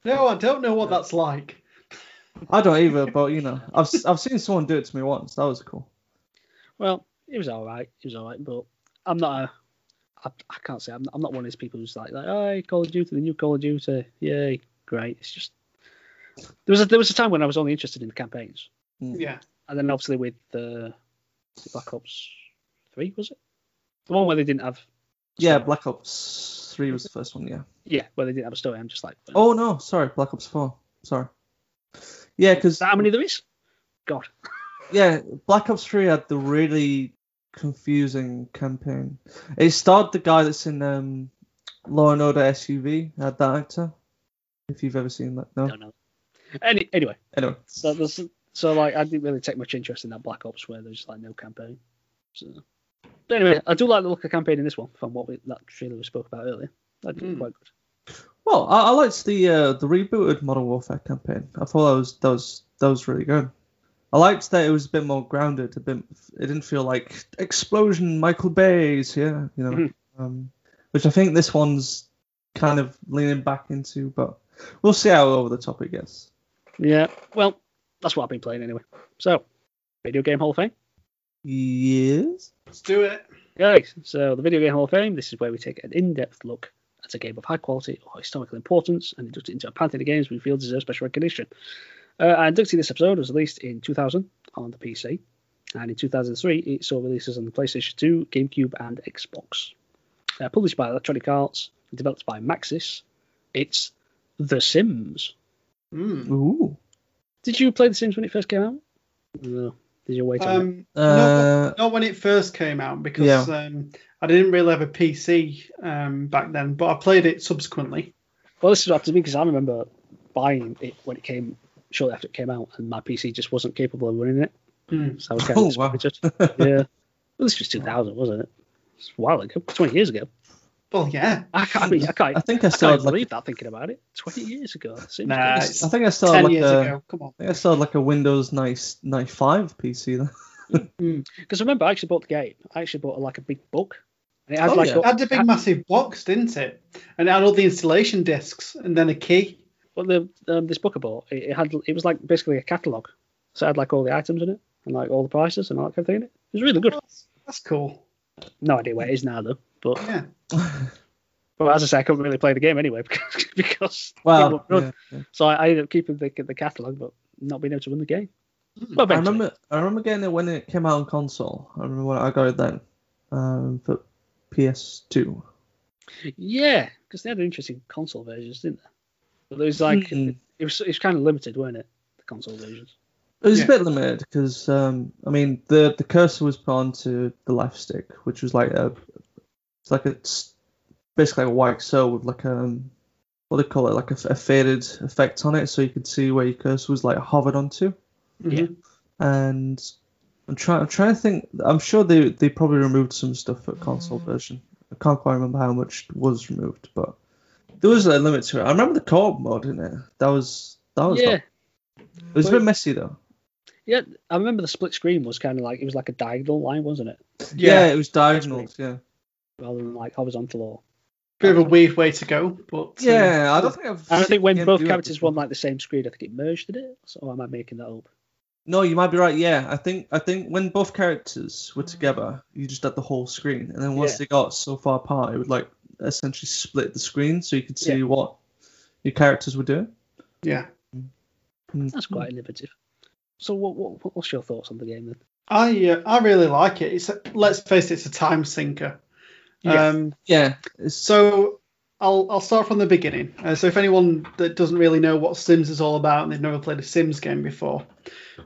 No, I don't know what that's like. I don't either, but you know, I've s- I've seen someone do it to me once. That was cool. Well, it was all right. It was all right, but I'm not a. I, I can't say I'm not, I'm not one of these people who's like, like, oh, Call of Duty, the new Call of Duty, yay, great. It's just there was a, there was a time when I was only interested in the campaigns, hmm. Yeah. and then obviously with the Black Ops Three was it the one where they didn't have Yeah, story? Black Ops 3 was the first one. Yeah. yeah where they didn't have a story. I'm just like, Oh no, sorry, Black Ops 4. Sorry. Yeah, because how many there is? God, yeah, Black Ops 3 had the really confusing campaign. It starred the guy that's in um, Law and Order SUV, had that actor. If you've ever seen that, no. don't know. Any, anyway, Anyway, so there's so like I didn't really take much interest in that Black Ops where there's like no campaign. So but anyway, I do like the look of campaign in this one from what we, that trailer we spoke about earlier. That did Hmm. quite good. well, I, I liked the uh, the rebooted Modern Warfare campaign. I thought that was that was that was really good. I liked that it was a bit more grounded. A bit, it didn't feel like explosion. Michael Bay's here, you know, Mhm. um, which I think this one's kind of leaning back into. But we'll see how over the top it gets. Yeah, well, that's what I've been playing anyway. So, Video Game Hall of Fame. Yes. Let's do it. Guys, so the Video Game Hall of Fame, this is where we take an in-depth look at a game of high quality or historical importance and induct it into a pantheon of games we feel deserve special recognition. Uh, and inducting this episode was released in 2000 on the PC, and in 2003 it saw releases on the PlayStation 2, GameCube, and Xbox. Uh, published by Electronic Arts, developed by Maxis, it's The Sims. Mm. Ooh. Did you play The Sims when it first came out? No. Did you wait on it? Um, Uh, not when it first came out because Yeah. um, I didn't really have a PC um, back then, but I played it subsequently. Well, this is up to me because I remember buying it when it came shortly after it came out, and my PC just wasn't capable of running it. Mm. So I was kind Oh, wow. yeah. Well, this was 2000, wasn't it? It's a while ago, 20 years ago. Well, yeah, I can't, I mean, I can't, I think I I still like believe that thinking about it. 20 years ago. Nah. I think I still ten like years a, ago. Come on. I think I like a Windows 9 95 PC then. Because remember, I actually bought the game. I actually bought like a big book. And it had Oh, like yeah. a- It had a big, massive box, didn't it? And it had all the installation discs and then a key. Well, the um, this book I bought, it, it had it was like basically a catalogue. So it had like all the items in it and like all the prices and all that kind of thing in it. It was really good. That's, that's cool. No idea where it is now though. But Yeah. But as I say, I couldn't really play the game anyway because, because it Well, wouldn't run. yeah, yeah. so I, I ended up keeping the, the catalogue, but not being able to run the game. Hmm. Well, I remember I remember getting it when it came out on console. I remember when I got it then. Um, for PS2. Yeah, because they had interesting console versions, didn't they? But there was like Hmm. it was it was kind of limited, weren't it? The console versions. It was Yeah. a bit limited because um, I mean the the cursor was put onto the left stick, which was like a it's like a it's basically like a white cell with like um what do they call it like a, a faded effect on it, so you could see where your cursor was like hovered onto. Yeah. Mhm. and I'm trying. I'm trying to think. I'm sure they they probably removed some stuff for console version. I can't quite remember how much was removed, but there was a limit to it. I remember the co-op mode in it. That was that was. yeah, It was a bit messy though. yeah. I remember the split screen was kind of like it was like a diagonal line, wasn't it? Yeah, it was diagonal. Yeah. Rather than like horizontal or. Bit of a weird way to go, but uh, Yeah, I don't think I've. I don't think when both them do it characters were on like the same screen, I think it merged did it. So am I making that up? No, you might be right. Yeah, I think I think when both characters were together, you just had the whole screen, and then once Yeah. they got so far apart, it would like essentially split the screen, so you could see Yeah. what your characters were doing. yeah. Mm. That's quite innovative. So what, what what's your thoughts on the game then? I uh, I really like it. It's a, let's face it, it's a time sinker. Yeah. Um, Yeah, So I'll I'll start from the beginning. Uh, so if anyone that doesn't really know what Sims is all about and they've never played a Sims game before,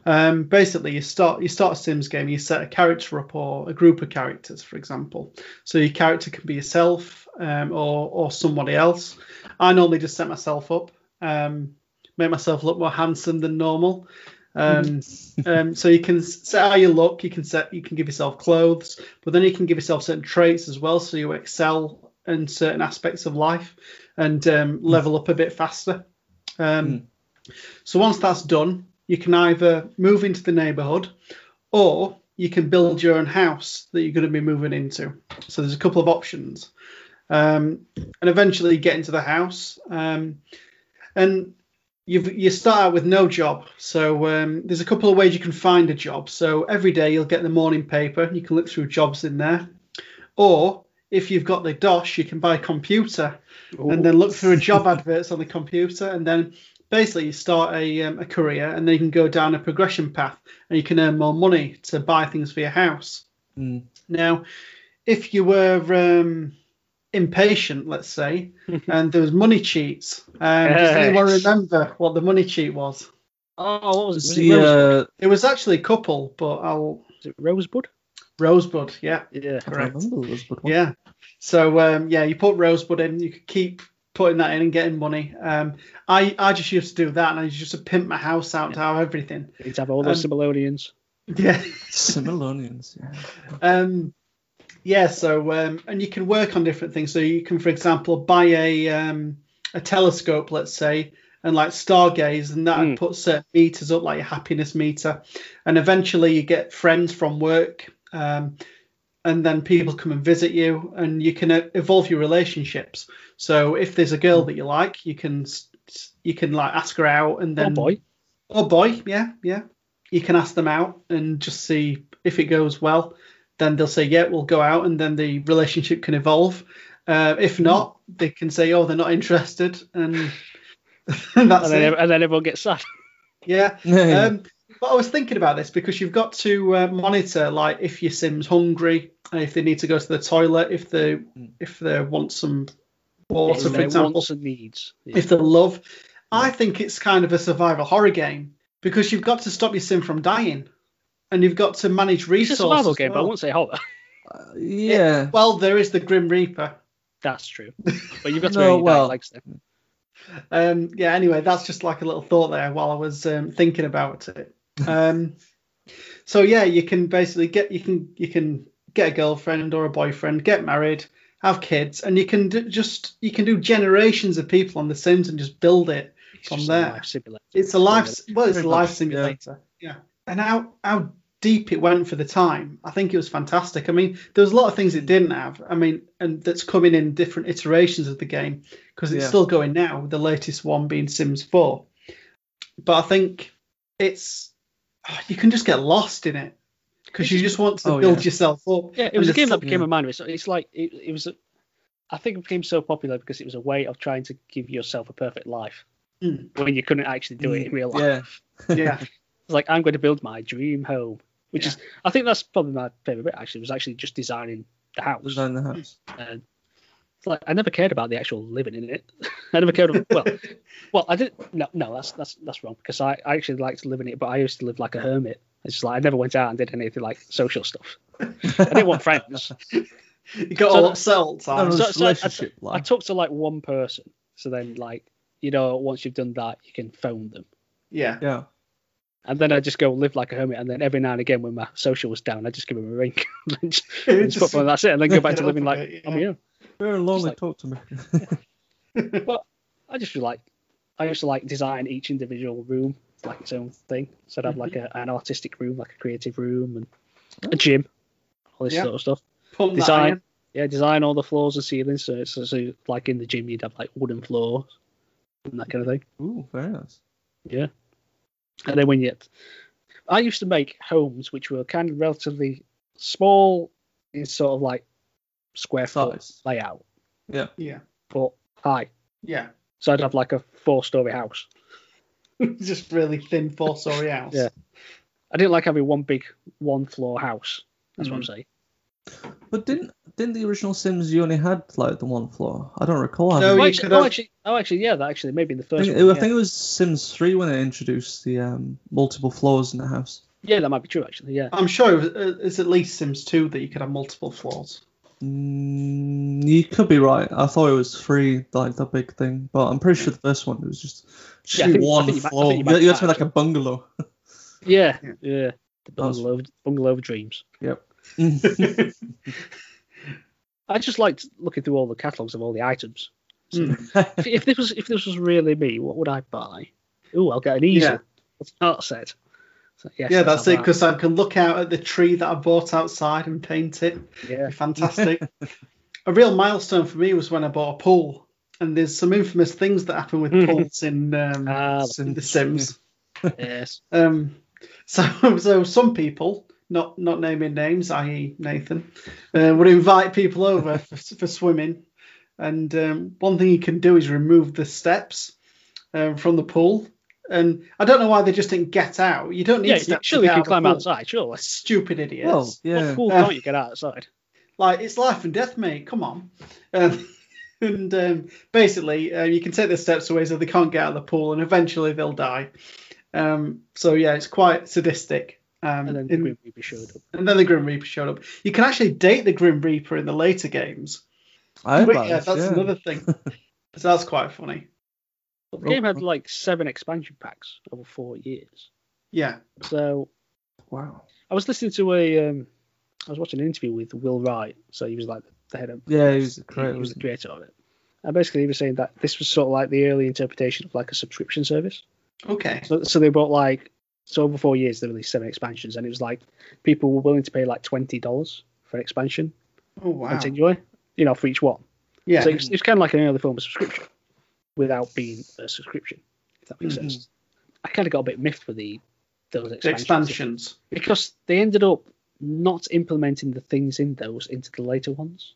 um, basically you start you start a Sims game. You set a character up or a group of characters, for example. So your character can be yourself um, or or somebody else. I normally just set myself up, um, make myself look more handsome than normal. Um, um, so you can set how you look. You can set you can give yourself clothes, but then you can give yourself certain traits as well, so you excel in certain aspects of life and um, level up a bit faster. Um, So once that's done, you can either move into the neighbourhood, or you can build your own house that you're going to be moving into. So there's a couple of options, um, and eventually get into the house, um, and you you start out with no job. So um, there's a couple of ways you can find a job. So every day you'll get the morning paper. You can look through jobs in there, or if you've got the DOS, you can buy a computer and then look through job adverts on the computer, and then basically you start a, um, a career, and then you can go down a progression path, and you can earn more money to buy things for your house. mm, Now, if you were um, impatient, let's say, and there was money cheats, um, does anyone Yes. remember what the money cheat was? Oh, what was it? Was the it, uh, It was actually a couple, but I'll was it Rosebud? Rosebud, yeah, Yeah. Correct. can't remember those, but what- Yeah. So um, yeah, you put Rosebud in, you could keep putting that in and getting money. Um, I I just used to do that, and I used to pimp my house out to have everything. You need to have all those Um, Similonians. Yeah. Similonians. Yeah. Um, yeah. So um, and you can work on different things. So you can, for example, buy a um, a telescope, let's say, and like stargaze, and that Mm. would put certain meters up, like your happiness meter, and eventually you get friends from work. Um, and then people come and visit you, and you can uh, evolve your relationships. So if there's a girl that you like, you can you can like ask her out, and then oh boy. oh boy, yeah, yeah. You can ask them out and just see if it goes well. Then they'll say, yeah, we'll go out, and then the relationship can evolve. Uh, if not, they can say, oh, they're not interested, and that's And then, it. and then everyone gets sad. Yeah. Yeah. Um, but I was thinking about this because you've got to uh, monitor, like, if your sim's hungry, if they need to go to the toilet, if they if they want some water, for example wants and needs. Yeah. if they love. I think it's kind of a survival horror game because you've got to stop your sim from dying, and you've got to manage resources. It's resources. a survival as game, but I well. won't say horror. Uh, yeah. Well, there is the Grim Reaper. That's true. But you've got to No, no, really well- like them. Um, yeah. Anyway, that's just like a little thought there while I was um, thinking about it. Um, so yeah, you can basically get you can you can get a girlfriend or a boyfriend, get married, have kids, and you can do, just you can do generations of people on The Sims and just build it It's from just a there. life simulator. It's a life. Well, it's a life much, simulator. Yeah. And how how deep it went for the time, I think it was fantastic. I mean, there was a lot of things it didn't have. I mean, and that's coming in different iterations of the game because it's Yeah. still going now. The latest one being Sims 4. But I think it's you can just get lost in it because you just want to Oh, build yeah. yourself up. Yeah, it was a game that became a mind race. It's like it, it was. A, I think it became so popular because it was a way of trying to give yourself a perfect life Mm. when you couldn't actually do it in real life. Yeah. Yeah. It's like I'm going to build my dream home, which Yeah. is I think that's probably my favorite bit. Actually, was actually just designing the house. Design the house. And like I never cared about the actual living in it. I never cared. About, well, well, I did. No, no, that's that's that's wrong because I, I actually liked living in it, but I used to live like a hermit. It's just like I never went out and did anything like social stuff. I didn't want friends. You got So all that- upset all the time. no, So- it's so I- I talked to like one person, so then like you know once you've done that, you can phone them. Yeah. Yeah. And then I just go live like a hermit, and then every now and again, when my social was down, I just give him a ring, and just, just put one, that's it, and then go back to living like Yeah. on my own. Very lonely. like- Talk to me. But I just feel like I used to like design each individual room like its own thing. So I'd have like a, an artistic room, like a creative room, and a gym, all this Yeah. sort of stuff. Pump Design. Yeah, design all the floors and ceilings. So, so, so like in the gym, you'd have like wooden floors and that kind of thing. Ooh, very nice. Yeah. And then when you, I used to make homes which were kind of relatively small in sort of like square foot Size. layout, Yeah. Yeah. but high. Yeah. So I'd have like a four-story house. Just really thin four story house. Yeah. I didn't like having one big one-floor house. That's what I'm mm. saying. But didn't didn't the original Sims you only had like the one floor? I don't recall. No, Oh, you actually, could oh, actually, oh, actually, yeah, that actually maybe in the I first think, one. I yeah. think it was Sims 3 when they introduced the um, multiple floors in the house. yeah, that might be true actually. Yeah. I'm sure it uh, it's at least Sims 2 that you could have multiple floors. Mm, you could be right. I thought it was three, like the big thing, but I'm pretty sure the first one was just, just Yeah, think- one you floor. think You, you you had to have, make like a bungalow. Yeah, Yeah. yeah. The bungalow, of, bungalow of dreams. yep. I just liked looking through all the catalogs of all the items. Hmm. if, if this was if this was really me, what would I buy? Oh, I'll get an easel. Yeah. What's an art set? So, yes, Yeah, let's that's it. Because I can look out at the tree that I bought outside and paint it. Yeah. Fantastic. a real milestone for me was when I bought a pool. And there's some infamous things that happen with Mhm. pools in um, Ah, in The Sims. yes. Um, so, so some people, not not naming names, i.e. Nathan, uh, would invite people over for, for swimming. And um, one thing you can do is remove the steps um, from the pool. And I don't know why they just didn't get out. You don't need Yeah, you- steps. to surely you get can out of the climb pool. outside. Sure. Stupid idiots. well, yeah. What pool Uh, can't you get outside? Like it's life and death, mate. Come on. Um, and um, basically, uh, you can take the steps away so they can't get out of the pool, and eventually they'll die. Um, so yeah, it's quite sadistic. Um, And then the in- Grim Reaper showed up. and then the Grim Reaper showed up. You can actually date the Grim Reaper in the later games. I But yeah, that's yeah. another thing. so that's quite funny. But the game had like seven expansion packs over four years. Yeah. So Wow. I was listening to a, um, I was watching an interview with Will Wright. So he was like the head of, Yeah, he was the he creator. was the creator of it. And basically, he was saying that this was sort of like the early interpretation of like a subscription service. Okay. So, so they bought like, so over four years, they released seven expansions, and it was like people were willing to pay like twenty dollars for an expansion Oh wow. and to enjoy, you know, for each one. Yeah. So it's, it's kind of like an early form of subscription without being a subscription, if that makes Mhm. sense. I kind of got a bit miffed with the those expansions, expansions. because they ended up not implementing the things in those into the later ones.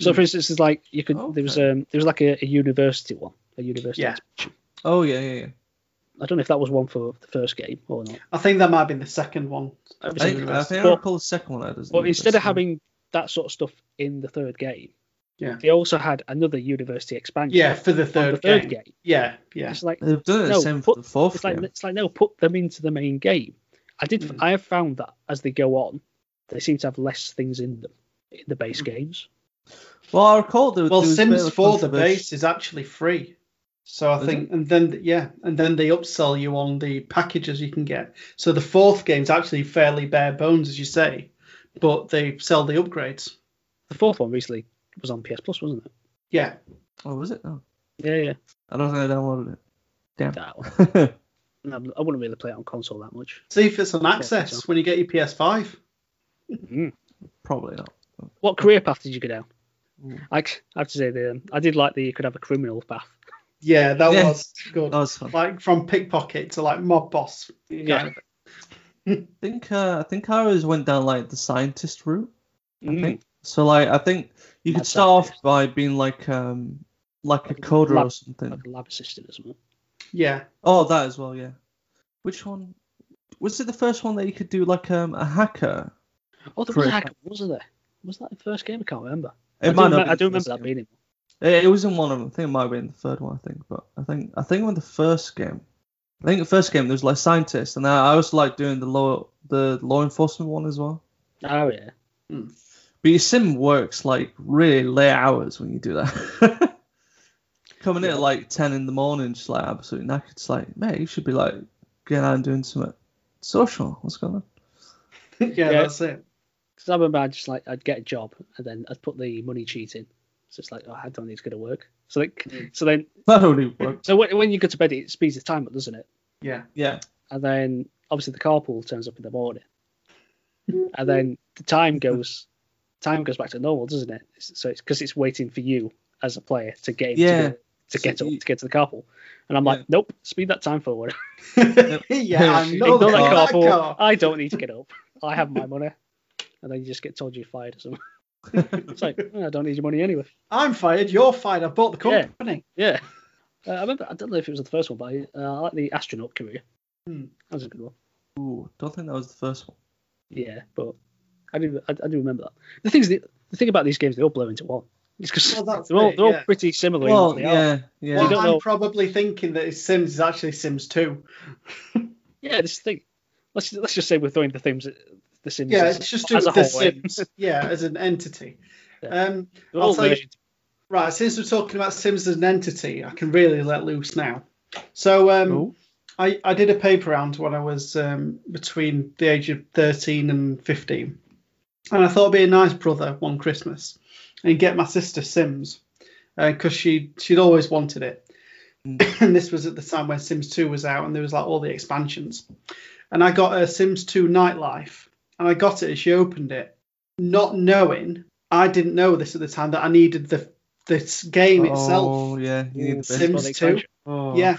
So, Hmm. for instance, it's like you could there was Okay. um there was like a, a university one, a university. Yeah. expansion. Oh yeah, yeah, yeah. I don't know if that was one for the first game or not. I think that might be the second one. It was I a think, I university. think I But- recall the second one. That But instead of having that sort of stuff in the third game, Yeah. they also had another university expansion. Yeah, for the third, the third game. game. Yeah, yeah. It's like they've done it the No, same put- for the fourth it's like it's like no, put them into the main game. I did. Mm. I have found that as they go on, they seem to have less things in them in the base games. Well, I recall there, Well, there was a bit Sims of a 4, the base is actually free. So I think, and then yeah, and then they upsell you on the packages you can get. So the fourth game's actually fairly bare bones, as you say, but they sell the upgrades. The fourth one recently was on PS Plus, wasn't it? Yeah, Oh, was it? Oh, Yeah, yeah. I don't think I downloaded it. Damn. That one. No, I wouldn't really play it on console that much. see if it's on so. access when you get your PS5. Mm. Probably not. What career path did you go down? Ooh. I, I have to say the um, I did like the you could have a criminal path. Yeah, that Yeah. was good. That was fun. Like from pickpocket to like mob boss. Yeah. I think uh, I think I always went down like the scientist route. I Mm. think so. Like I think you could That's start off by being like um like a Like a coder lab- or something. Like a lab assistant or something. Yeah, Oh, that as well. Yeah. Which one? Was it the first one that you could do like um a hacker? Oh, there was a hacker, wasn't there? Was that the first game? I can't remember. It I, do might remember, not. I do the remember that game. being in. It, it was in one of them. I think it might have been the third one. I think, but I think I think with the first game, I think the first game there was like scientists, and I, I also like doing the law the law enforcement one as well. Oh yeah. Hmm. But your sim works like really late hours when you do that. Coming in at like ten in the morning, just like absolutely knackered. It's like, mate, you should be like getting out and doing something social. What's going on? yeah, Yeah. that's it. Because I remember I'd just like I'd get a job and then I'd put the money cheat in. So it's like, oh, I don't think it's going to work. So like, mm. so then, That only works. so when, when you go to bed, it speeds the time up, doesn't it? Yeah. Yeah. And then obviously the carpool turns up in the morning, and then the time goes, time goes back to normal, doesn't it? So it's because it's waiting for you as a player to get into Yeah. the, to So get up you- to get to the carpool, and I'm Yeah. like, nope, speed that time forward. yeah, I know Ignore that that carpool. car. I don't need to get up. I have my money. And then you just get told you're fired or something. it's like, "Oh, I don't need your money anyway. I'm fired. You're fired. I bought the Yeah. company. Yeah. Uh, I remember, I don't know if it was the first one, but I, uh, I like the astronaut career. Hmm. That was a good one. Ooh, don't think that was the first one. Yeah, but I do, I, I do remember that. The thing is, the, the thing about these games, they all blur into one. It's because Well, they're all, it, they're all pretty similar. in Well, what they are. yeah, yeah. Well, I'm know- probably thinking that Sims is actually Sims 2. Yeah, this thing. Let's let's just say we're throwing the Sims, the Sims. Yeah, as, it's just as the a whole. eh? Sims. yeah, as an entity. Yeah. Um, I'll tell you- right, since we're talking about Sims as an entity, I can really let loose now. So um. I, I did a paper round when I was um, between the age of 13 and 15. And I thought it'd be a nice brother one Christmas and get my sister Sims because she, she'd always wanted it. Mm. and this was at the time when Sims 2 was out and there was like all the expansions. And I got a Sims 2 Nightlife and I got it and she opened it, not knowing, I didn't know this at the time, that I needed the this game itself. Oh, yeah. You need the. Sims 2. Oh. Yeah.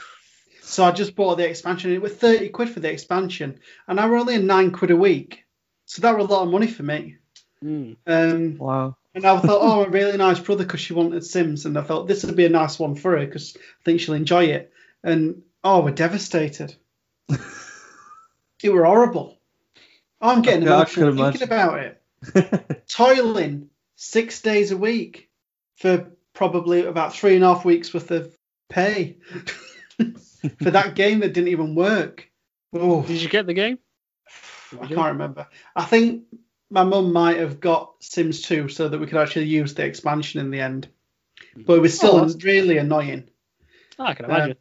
So I just bought the expansion. It was 30 quid for the expansion. And I were only a nine quid a week. So that was a lot of money for me. Mm. Um, Wow. and I thought, oh, a really nice brother because she wanted Sims. And I thought this would be a nice one for her because I think she'll enjoy it. And oh, we're devastated. it were horrible. Oh, I'm getting Okay, I emotional thinking imagine. about it. Toiling six days a week for probably about three and a half weeks worth of pay for that game that didn't even work. Oh, Did you get the game? I can't remember. I think my mum might have got Sims 2 so that we could actually use the expansion in the end. But it was still Oh, really annoying. I can Um, imagine.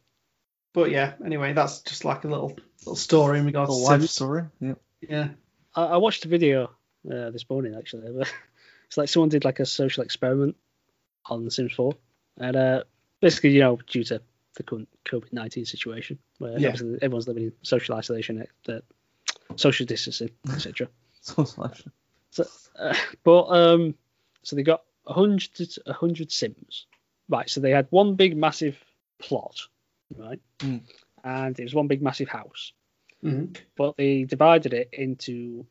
But yeah, anyway, that's just like a little little story in regards The to life Sims. story. Yeah. Yeah. I, I watched a video uh, this morning actually. It's like someone did like a social experiment on The Sims 4, and uh, basically, you know, due to the current COVID 19 situation, where Yeah. everyone's living in social isolation, uh, social distancing, etc. So Uh, but um, so they got 100 to 100 Sims, right? So they had one big massive plot, right? Mm. And it was one big massive house hmm but they divided it into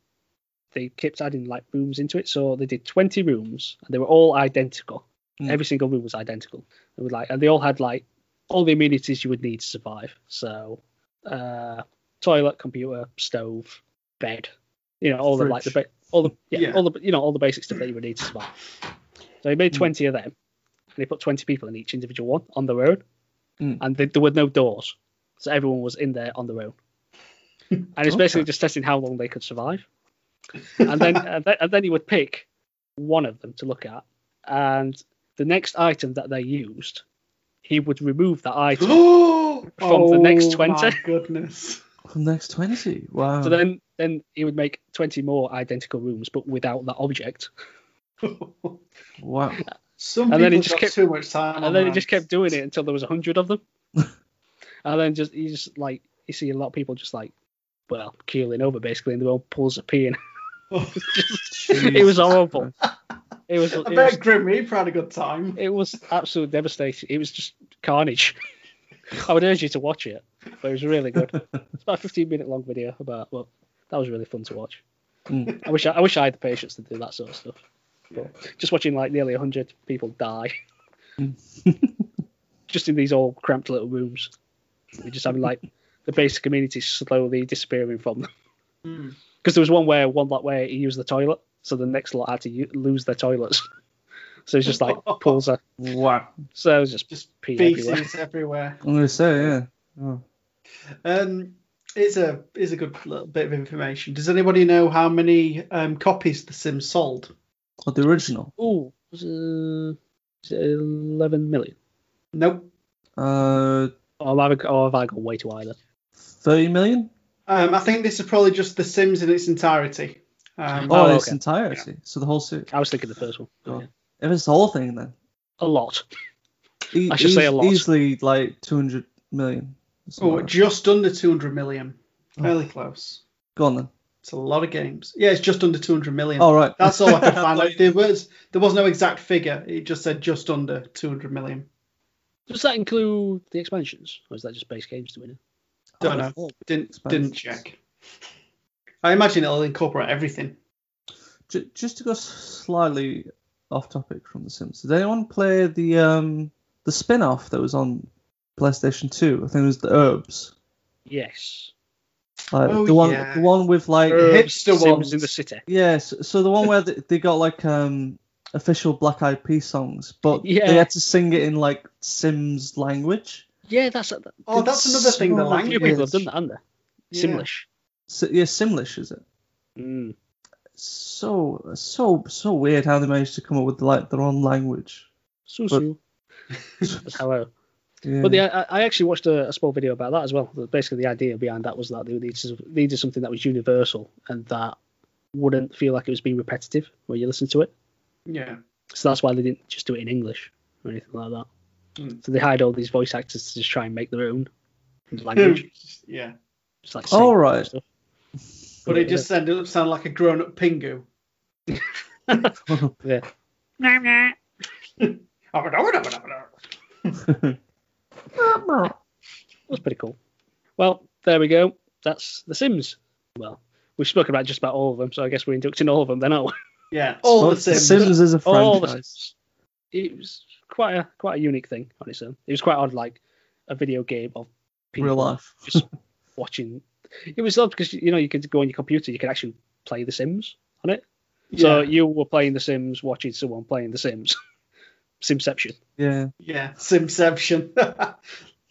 they kept adding like rooms into it. So they did 20 rooms and they were all identical. Hmm. every single room was identical. They were like and they all had like all the amenities you would need to survive. So uh toilet computer stove bed you know all the like the ba- all the yeah, Yeah. all the you know all the basic stuff that you would need to survive. So he made Hmm. 20 of them and he put 20 people in each individual one on their own. Hmm. and they, there were no doors. So everyone was in there on their own and it's basically Okay. just testing how long they could survive. And then, and then and then he would pick one of them to look at, and the next item that they used, he would remove that item. From the next 20? Oh My goodness. From the next 20. Wow. So then, then he would make twenty more identical rooms, but without that object. wow. Some And then he people just kept- too much time. And on then he just kept doing it until there was a hundred of them. and then just he just like you see a lot of people just like, well, keeling over basically in their own pools of peeing. it was horrible. It was. I It was bet Grim Reaper had a good time. It was absolutely devastating. It was just carnage. I would urge you to watch it, but it was really good. It's about a 15 minute long video about, well, that was really fun to watch. Mm. I wish I, I wish I had the patience to do that sort of stuff. But just watching like nearly 100 people die, just in these all cramped little rooms, We're just having like the basic amenities slowly disappearing from them. Hmm. Because mm. there was one where one lot where he used the toilet, so the next lot had to lose their toilets. so it's just like pulls a wow. So it's just, just pee everywhere. everywhere. I'm gonna say yeah. Oh. Um, it's a it's a good little bit of information. Does anybody know how many um, copies The Sims sold? Or the original? Uh, eleven million. Nope. Uh, or have, I've I gone way too high? 30 million? Um, I think this is probably just The Sims in its entirety. Um, oh, oh, its okay. entirety. Yeah. So the whole suit. I was thinking the first one. Oh. Yeah. If it's the whole thing, then a lot. E- I should e- say a lot. Easily like 200 million. Oh, just under 200 million. Fairly oh. close. Go on then. It's a lot of games. Yeah, it's just under 200 million. All right. That's all I could find. like, there was there was no exact figure. It just said just under 200 million. Does that include the expansions, or is that just base games doing it? Don't know. Didn't Expansions. didn't check. I imagine it'll incorporate everything. J- just to go slightly off topic from The Sims, did anyone play the um the spin off that was on PlayStation 2? I think it was the Urbz. Yes. Like Oh, the one yeah. the one with like Urb- Urbz, hipster Sims ones. in the city. yes, so the one where they, they got like um official Black Eyed Peas songs, but Yeah. they had to sing it in like Sims language. Yeah, that's a, Oh, that's another thing. The so a few people have done that, haven't they? Yeah. Simlish. So, yeah, Simlish is it? Mm. So so so weird how they managed to come up with like their own language. So That's how I. Yeah. But the, I, I actually watched a, a small video about that as well. Basically, the idea behind that was that they needed, needed something that was universal and that wouldn't feel like it was being repetitive when you listen to it. Yeah. So that's why they didn't just do it in English or anything like that. Hmm. So they hired all these voice actors to just try and make their own language. yeah. Just like All sing and right. stuff. But it just ended up sounding like a grown up Pingu. Yeah. That's pretty cool. Well, there we go. That's The Sims. Well, we've spoken about just about all of them, so I guess we're inducting all of them then, aren't we? Yeah. All Well, the Sims. Sims is a All the franchise. Sims. It was quite a quite a unique thing on its own. It was quite odd, like a video game of people Real life. just watching. It was odd because you know you could go on your computer, you could actually play The Sims on it. So you were playing The Sims, watching someone playing The Sims. Simception. Yeah. Yeah. Simception.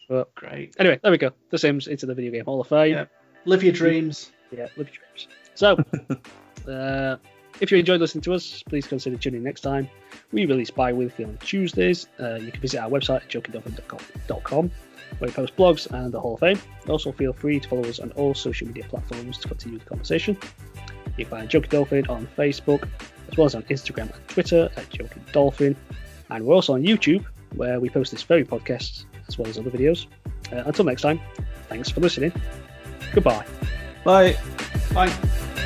But Great. anyway, there we go. The Sims into the video game Hall of Fame. Yeah. Live your dreams. Yeah, live your dreams. So, uh, if you enjoyed listening to us, please consider tuning in next time. We release bi-weekly on Tuesdays. Uh, you can visit our website at jokingdolphin.com where we post blogs and the Hall of Fame. Also, feel free to follow us on all social media platforms to continue the conversation. You can find Joking Dolphin on Facebook, as well as on Instagram and Twitter at Joking Dolphin. And we're also on YouTube, where we post this very podcast, as well as other videos. Uh, until next time, thanks for listening. Goodbye. Bye. Bye.